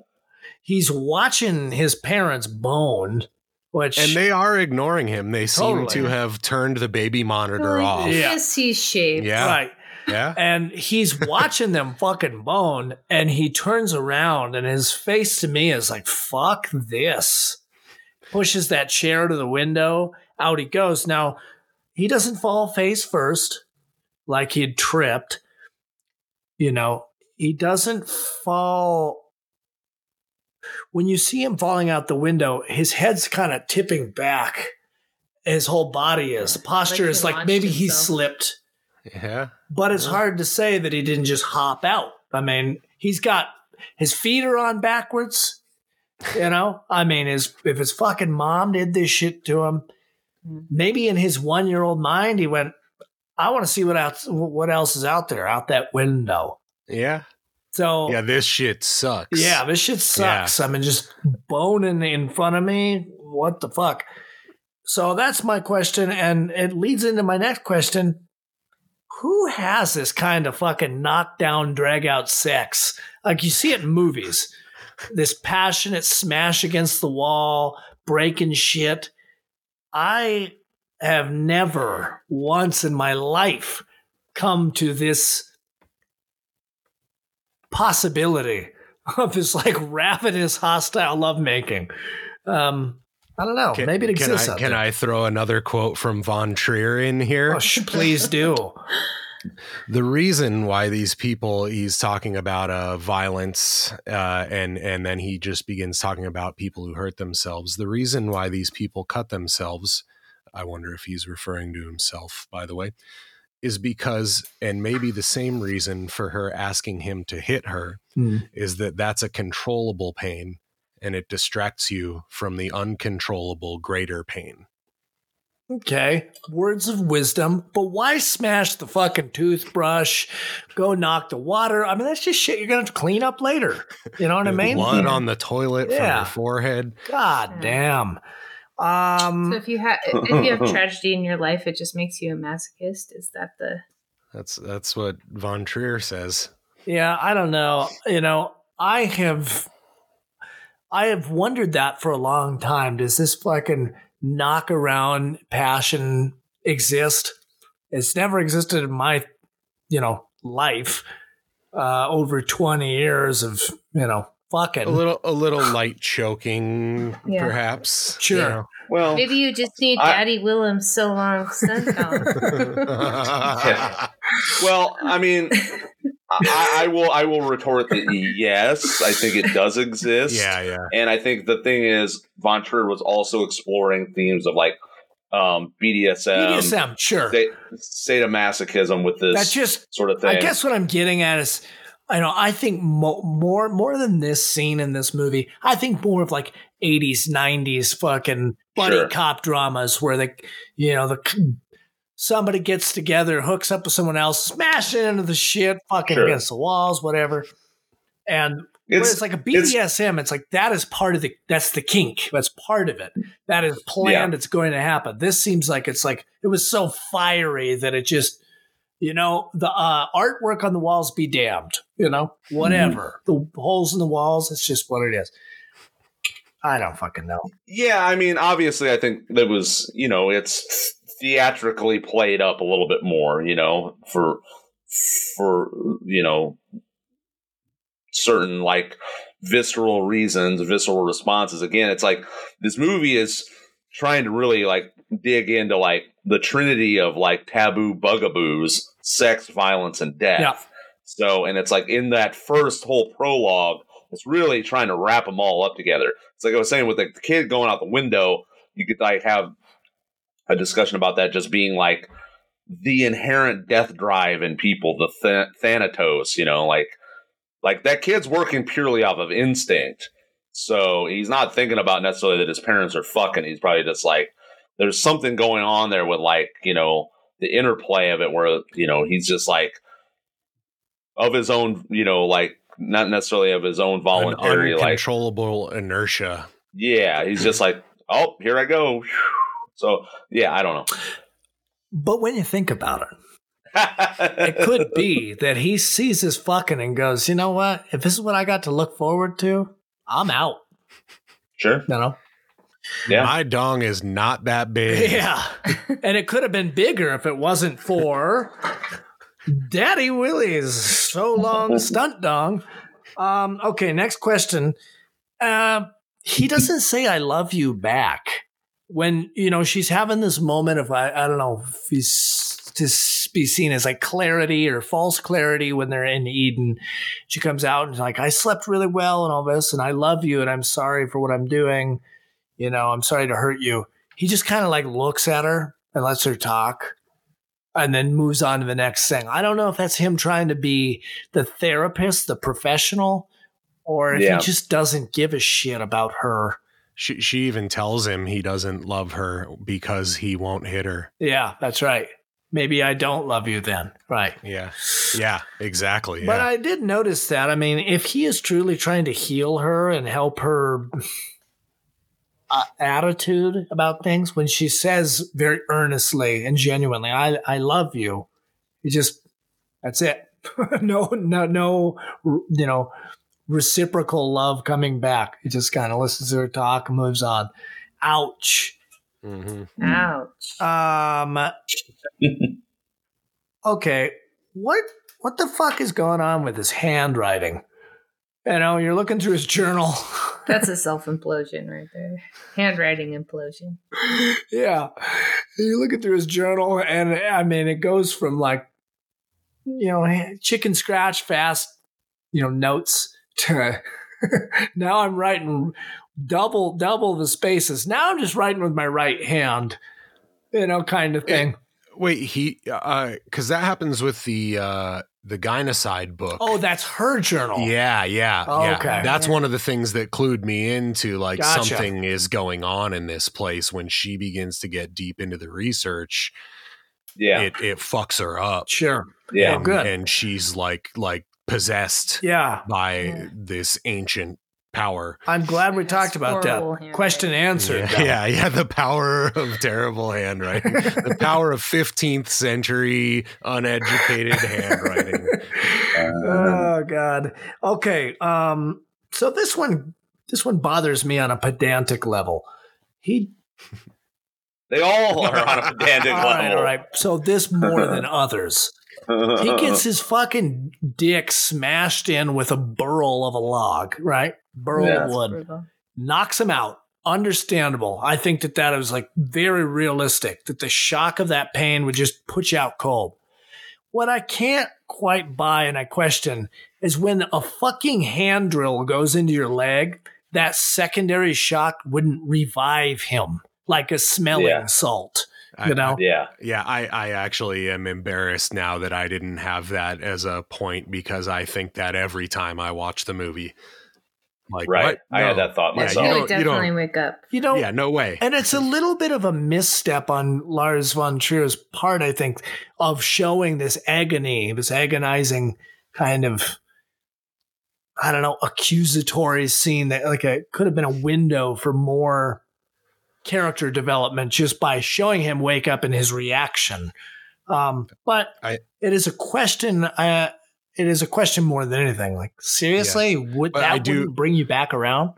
He's watching his parents bone, which And they are ignoring him. They seem to have turned the baby monitor Well, off. Yeah. Yes, he's shaved. Yeah. right. Yeah. And he's watching them fucking bone, and he turns around, and his face to me is like, fuck this. Pushes that chair to the window, out he goes. Now, he doesn't fall face first like he'd tripped. You know, he doesn't fall. When you see him falling out the window, his head's kind of tipping back. His whole body is. The posture he is like launched maybe he slipped Yeah. but it's hard to say that he didn't just hop out. I mean, he's got his feet are on backwards. You know, I mean, his if his fucking mom did this shit to him, mm. maybe in his one year old mind, he went, "I want to see what else what else is out there out that window." Yeah. So Yeah. This shit sucks. yeah, this shit sucks. I mean, just boning in front of me. What the fuck? So that's my question, and it leads into my next question. Who has this kind of fucking knockdown, drag out sex? Like you see it in movies. This passionate smash against the wall, breaking shit. I have never once in my life come to this possibility of this like ravenous, hostile lovemaking. Um, I don't know. Can, Maybe it can exists. I, out can. I throw another quote from Von Trier in here? Oh, sh- please do. the reason why these people he's talking about uh, violence uh, and and then he just begins talking about people who hurt themselves the reason why these people cut themselves i wonder if he's referring to himself by the way is because and maybe the same reason for her asking him to hit her Hmm. is that that's a controllable pain and it distracts you from the uncontrollable greater pain Okay, words of wisdom, but why smash the fucking toothbrush? Go knock the water. I mean, that's just shit you're gonna have to clean up later. You know what I mean? blood on the toilet from Yeah. her forehead God damn. So Um, if you have if you have tragedy in your life, it just makes you a masochist. Is that the that's that's what von trier says yeah, I don't know. You know, I have, I have wondered that for a long time. Does this fucking knock around passion exist? It's never existed in my, you know, life. Uh, over twenty years of you know fucking. a little a little light choking Yeah. perhaps Sure. you know. Well, maybe you just need I- Daddy Willem's so long sundown. well, I mean, I, I will. I will retort that yes, I think it does exist. yeah yeah And I think the thing is, Von Trier was also exploring themes of like um, BDSM, BDSM, sure. sta- sadomasochism with this That's just sort of thing. I guess what I'm getting at is, I know I think mo- more more than this scene in this movie, I think more of like 80s, 90s fucking buddy Sure. cop dramas where the you know the somebody gets together, hooks up with someone else, smashing into the shit, fucking Sure. against the walls, whatever. And Whereas it's like a BDSM, it's, like that is part of the that's the kink. That's part of it. That is planned. It's going to happen. This seems like it's like it was so fiery that it just you know the uh, artwork on the walls be damned. You know whatever the holes in the walls. It's just what it is. I don't fucking know. yeah. I mean, obviously, I think that was you know it's theatrically played up a little bit more. You know, for for you know certain like visceral reasons, visceral responses. Again, it's like this movie is trying to really like dig into like the trinity of like taboo bugaboos, sex, violence, and death. Yeah. So, and it's like in that first whole prologue, it's really trying to wrap them all up together. It's like I was saying with like, the kid going out the window, you could like have a discussion about that just being like the inherent death drive in people, the th- thanatos, you know, like like that kid's working purely off of instinct. So he's not thinking about necessarily that his parents are fucking. He's probably just like there's something going on there with like, you know, the interplay of it where, you know, he's just like of his own, you know, like not necessarily of his own An voluntary like uncontrollable inertia yeah, he's just like, "Oh, here I go." So, yeah, I don't know. But when you think about it, it could be that he sees this fucking and goes, you know what? If this is what I got to look forward to, I'm out. Sure. You know. Yeah. my dong is not that big Yeah. and it could have been bigger if it wasn't for Daddy Willie's so long stunt dong. Um, okay, next question. Uh, he doesn't say I love you back. When, you know, she's having this moment of I, I don't know if he's to be seen as like clarity or false clarity when they're in Eden. She comes out and like, I slept really well and all this, and I love you, and I'm sorry for what I'm doing. You know, I'm sorry to hurt you he just kind of like looks at her and lets her talk and then moves on to the next thing. I don't know if that's him trying to be the therapist, the professional, or if Yeah. he just doesn't give a shit about her. She, she even tells him he doesn't love her because he won't hit her Yeah, that's right. Maybe I don't love you then. Right. yeah yeah exactly But yeah. I did notice that. I mean, if he is truly trying to heal her and help her uh, attitude about things, when she says very earnestly and genuinely, "I I love you," he just that's it. no, no, no. You know, reciprocal love coming back. He just kind of listens to her talk moves on. Ouch. Mhm. Ouch. Um. okay, what what the fuck is going on with his handwriting? You know, you're looking through his journal. That's a self implosion right there. Handwriting implosion. yeah, you're looking through his journal, and I mean, it goes from like you know, chicken scratch fast, you know, notes to now I'm writing double double the spaces. Now I'm just writing with my right hand, you know, kind of thing. Wait, he uh cuz that happens with the uh the gynocide book. Oh, that's her journal. Yeah, yeah, Oh, yeah. okay. That's one of the things that clued me into like Gotcha. something is going on in this place when she begins to get deep into the research. Yeah. It it fucks her up. Sure. yeah. Oh, good. And she's like like possessed Yeah. by Yeah. this ancient power. I'm glad we That's talked about that. handwriting. Question answered. Yeah, yeah, yeah, the power of terrible handwriting. the power of 15th century uneducated handwriting. oh god. Okay. Um so this one this one bothers me on a pedantic level. He They all are on a pedantic all right, level. all right. So this more than others. He gets his fucking dick smashed in with a burl of a log, right? Burl Yeah. of wood. Knocks him out. Understandable. I think that that was like very realistic. That the shock of that pain would just put you out cold. What I can't quite buy and I question is when a fucking hand drill goes into your leg, that secondary shock wouldn't revive him like a smelling Yeah. salt. I- You know? yeah. Yeah, I, I actually am embarrassed now that I didn't have that as a point because I think that every time I watch the movie. Like, Right. what? I had that thought Yeah, myself. You don't- would you don't- wake up. You know, Yeah, no way. And it's a little bit of a misstep on Lars von Trier's part, I think, of showing this agony, this agonizing kind of, I don't know, accusatory scene that like it could have been a window for more character development just by showing him wake up and his reaction. Um, but I- it is a question. Uh, it is a question more than anything. Like seriously, would But that do- bring you back around?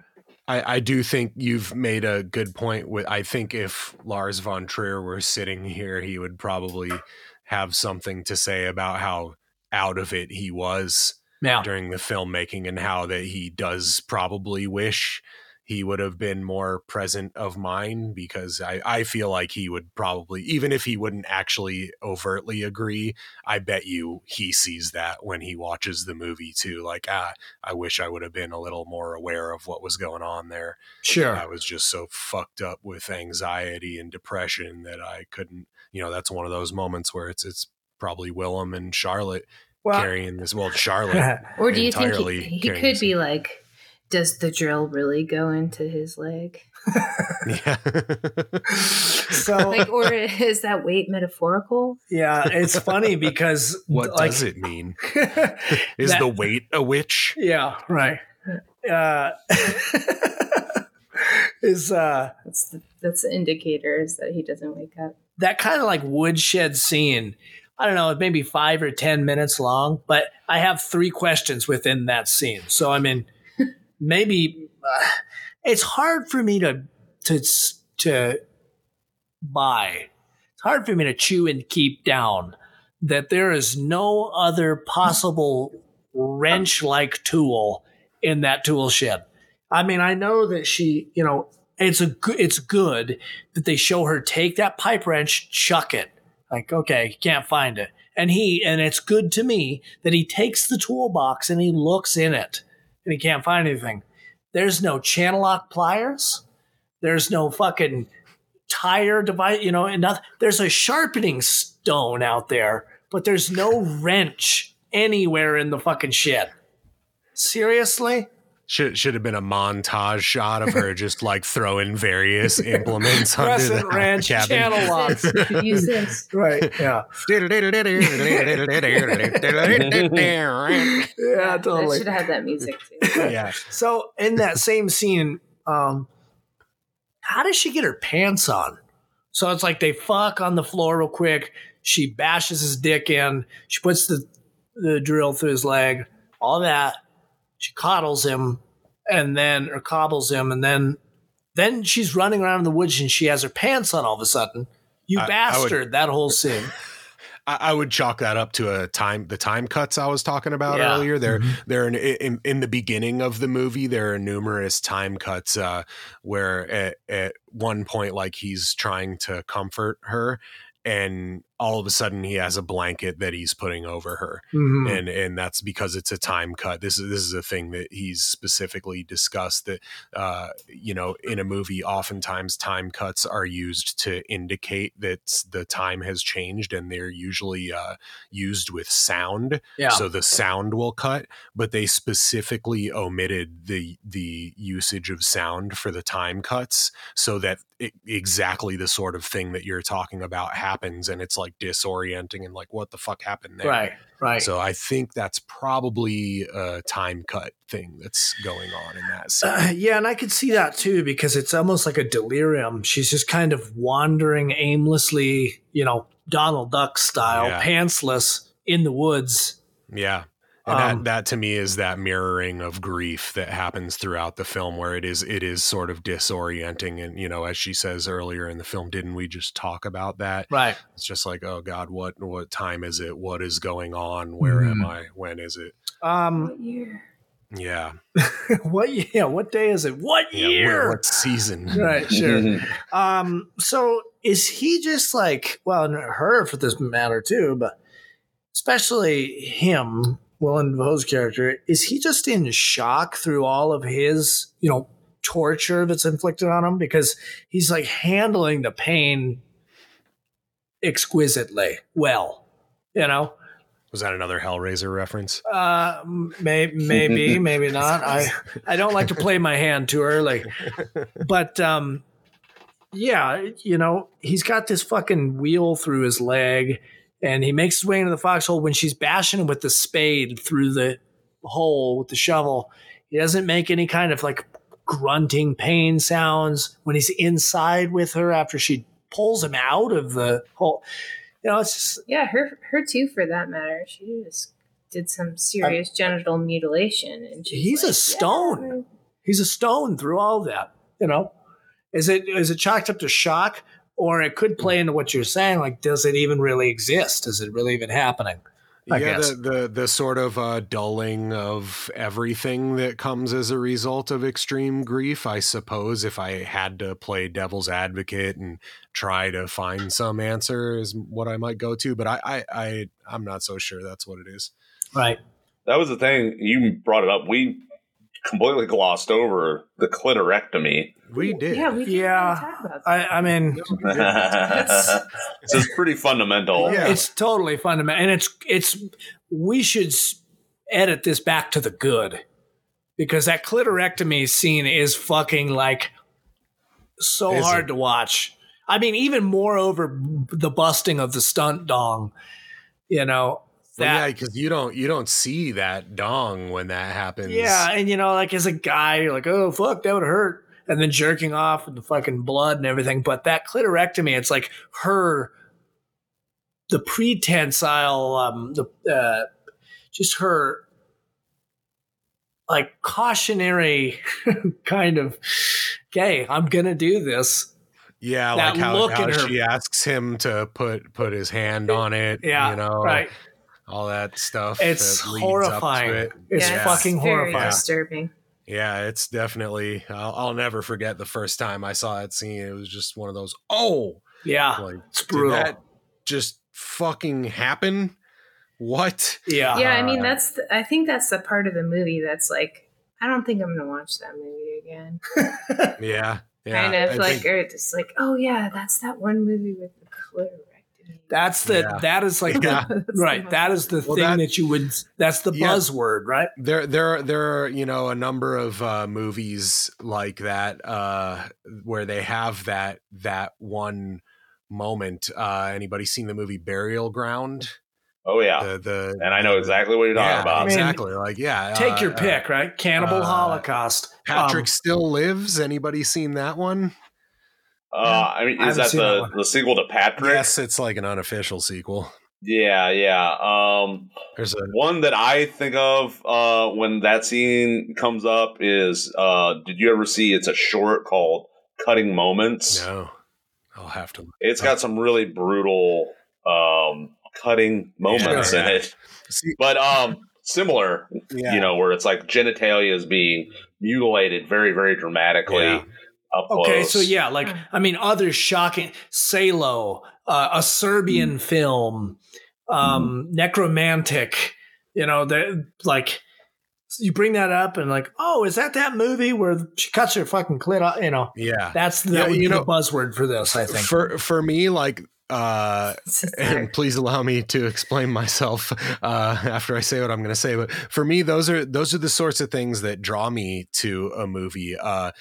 I, I do think you've made a good point with I think if Lars von Trier were sitting here, he would probably have something to say about how out of it he was Yeah. during the filmmaking and how that he does probably wish he would have been more present of mind because I, I feel like he would probably even if he wouldn't actually overtly agree i bet you he sees that when he watches the movie too like ah i wish i would have been a little more aware of what was going on there Sure. i was just so fucked up with anxiety and depression that i couldn't you know that's one of those moments where it's it's probably willem and charlotte Well, carrying this well charlotte Or do you think entirely he, he could this- be like, does the drill really go into his leg? yeah so Like, or is that weight metaphorical? Yeah, it's funny because what like, does it mean is that- the weight a witch yeah right uh, is uh That's the, that's the indicator is that he doesn't wake up. that kind of like woodshed scene. I don't know, it maybe five or ten minutes long, but I have three questions within that scene. So I mean, maybe uh, it's hard for me to to to buy. It's hard for me to chew and keep down that there is no other possible wrench like tool in that tool shed. I mean, I know that she, you know, it's a it's good that they show her take that pipe wrench, chuck it. Like, okay, can't find it. And he, and it's good to me that he takes the toolbox and he looks in it and he can't find anything. There's no channel lock pliers. There's no fucking tire device, you know, and nothing. There's a sharpening stone out there, but there's no wrench anywhere in the fucking shed. Seriously? Should should have been a montage shot of her just like throwing various implements under Crescent the wrench, cabin. channel locks. Use this. right. Yeah. Yeah, I totally. should have had that music too. yeah So in that same scene, um, how does she get her pants on? So it's like they fuck on the floor real quick. She bashes his dick in. She puts the the drill through his leg. All that. She coddles him, and then or cobbles him, and then then she's running around in the woods and she has her pants on all of a sudden. You I- I would- bastard! that whole scene. I, I would chalk that up to a time the time cuts I was talking about Yeah. earlier. There, Mhm. there in, in in the beginning of the movie, there are numerous time cuts uh, where at, at one point, like he's trying to comfort her, and all of a sudden he has a blanket that he's putting over her Mhm. and and that's because it's a time cut this is this is a thing that he's specifically discussed that uh you know in a movie oftentimes time cuts are used to indicate that the time has changed and they're usually uh used with sound yeah. so the sound will cut but they specifically omitted the the usage of sound for the time cuts so that it, exactly the sort of thing that you're talking about happens and it's like disorienting and like what the fuck happened there right. Right. so i think that's probably a time cut thing that's going on in that scene. Uh, yeah, and I could see that too because it's almost like a delirium. She's just kind of wandering aimlessly, you know, Donald Duck style, Yeah. pantsless in the woods. Yeah. And Um, that, that to me is that mirroring of grief that happens throughout the film where it is it is sort of disorienting and you know as she says earlier in the film didn't we just talk about that Right. it's just like oh god what what time is it what is going on where am Mhm. I when is it Um. What year? yeah what? Yeah. What day is it? What yeah year? where, what season Right. Sure. um. So is he just like well, her for this matter too, but especially him, Willem Dafoe's character, is he just in shock through all of his, you know, torture that's inflicted on him because he's like handling the pain exquisitely well, you know. was that another Hellraiser reference Uh, may, maybe, maybe not. I I don't like to play my hand too early, but um, yeah, you know, he's got this fucking wheel through his leg, and he makes his way into the foxhole when she's bashing him with the spade through the hole with the shovel. He doesn't make any kind of like grunting pain sounds when he's inside with her after she pulls him out of the hole. You know, it's just Yeah, her her too for that matter. She just did some serious genital mutilation, and He's a stone. "Yeah." he's a stone through all that. You know, is it is it chalked up to shock, or it could play into what you're saying? Like, does it even really exist? Is it really even happening? I yeah, guess. the, the the sort of uh, dulling of everything that comes as a result of extreme grief. I suppose if I had to play devil's advocate and try to find some answer, is what I might go to. But I I, I I'm not so sure that's what it is. Right. that was the thing you brought it up. We completely glossed over the clitorectomy. We did. Yeah, we didn't Yeah, even talk about I. I mean, so it's pretty fundamental. Yeah. it's totally fundamental, and it's it's. We should edit this back to the good because that clitorectomy scene is fucking like so Is hard it? to watch. I mean, even more over the busting of the stunt dong. You know Well, yeah, because you don't you don't see that dong when that happens. Yeah, and you know, like as a guy, you're like, oh fuck, that would hurt, and then jerking off with the fucking blood and everything. But that clitorectomy, it's like her, the pretensile, um, the uh, just her, like cautionary kind of, okay, I'm gonna do this. yeah, that like how, how she asks him to put put his hand on it. Yeah, you know, right. All that stuff. It's that leads up to horrifying. it. It's Yeah, fucking very horrifying. disturbing. Yeah, it's definitely. I'll, I'll never forget the first time I saw that scene. It was just one of those. Oh, Yeah, like it's did brutal. that just fucking happen? What? yeah, yeah, I mean Uh, that's the, I think that's the part of the movie that's like I don't think I'm gonna watch that movie again. Yeah, yeah. kind of I like think- or just like oh yeah, that's that one movie with the clitorectomy. That's the Yeah. that is like Yeah. the, That's the right. That is the Well, thing that- that, you would. That's the Yeah. buzzword, right? there there there are you know a number of uh movies like that uh where they have that that one moment uh anybody seen the movie burial ground Oh yeah, the the and I know exactly what you're talking yeah, about. I mean, exactly like yeah Take your uh, pick, right? Cannibal uh, Holocaust. patrick Um, still lives anybody seen that one uh, I mean, is haven't that the the sequel to Patrick? yes it's like an unofficial sequel Yeah, yeah. Um, there's a one that I think of uh, when that scene comes up is uh, did you ever see? It's a short called "Cutting Moments." no i'll have to It's got some really brutal um, cutting moments Yeah. in it, but um, similar. yeah You know, where it's like genitalia is being mutilated very, very dramatically. Yeah. up Okay, so yeah, like I mean, other shocking Salo, uh, a Serbian Mm. film, um, Nekromantik. You know, the like you bring that up and like, oh, is that that movie where she cuts her fucking clit? Off? You know, Yeah. that's that Yeah, would you be know, the buzzword for this. I think. For for me, like uh and please allow me to explain myself uh, after I say what I'm going to say. But for me, those are those are the sorts of things that draw me to a movie uh,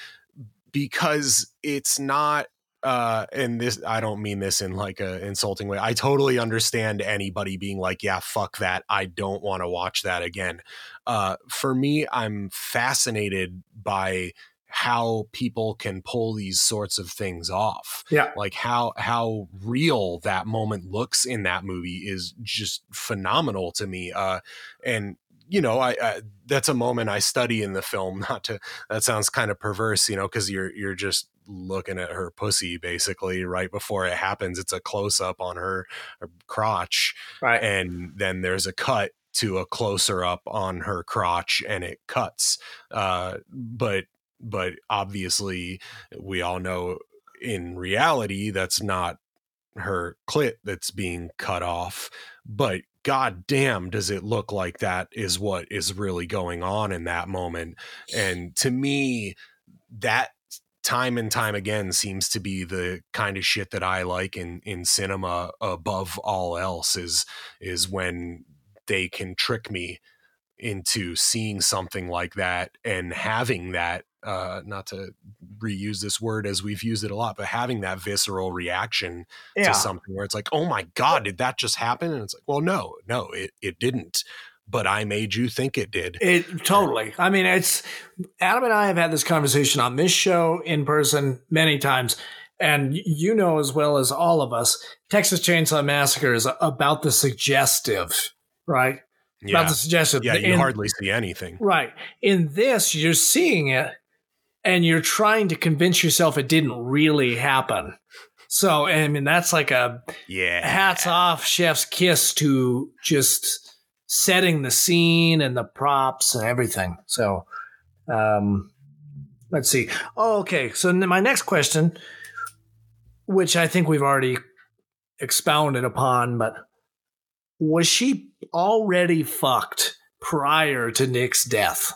because it's not. Uh, and this, I don't mean this in like a insulting way. I totally understand anybody being like, "Yeah, fuck that. I don't want to watch that again." Uh, for me, I'm fascinated by how people can pull these sorts of things off Yeah. like how how real that moment looks in that movie is just phenomenal to me uh and you know I, I that's a moment i study in the film not to that sounds kind of perverse you know because you're you're just looking at her pussy basically right before it happens it's a close up on her, her crotch Right. and then there's a cut to a closer up on her crotch and it cuts uh but but obviously we all know in reality that's not her clit that's being cut off but god damn does it look like that is what is really going on in that moment? And to me that time and time again seems to be the kind of shit that I like in in cinema above all else is is when they can trick me into seeing something like that and having that uh not to reuse this word as we've used it a lot but having that visceral reaction Yeah. to something where it's like oh my god did that just happen and it's like well no no it, it didn't but i made you think it did It totally. I mean, it's Adam and I have had this conversation on this show in person many times, and you know as well as all of us, Texas Chainsaw Massacre is about the suggestive, right? yeah About the suggestive. yeah you In- hardly see anything right. In this, you're seeing it, and you're trying to convince yourself it didn't really happen. So, I mean, that's like a yeah hats off, chef's kiss to just setting the scene and the props and everything. So, um, let's see. Oh, okay. So my next question, which I think we've already expounded upon, but was she already fucked prior to Nick's death?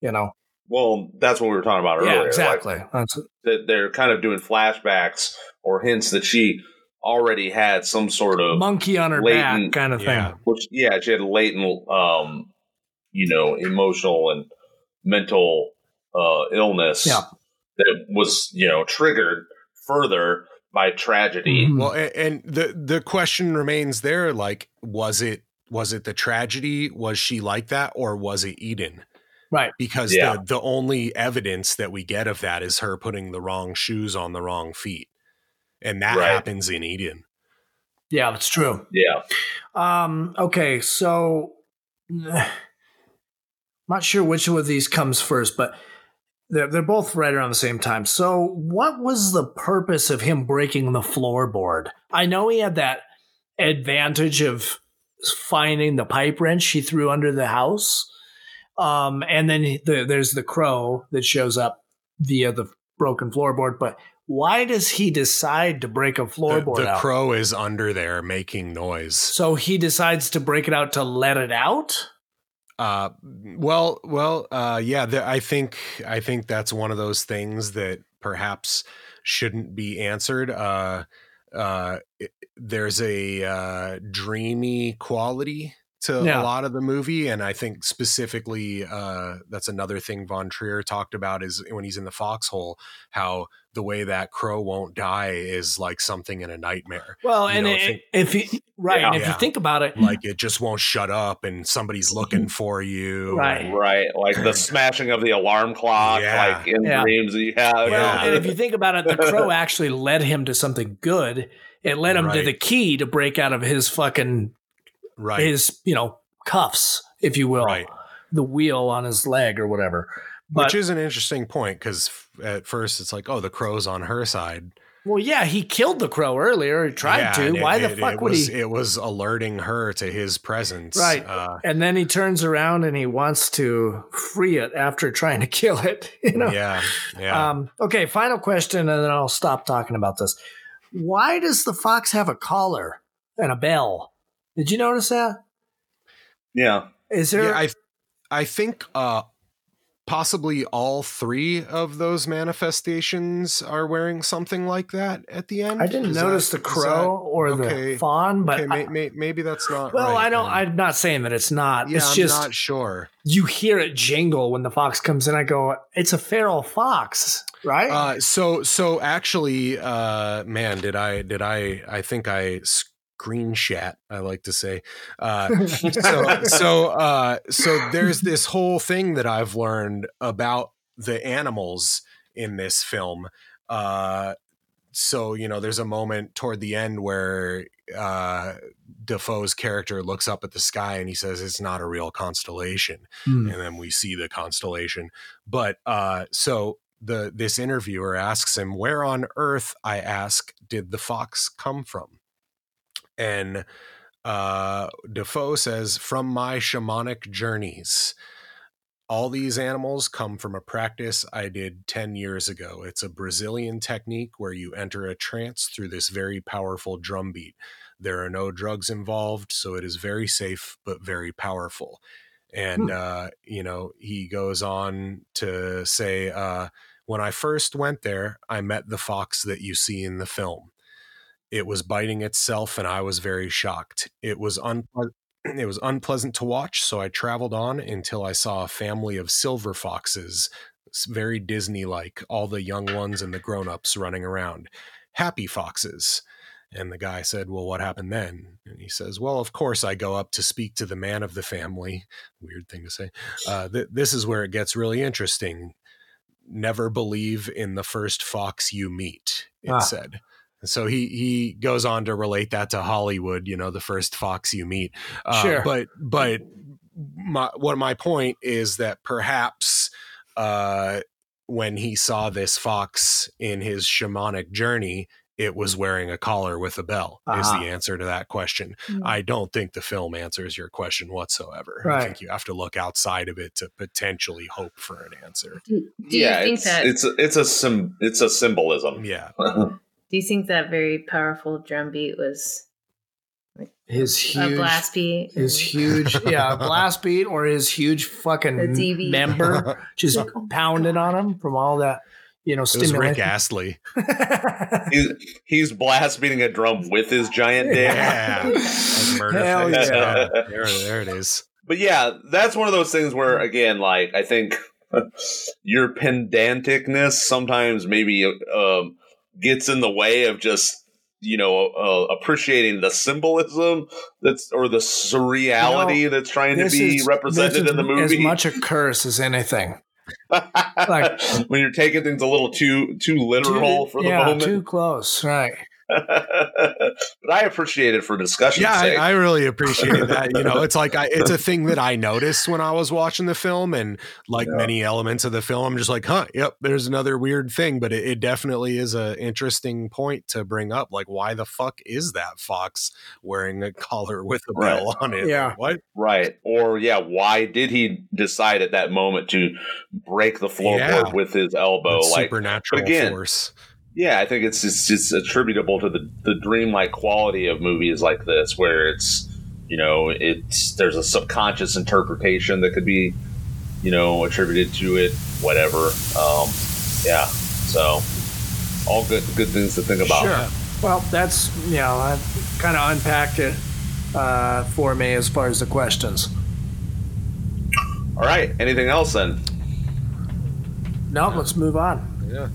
You know? Well, that's what we were talking about earlier. yeah, exactly. That's, that they're kind of doing flashbacks or hints that she already had some sort of monkey on her latent- back kind of thing. yeah. which yeah, she had latent um, you know, emotional and mental uh illness Yeah. that was, you know, triggered further by tragedy. Mhm. well a- and the the question remains there like was it was it the tragedy was she like that or was it eden Right. because Yeah. the the only evidence that we get of that is her putting the wrong shoes on the wrong feet and that Right. happens in eden Yeah, that's true. Yeah. Um, okay, so not sure which one of these comes first, but they're, they're both right around the same time. So, what was the purpose of him breaking the floorboard? I know he had that advantage of finding the pipe wrench he threw under the house. Um, and then the, there's the crow that shows up via the broken floorboard. But why does he decide to break a the, floorboard the out? crow is under there making noise So he decides to break it out to let it out. Uh, well, well, uh, yeah. The, I think I think that's one of those things that perhaps shouldn't be answered. Uh, uh, it- there's a uh, dreamy quality to Yeah. a lot of the movie, and I think specifically uh, that's another thing Von Trier talked about is when he's in the foxhole, how the way that crow won't die is like something in a nightmare. Well, You and know, it, think- if you right, and if you think about it, Like it just won't shut up, and somebody's looking for you. Right. and- Right. Like the smashing of the alarm clock, Yeah. like in Yeah. dreams that you have. well, Yeah. and if you think about it, the crow actually led him to something good. It led him to the key to break out of his fucking Right. his you know cuffs, if you will, Right. the wheel on his leg or whatever. But Which is an interesting point because at first it's like, oh, the crow's on her side, Well, yeah, he killed the crow earlier. He tried Yeah, to. and Why it- the fuck it would was, he? It was alerting her to his presence. Right. Uh, and then he turns around and he wants to free it after trying to kill it. You know. yeah. Yeah. Um, okay, final question, and then I'll stop talking about this. Why does the fox have a collar and a bell? Did you notice that? Yeah. Is there? yeah, I I think uh possibly all three of those manifestations are wearing something like that at the end. I didn't Is notice that- the crow that- or okay. the fawn, but okay, may, I- may, maybe that's not well, right, I don't. then. I'm not saying that it's not. yeah, it's I'm just not sure. you hear it jingle when the fox comes in. I go, it's a feral fox, right? Uh, so so actually, uh, man, did I did I I think I screenshot. I like to say. Uh, so so uh, so there's this whole thing that I've learned about the animals in this film. Uh, so you know, there's a moment toward the end where uh, Dafoe's character looks up at the sky and he says, "It's not a real constellation." Hmm. and then we see the constellation. But uh, so the this interviewer asks him, "Where on earth?" I ask, "Did the fox come from?" And uh, Dafoe says, "From my shamanic journeys." All these animals come from a practice I did 10 years ago. It's a Brazilian technique where you enter a trance through this very powerful drum beat. There are no drugs involved, so it is very safe but very powerful and uh, you know he goes on to say uh, when i first went there i met the fox that you see in the film it was biting itself and i was very shocked it was unple- it was unpleasant to watch so i traveled on until i saw a family of silver foxes very disney like all the young ones and the grown-ups running around happy foxes and the guy said, Well, what happened then? And he says, Well, of course, I go up to speak to the man of the family. Weird thing to say. Uh, th- this is where it gets really interesting. Never believe in the first fox you meet, it Ah. said. And so he he goes on to relate that to Hollywood, you know, the first fox you meet. Uh, Sure. But but my what my point is that perhaps uh, when he saw this fox in his shamanic journey, it was wearing a collar with a bell. Is Ah. the answer to that question? I don't think the film answers your question whatsoever. I Right. think you have to look outside of it to potentially hope for an answer. Do, do yeah, you think it's, that? it's it's a sim, it's a symbolism. Yeah. do you think that very powerful drum beat was his huge a blast beat? his huge yeah blast beat or his huge fucking DV. member just pounding on him from all that you know It was Rick. Astley. he's, he's blast beating a drum with his giant dick. Yeah. Hell face. yeah. There, there it is. But yeah, that's one of those things where, again, like I think your pedanticness sometimes maybe um, gets in the way of just you know uh, appreciating the symbolism that's or the surreality You know, that's trying to be is- represented in the movie. as much a curse as anything like- when you're taking things a little too too literal Too- for the yeah, moment. too close right but I appreciate it for discussion. Yeah, sake. I, I really appreciate that. You know, it's like I, it's a thing that I noticed when I was watching the film, and like Yeah. many elements of the film, I'm just like, huh, yep, there's another weird thing. But it, it definitely is a interesting point to bring up. Like, why the fuck is that fox wearing a collar with a Right. bell on it? Yeah. What? Right. Or yeah, why did he decide at that moment to break the floorboard Yeah. with his elbow? That like supernatural again, force. Yeah, I think it's it's, it's attributable to the the dreamlike quality of movies like this, where it's you know it's there's a subconscious interpretation that could be you know attributed to it, whatever. Um, yeah. So all good good things to think about. Sure. Well, that's you know, I've kind of unpacked it uh, for me as far as the questions. All right. Anything else then? No, let's move on. Yeah.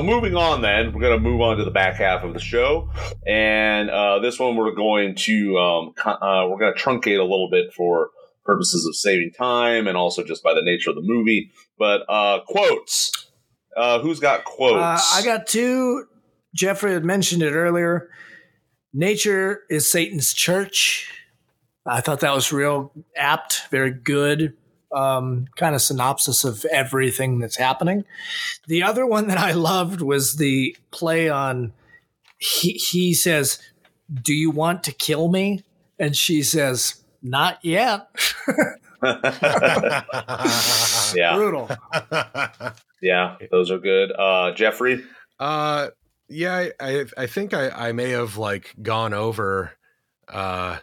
So moving on, then we're going to move on to the back half of the show, and uh, this one we're going to um, uh, we're going to truncate a little bit for purposes of saving time, and also just by the nature of the movie. But uh, quotes. Uh, who's got quotes? Uh, I got two. Jeffery had mentioned it earlier. Nature is Satan's church. I thought that was real apt, very good um, kind of synopsis of everything that's happening. The other one that I loved was the play on. He, he says, "Do you want to kill me?" And she says, "Not yet." yeah, Brutal. yeah, those are good. Uh, Jeffery, Uh, yeah, I, I, I think I, I may have like gone over, uh,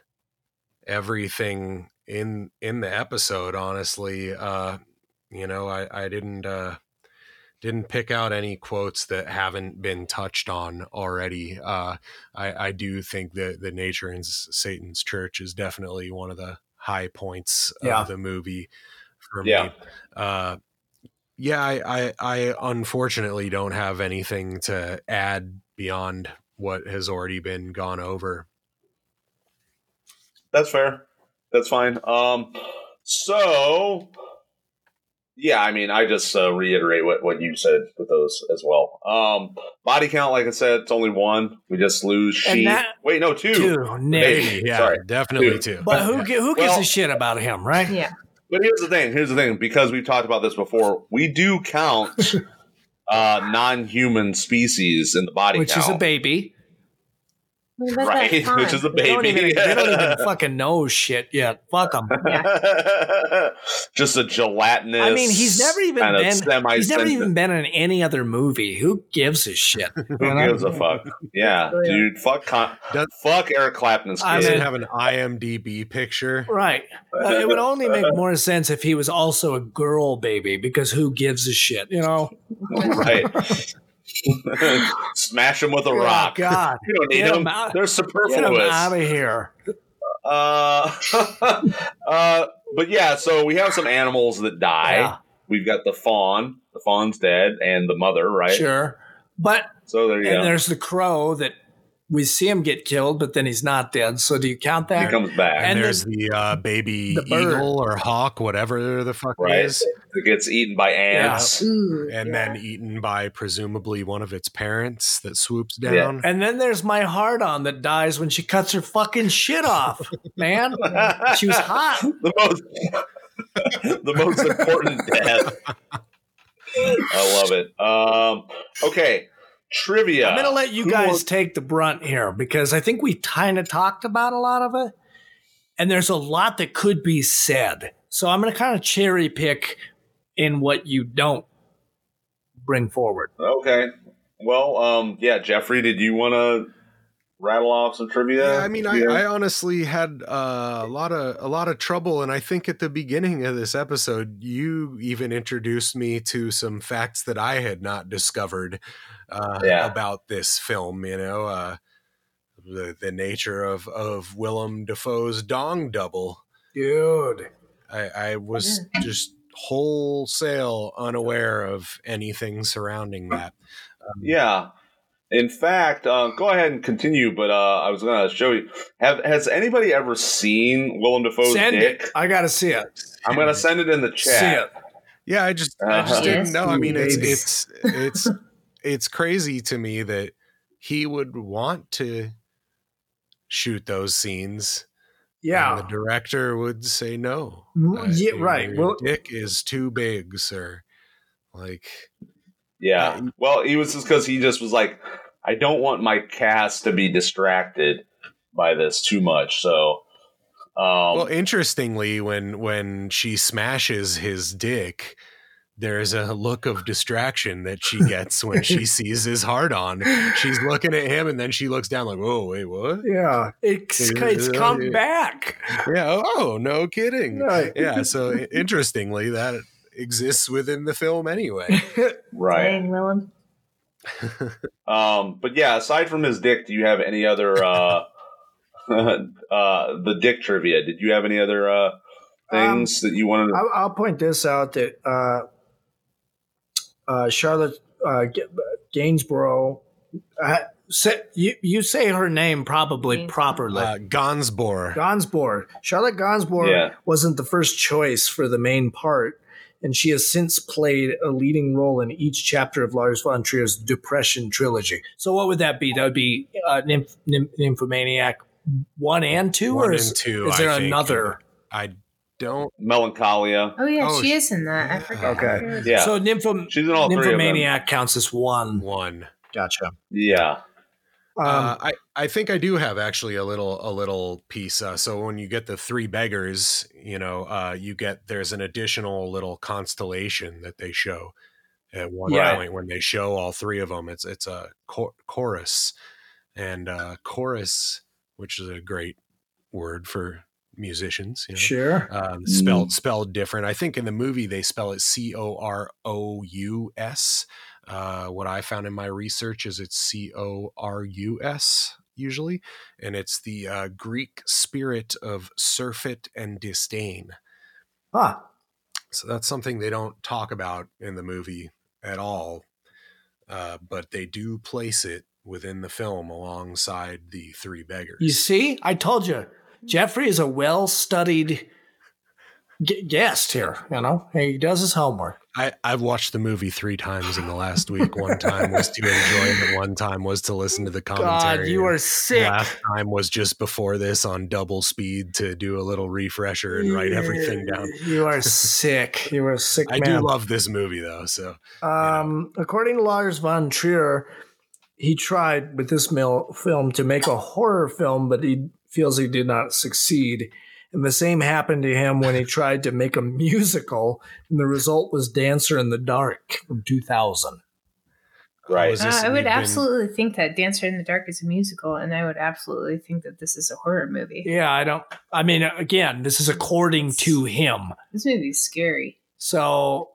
everything in in the episode. Honestly, uh, you know, I I didn't uh didn't pick out any quotes that haven't been touched on already. Uh, I I do think that the nature in Satan's church is definitely one of the high points Yeah. of the movie for Yeah. me. Uh, yeah, I, I, I unfortunately don't have anything to add beyond what has already been gone over. that's fair. That's fine. Um, so yeah, I mean, I just uh, reiterate what what you said with those as well. Um, body count, like I said, it's only one. We just lose And she. that- Wait, no, two. Two, Nick. Maybe. Yeah, Sorry. definitely Dude. too. But who who gives Well- a shit about him, right? Yeah. But here's the thing. Here's the thing. Because we've talked about this before, we do count uh, non-human species in the body count. Which count, is a baby. Right? Which is a They don't baby. even, they don't even fucking know shit yet. Fuck them. Just a gelatinous. I mean, he's never even kind of been. semi- He's never even been in any other movie. Who gives a shit? Who gives a fuck? Yeah, Oh, yeah. dude. Fuck. Con- Does- fuck Eric Clapton's I kid. Doesn't mean- have an IMDb picture. Right. Uh, it would only make more sense if he was also a girl baby, because who gives a shit? You know. right. Smash them with a Oh, rock. God. You don't need Get them. out- They're Get him superfluous. out of here. Uh, uh, but yeah, so we have some animals that die. Yeah, We've got the fawn. The fawn's dead, and the mother, right? sure. But So there you and go. there's the crow that we see him get killed, but then he's not dead. So do you count that? He that? comes back, And, And there's the uh, baby the eagle or hawk, whatever the fuck right? it is, It gets eaten by ants. Ooh, and yeah. then eaten by presumably one of its parents that swoops Yeah. down. And then there's my heart on that dies when she cuts her fucking shit off, man. She was hot. the most, the most important death. I love it. Um, okay, trivia. I'm going to let you Who guys wants- take the brunt here because I think we kind of talked about a lot of it. And there's a lot that could be said. So I'm going to kind of cherry pick in what you don't bring forward. Okay. Well, um, yeah, Jeffery, did you want to rattle off some trivia? Yeah, I mean, I. I honestly had uh, a lot of a lot of trouble, and I think at the beginning of this episode, you even introduced me to some facts that I had not discovered uh, Yeah. about this film. You know, uh, the the nature of of Willem Dafoe's dong double. Dude. I, I was just wholesale unaware of anything surrounding that. Yeah. In fact, uh, go ahead and continue. But uh, I was going to show you. Have has anybody ever seen Willem Dafoe's Send dick? it. I got to see it. I'm going to send it in the See chat. it. Yeah, I just I just Uh-huh. didn't know. I mean, it's it's it's it's crazy to me that he would want to shoot those scenes. and Yeah. the director would say no. Mm, Uh, right. Your Well- dick is too big, sir. Like, Yeah. Yeah. Well, he was just because he just was like, I don't want my cast to be distracted by this too much. So, um, well, interestingly, when when she smashes his dick. There's a look of distraction that she gets when she sees his heart on. She's looking at him and then she looks down like, "Whoa, wait, what?" Yeah. It's, it's come back. Yeah. Oh, no kidding. Right. Yeah. So interestingly, that exists within the film anyway. right. Dang, Willem. Um, but yeah, aside from his dick, do you have any other uh, uh, the dick trivia? Did you have any other uh, things that you wanted to? I'll, I'll point this out that uh, uh, Charlotte uh, Gainsborough. Uh, say, you you say her name probably Gainsborough. properly. Uh, Gonsbor. Gonsborough. Charlotte Gonsborough Yeah. wasn't the first choice for the main part, and she has since played a leading role in each chapter of Lars von Trier's Depression trilogy. So, what would that be? That would be uh, Nymph, Nymph, Nymphomaniac one and two, One or is, and two, is there I think. another? I don't. Melancholia. Oh yeah, Oh, she sh- is in that. I forgot. Okay. Yeah. So, Nympho, She's in all three of them. Nymphomaniac counts as one. One. Gotcha. Yeah. Um, uh, I, I think I do have actually a little a little piece. Uh, so when you get the three beggars, you know, uh, you get there's an additional little constellation that they show at one Yeah. point when they show all three of them. It's it's a chor- chorus, and uh, chorus, which is a great word for musicians. You know? Sure. um, spelled spelled different. I think in the movie they spell it C O R O U S. Uh, what I found in my research is it's C O R U S usually, and it's the uh, Greek spirit of surfeit and disdain. Ah, So that's something they don't talk about in the movie at all, uh, but they do place it within the film alongside the three beggars. you see, I told you, Jeffery is a well-studied g- guest here. You know, he does his homework. I, I've watched the movie three times in the last week. One time was to enjoy it. One time was to listen to the commentary. God, you are sick. Last time was just before this on double speed to do a little refresher and write everything down. You are sick. You are a sick I man. do love this movie though. So Um, according to Lars von Trier, he tried with this film to make a horror film, but he feels he did not succeed. And the same happened to him when he tried to make a musical, and the result was Dancer in the Dark from 2000. Right. Uh, I we've would been- absolutely think that Dancer in the Dark is a musical, and I would absolutely think that this is a horror movie. Yeah, I don't. I mean, again, this is according to him. This movie's scary. So,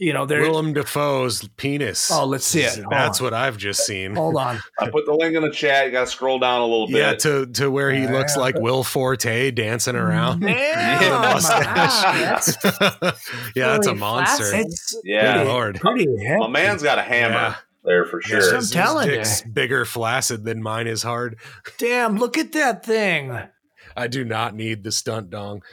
you know, there. Willem Dafoe's penis. Oh, let's see it. That's what I've just seen. Hold on. I put the link in the chat. You got to scroll down a little bit. Yeah, to to where he looks like Will Forte dancing around. Mm, Damn. Oh, that's yeah, that's a monster. flaccid. It's Yeah. pretty, Lord. pretty heavy. My man's got a hammer Yeah. there for sure. Yes, I'm His- telling his you. dick's bigger flaccid than mine is hard. Damn, look at that thing. I do not need the stunt dong.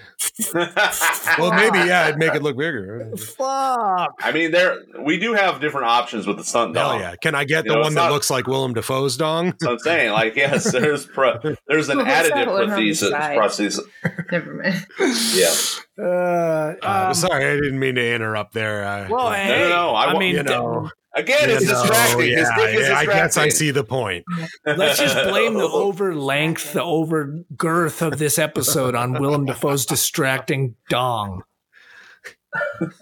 Well, maybe yeah, it'd make it look bigger. Fuck. I mean, there we do have different options with the stunt Hell yeah! Can I get You the know, one that not- looks like Willem Dafoe's dong? So I'm saying, like, yes, there's pro, there's an additive one on the prosthesis. side? prosthesis. Never mind. Yeah, Uh, Uh, um, sorry, I didn't mean to interrupt there. Uh, well, uh, hey, no, no, I I, mean, you know, again, it's you know, distracting. His yeah, dick is yeah, I guess I see the point. let's just blame the over length, the over girth of this episode on Willem Dafoe's distracting dong.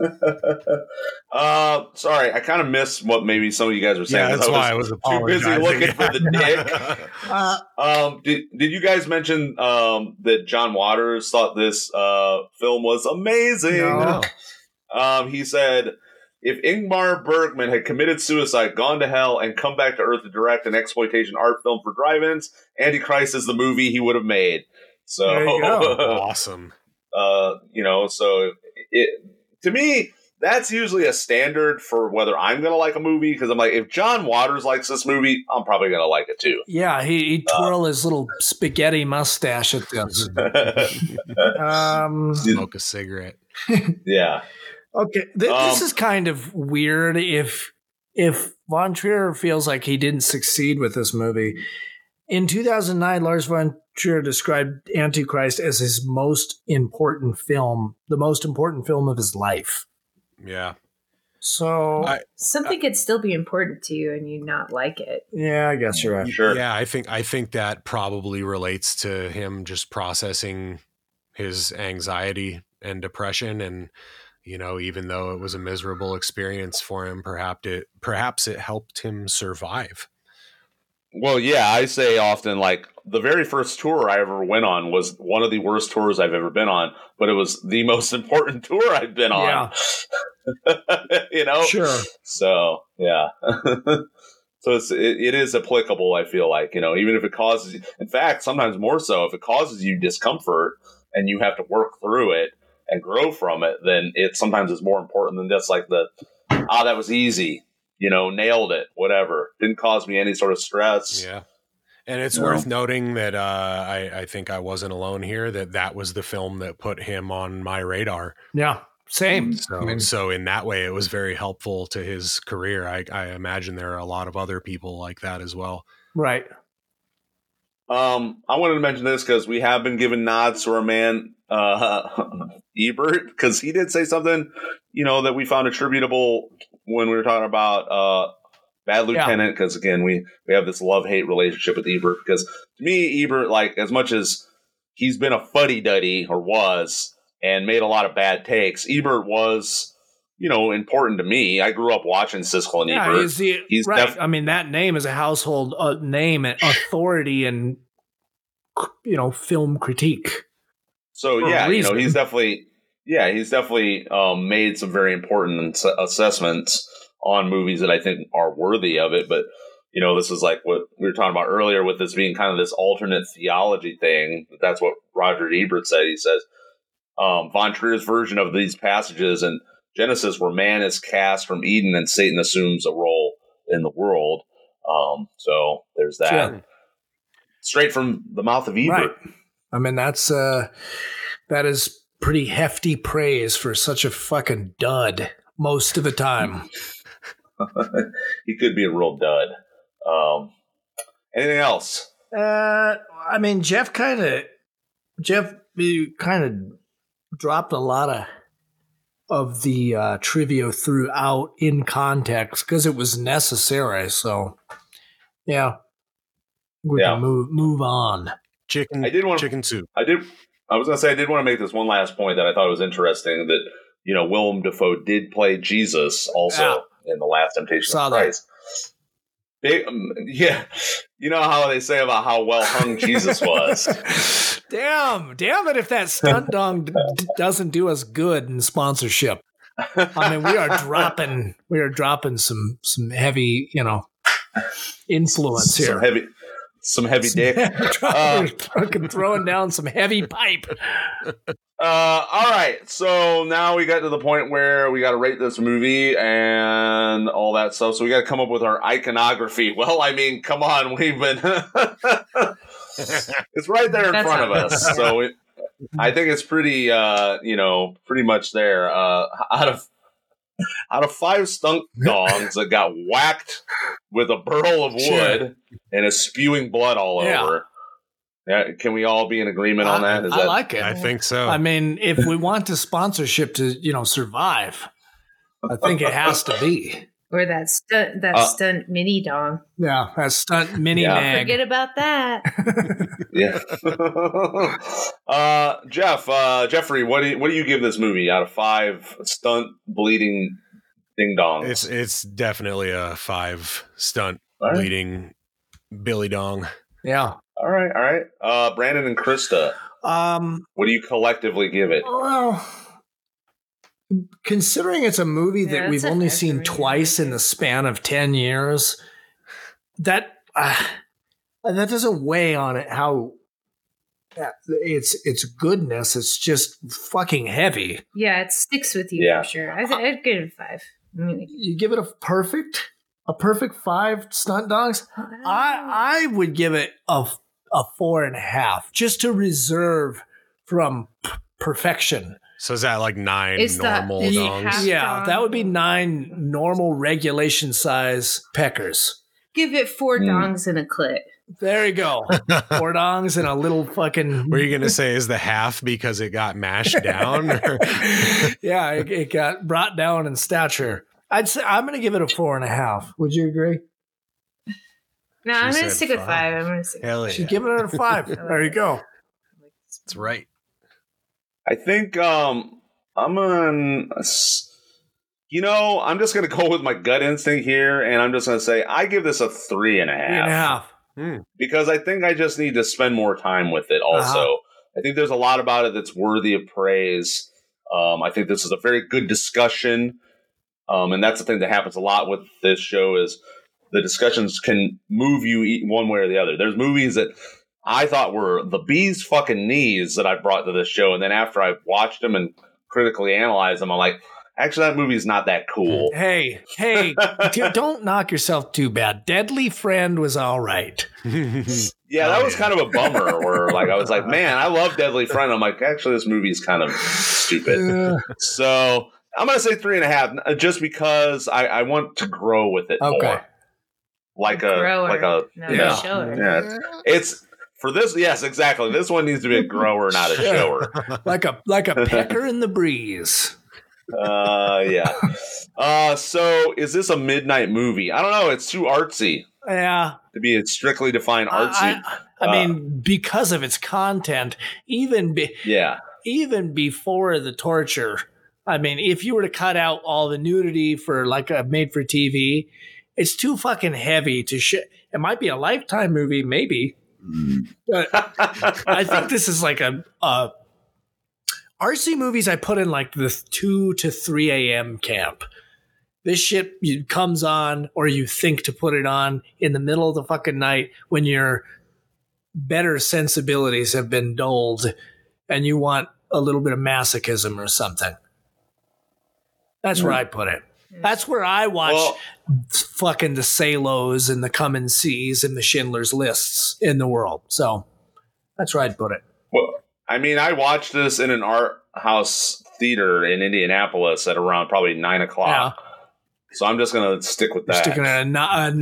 uh, sorry, I kind of missed what maybe some of you guys were saying. Yeah, that's I why I was too busy looking for the dick. Uh, Um, did did you guys mention um that John Waters thought this uh film was amazing? No. Um, he said if Ingmar Bergman had committed suicide, gone to hell, and come back to Earth to direct an exploitation art film for drive-ins, Antichrist is the movie he would have made. So, There you awesome. uh, you know, so it to me that's usually a standard for whether I'm gonna like a movie because I'm like, if John Waters likes this movie, I'm probably gonna like it too. yeah, he, he twirl his little spaghetti mustache at this. Um, Smoke a cigarette. yeah. Okay, th- Um, this is kind of weird. If if Von Trier feels like he didn't succeed with this movie, in 2009, Lars von Trier described Antichrist as his most important film, the most important film of his life. Yeah. So I- Something could still be important to you and you not like it. yeah, I guess you're right. Sure. Yeah, I think I think that probably relates to him just processing his anxiety and depression and you know, even though it was a miserable experience for him, perhaps it perhaps it helped him survive. Well, yeah, I say often like the very first tour I ever went on was one of the worst tours I've ever been on, but it was the most important tour I've been on. you know? Sure. So, yeah. so it's it, it is applicable, I feel like, you know, even if it causes in fact, sometimes more so if it causes you discomfort and you have to work through it, and grow from it, then it sometimes is more important than just like the ah that was easy, you know, nailed it, whatever, didn't cause me any sort of stress. Yeah. And it's No. worth noting that uh, I, I think I wasn't alone here. That that was the film that put him on my radar. Yeah, same. So, I mean, so in that way, it was very helpful to his career. I, I imagine there are a lot of other people like that as well. right. Um, I wanted to mention this because we have been giving nods to our man uh, Ebert because he did say something, you know, that we found attributable when we were talking about uh, Bad Lieutenant. Because again, we we have this love hate relationship with Ebert. Because to me, Ebert, like as much as he's been a fuddy duddy or was and made a lot of bad takes, Ebert was. You know, important to me. I grew up watching Siskel and Yeah, Ebert. he's the He's right. def- I mean, that name is a household uh, name and authority and you know film critique. So yeah, you know, he's definitely yeah, he's definitely um, made some very important assessments on movies that I think are worthy of it. But you know, this is like what we were talking about earlier with this being kind of this alternate theology thing. That's what Roger Ebert said. He says um, Von Trier's version of these passages in Genesis, where man is cast from Eden and Satan assumes a role in the world. Um, so there's that. Sure. Straight from the mouth of Ebert. Right. I mean, that's uh that is pretty hefty praise for such a fucking dud most of the time. he could be a real dud. Um, anything else? Uh, I mean, Jeff kind of Jeff kind of dropped a lot of of the uh, trivia throughout in context because it was necessary. So, yeah, we Yeah. can move move on. Chicken, I did want chicken soup. I did. I was going to say I did want to make this one last point that I thought was interesting. That you know Willem Dafoe did play Jesus also in the Last Temptation Saw of that. Um, yeah, you know how they say about how well hung Jesus was. Damn, damn it! If that stunt dong d- d- doesn't do us good in sponsorship, I mean, we are dropping, we are dropping some some heavy, you know, influence Some here. heavy, some heavy dick. We're fucking throwing down some heavy pipe. Uh, all right, so now we got to the point where we got to rate this movie and all that stuff. So we got to come up with our iconography. Well, I mean, come on, we've been. it's right there in That's front of us, so it, I think it's pretty, uh, you know, pretty much there. Uh, out of out of five stunk dongs that got whacked with a burl of wood Sure. and is spewing blood all Yeah. over. Yeah, can we all be in agreement on I, that? Is I that like it. I think so. I mean, if we want the sponsorship to, you know, survive, I think it has to be. Or that stunt that Uh, stunt mini dong. Yeah, that stunt mini Yeah. mag. Forget about that. Yeah. uh, Jeff, uh, Jeffery, what do you, what do you give this movie out of five stunt bleeding ding dong? it's it's definitely a five stunt All right. bleeding Billy Dong. yeah. all right, all right. Uh, Brandon and Krysta, Um. what do you collectively give it? Well, considering it's a movie Yeah, that we've only seen rating, twice in the span of ten years, that uh, that doesn't weigh on it. How that- it's its goodness. It's just fucking heavy. Yeah, it sticks with you Yeah. for sure. I th- I'd give it a five. I mean, You give it a perfect, a perfect five stunt dogs. I I would give it a a four and a half just to reserve from p- perfection. So is that like nine It's normal it's dongs? Yeah, dog. that would be nine normal regulation size peckers. give it four Hmm. dongs and a clit. There you go. Four dongs and a little fucking. Were you going to say is the half because it got mashed down? Or? yeah, it, it got brought down in stature. I'd say I'm going to give it a four and a half. Would you agree? No, She I'm gonna said stick with five. five. I'm gonna stick. Hell She's giving it a five. There you go. That's right. I think um, I'm on. You know, I'm just going to go with my gut instinct here, and I'm just going to say I give this a three and a half. Three and a half. because I think I just need to spend more time with it. Also, Uh-huh. I think there's a lot about it that's worthy of praise. Um, I think this is a very good discussion, um, and that's the thing that happens a lot with this show is the discussions can move you one way or the other. There's movies that I thought were the bee's fucking knees that I brought to this show, and then after I watched them and critically analyzed them, I'm like, actually, that movie's not that cool. Hey, hey, d- don't knock yourself too bad. Deadly Friend was all right. Yeah, that was kind of a bummer. Where like I was like, man, I love Deadly Friend. I'm like, actually, this movie's kind of stupid. So I'm gonna say three and a half, uh, just because I, I want to grow with it Okay. more. Like a Grower, like a not yeah, yeah. It's, it's for this. Yes, exactly. This one needs to be a grower, not a shower. Like a like a pecker in the breeze. Uh, yeah. Uh, so is this a midnight movie? I don't know. It's too artsy Yeah. to be a strictly defined artsy. I, I Uh, mean, because of its content, even be, yeah. even before the torture, I mean, if you were to cut out all the nudity for like a made for TV, it's too fucking heavy to shit. It might be a lifetime movie, maybe. But I think this is like a, a RC movies I put in like the 2 to 3 a.m. camp. This shit you, comes on, or you think to put it on in the middle of the fucking night when your better sensibilities have been dulled and you want a little bit of masochism or something. That's where I put it. That's where I watch Well- fucking the Salos and the Come and Sees and the Schindler's Lists in the world. So that's where I'd put it. Well, I mean, I watched this in an art house theater in Indianapolis at around probably nine o'clock. So I'm just gonna stick with You're that. sticking a, a,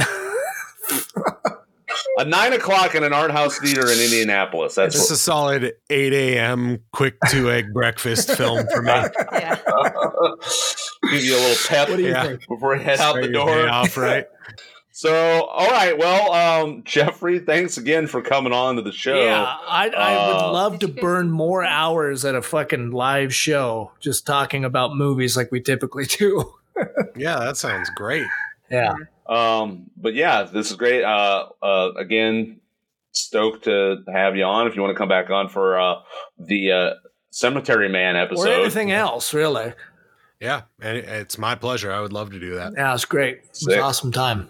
a nine o'clock in an art house theater in Indianapolis. That's It's a solid 8 a.m. quick two egg breakfast film for me. Yeah. give you a little pep What do you Yeah. think? before you head out Start the door. off right. So, all right, well, um, Jeffery, thanks again for coming on to the show. Yeah, I, I would Uh, love to burn more hours at a fucking live show just talking about movies like we typically do. Yeah, that sounds great. Yeah. Um, but yeah, this is great. Uh, uh, again, stoked to have you on. If you want to come back on for uh, the uh, Cemetery Man episode, Or anything else, really. Yeah, and it's my pleasure. I would love to do that. Yeah, it's great. It was an awesome time.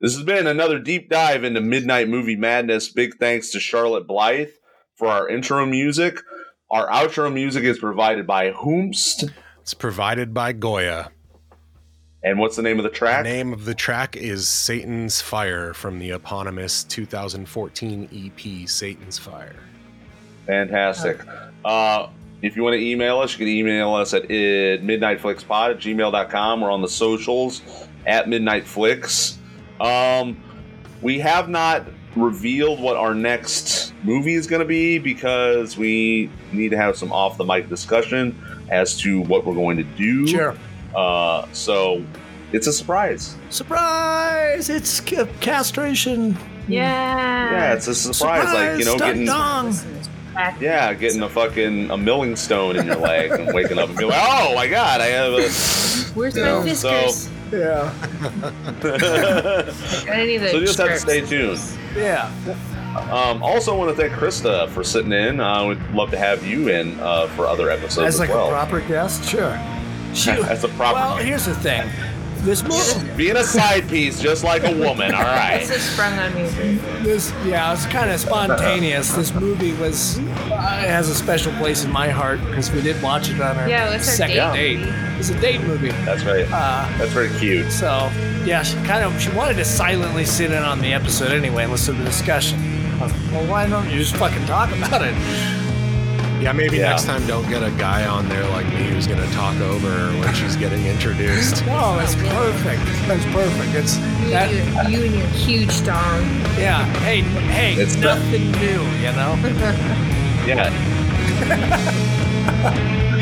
This has been another deep dive into Midnight Movie Madness. Big thanks to Charlotte Blythe for our intro music. Our outro music is provided by Hoomst. It's provided by Goya. And what's the name of the The track? name of the track is Satan's Fire from the eponymous 2014 EP Satan's Fire. Fantastic. Uh, if you want to email us, you can email us at midnightflixpod at gmail.com. We're on the socials at midnightflix. Um, we have not revealed what our next movie is going to be because we need to have some off the mic discussion as to what we're going to do. Sure. Uh, so it's a surprise. Surprise! It's castration. Yeah. Yeah, it's a surprise. like, you know, getting. dong. Back- Yeah, getting a fucking a milling stone in your leg and waking up and be like, "Oh my god, I have a." Where's Yeah, my so- fiskars? Yeah. I need so you just have to stay tuned. Yeah. Um, also, want to thank Krysta for sitting in. I would love to have you in uh, for other episodes As as, like well. a proper guest, sure. She, As a proper well, guest. here's the thing. This movie, Being a side piece, just like a woman. All right. This is sprung on me. this yeah, it's kind of spontaneous. This movie was uh, has a special place in my heart because we did watch it on our Yeah, it was our second date date. movie. It a date movie. That's right. Uh, That's very cute. so yeah, she kind of she wanted to silently sit in on the episode anyway and listen to the discussion. I well, why don't you just fucking talk about it? Yeah, maybe Yeah. next time don't get a guy on there like me who's going to talk over her when she's getting introduced. No, that's perfect. That's perfect. It's You, that, and your, you and your huge dong. yeah. Hey, hey, It's the- nothing new, you know. Yeah.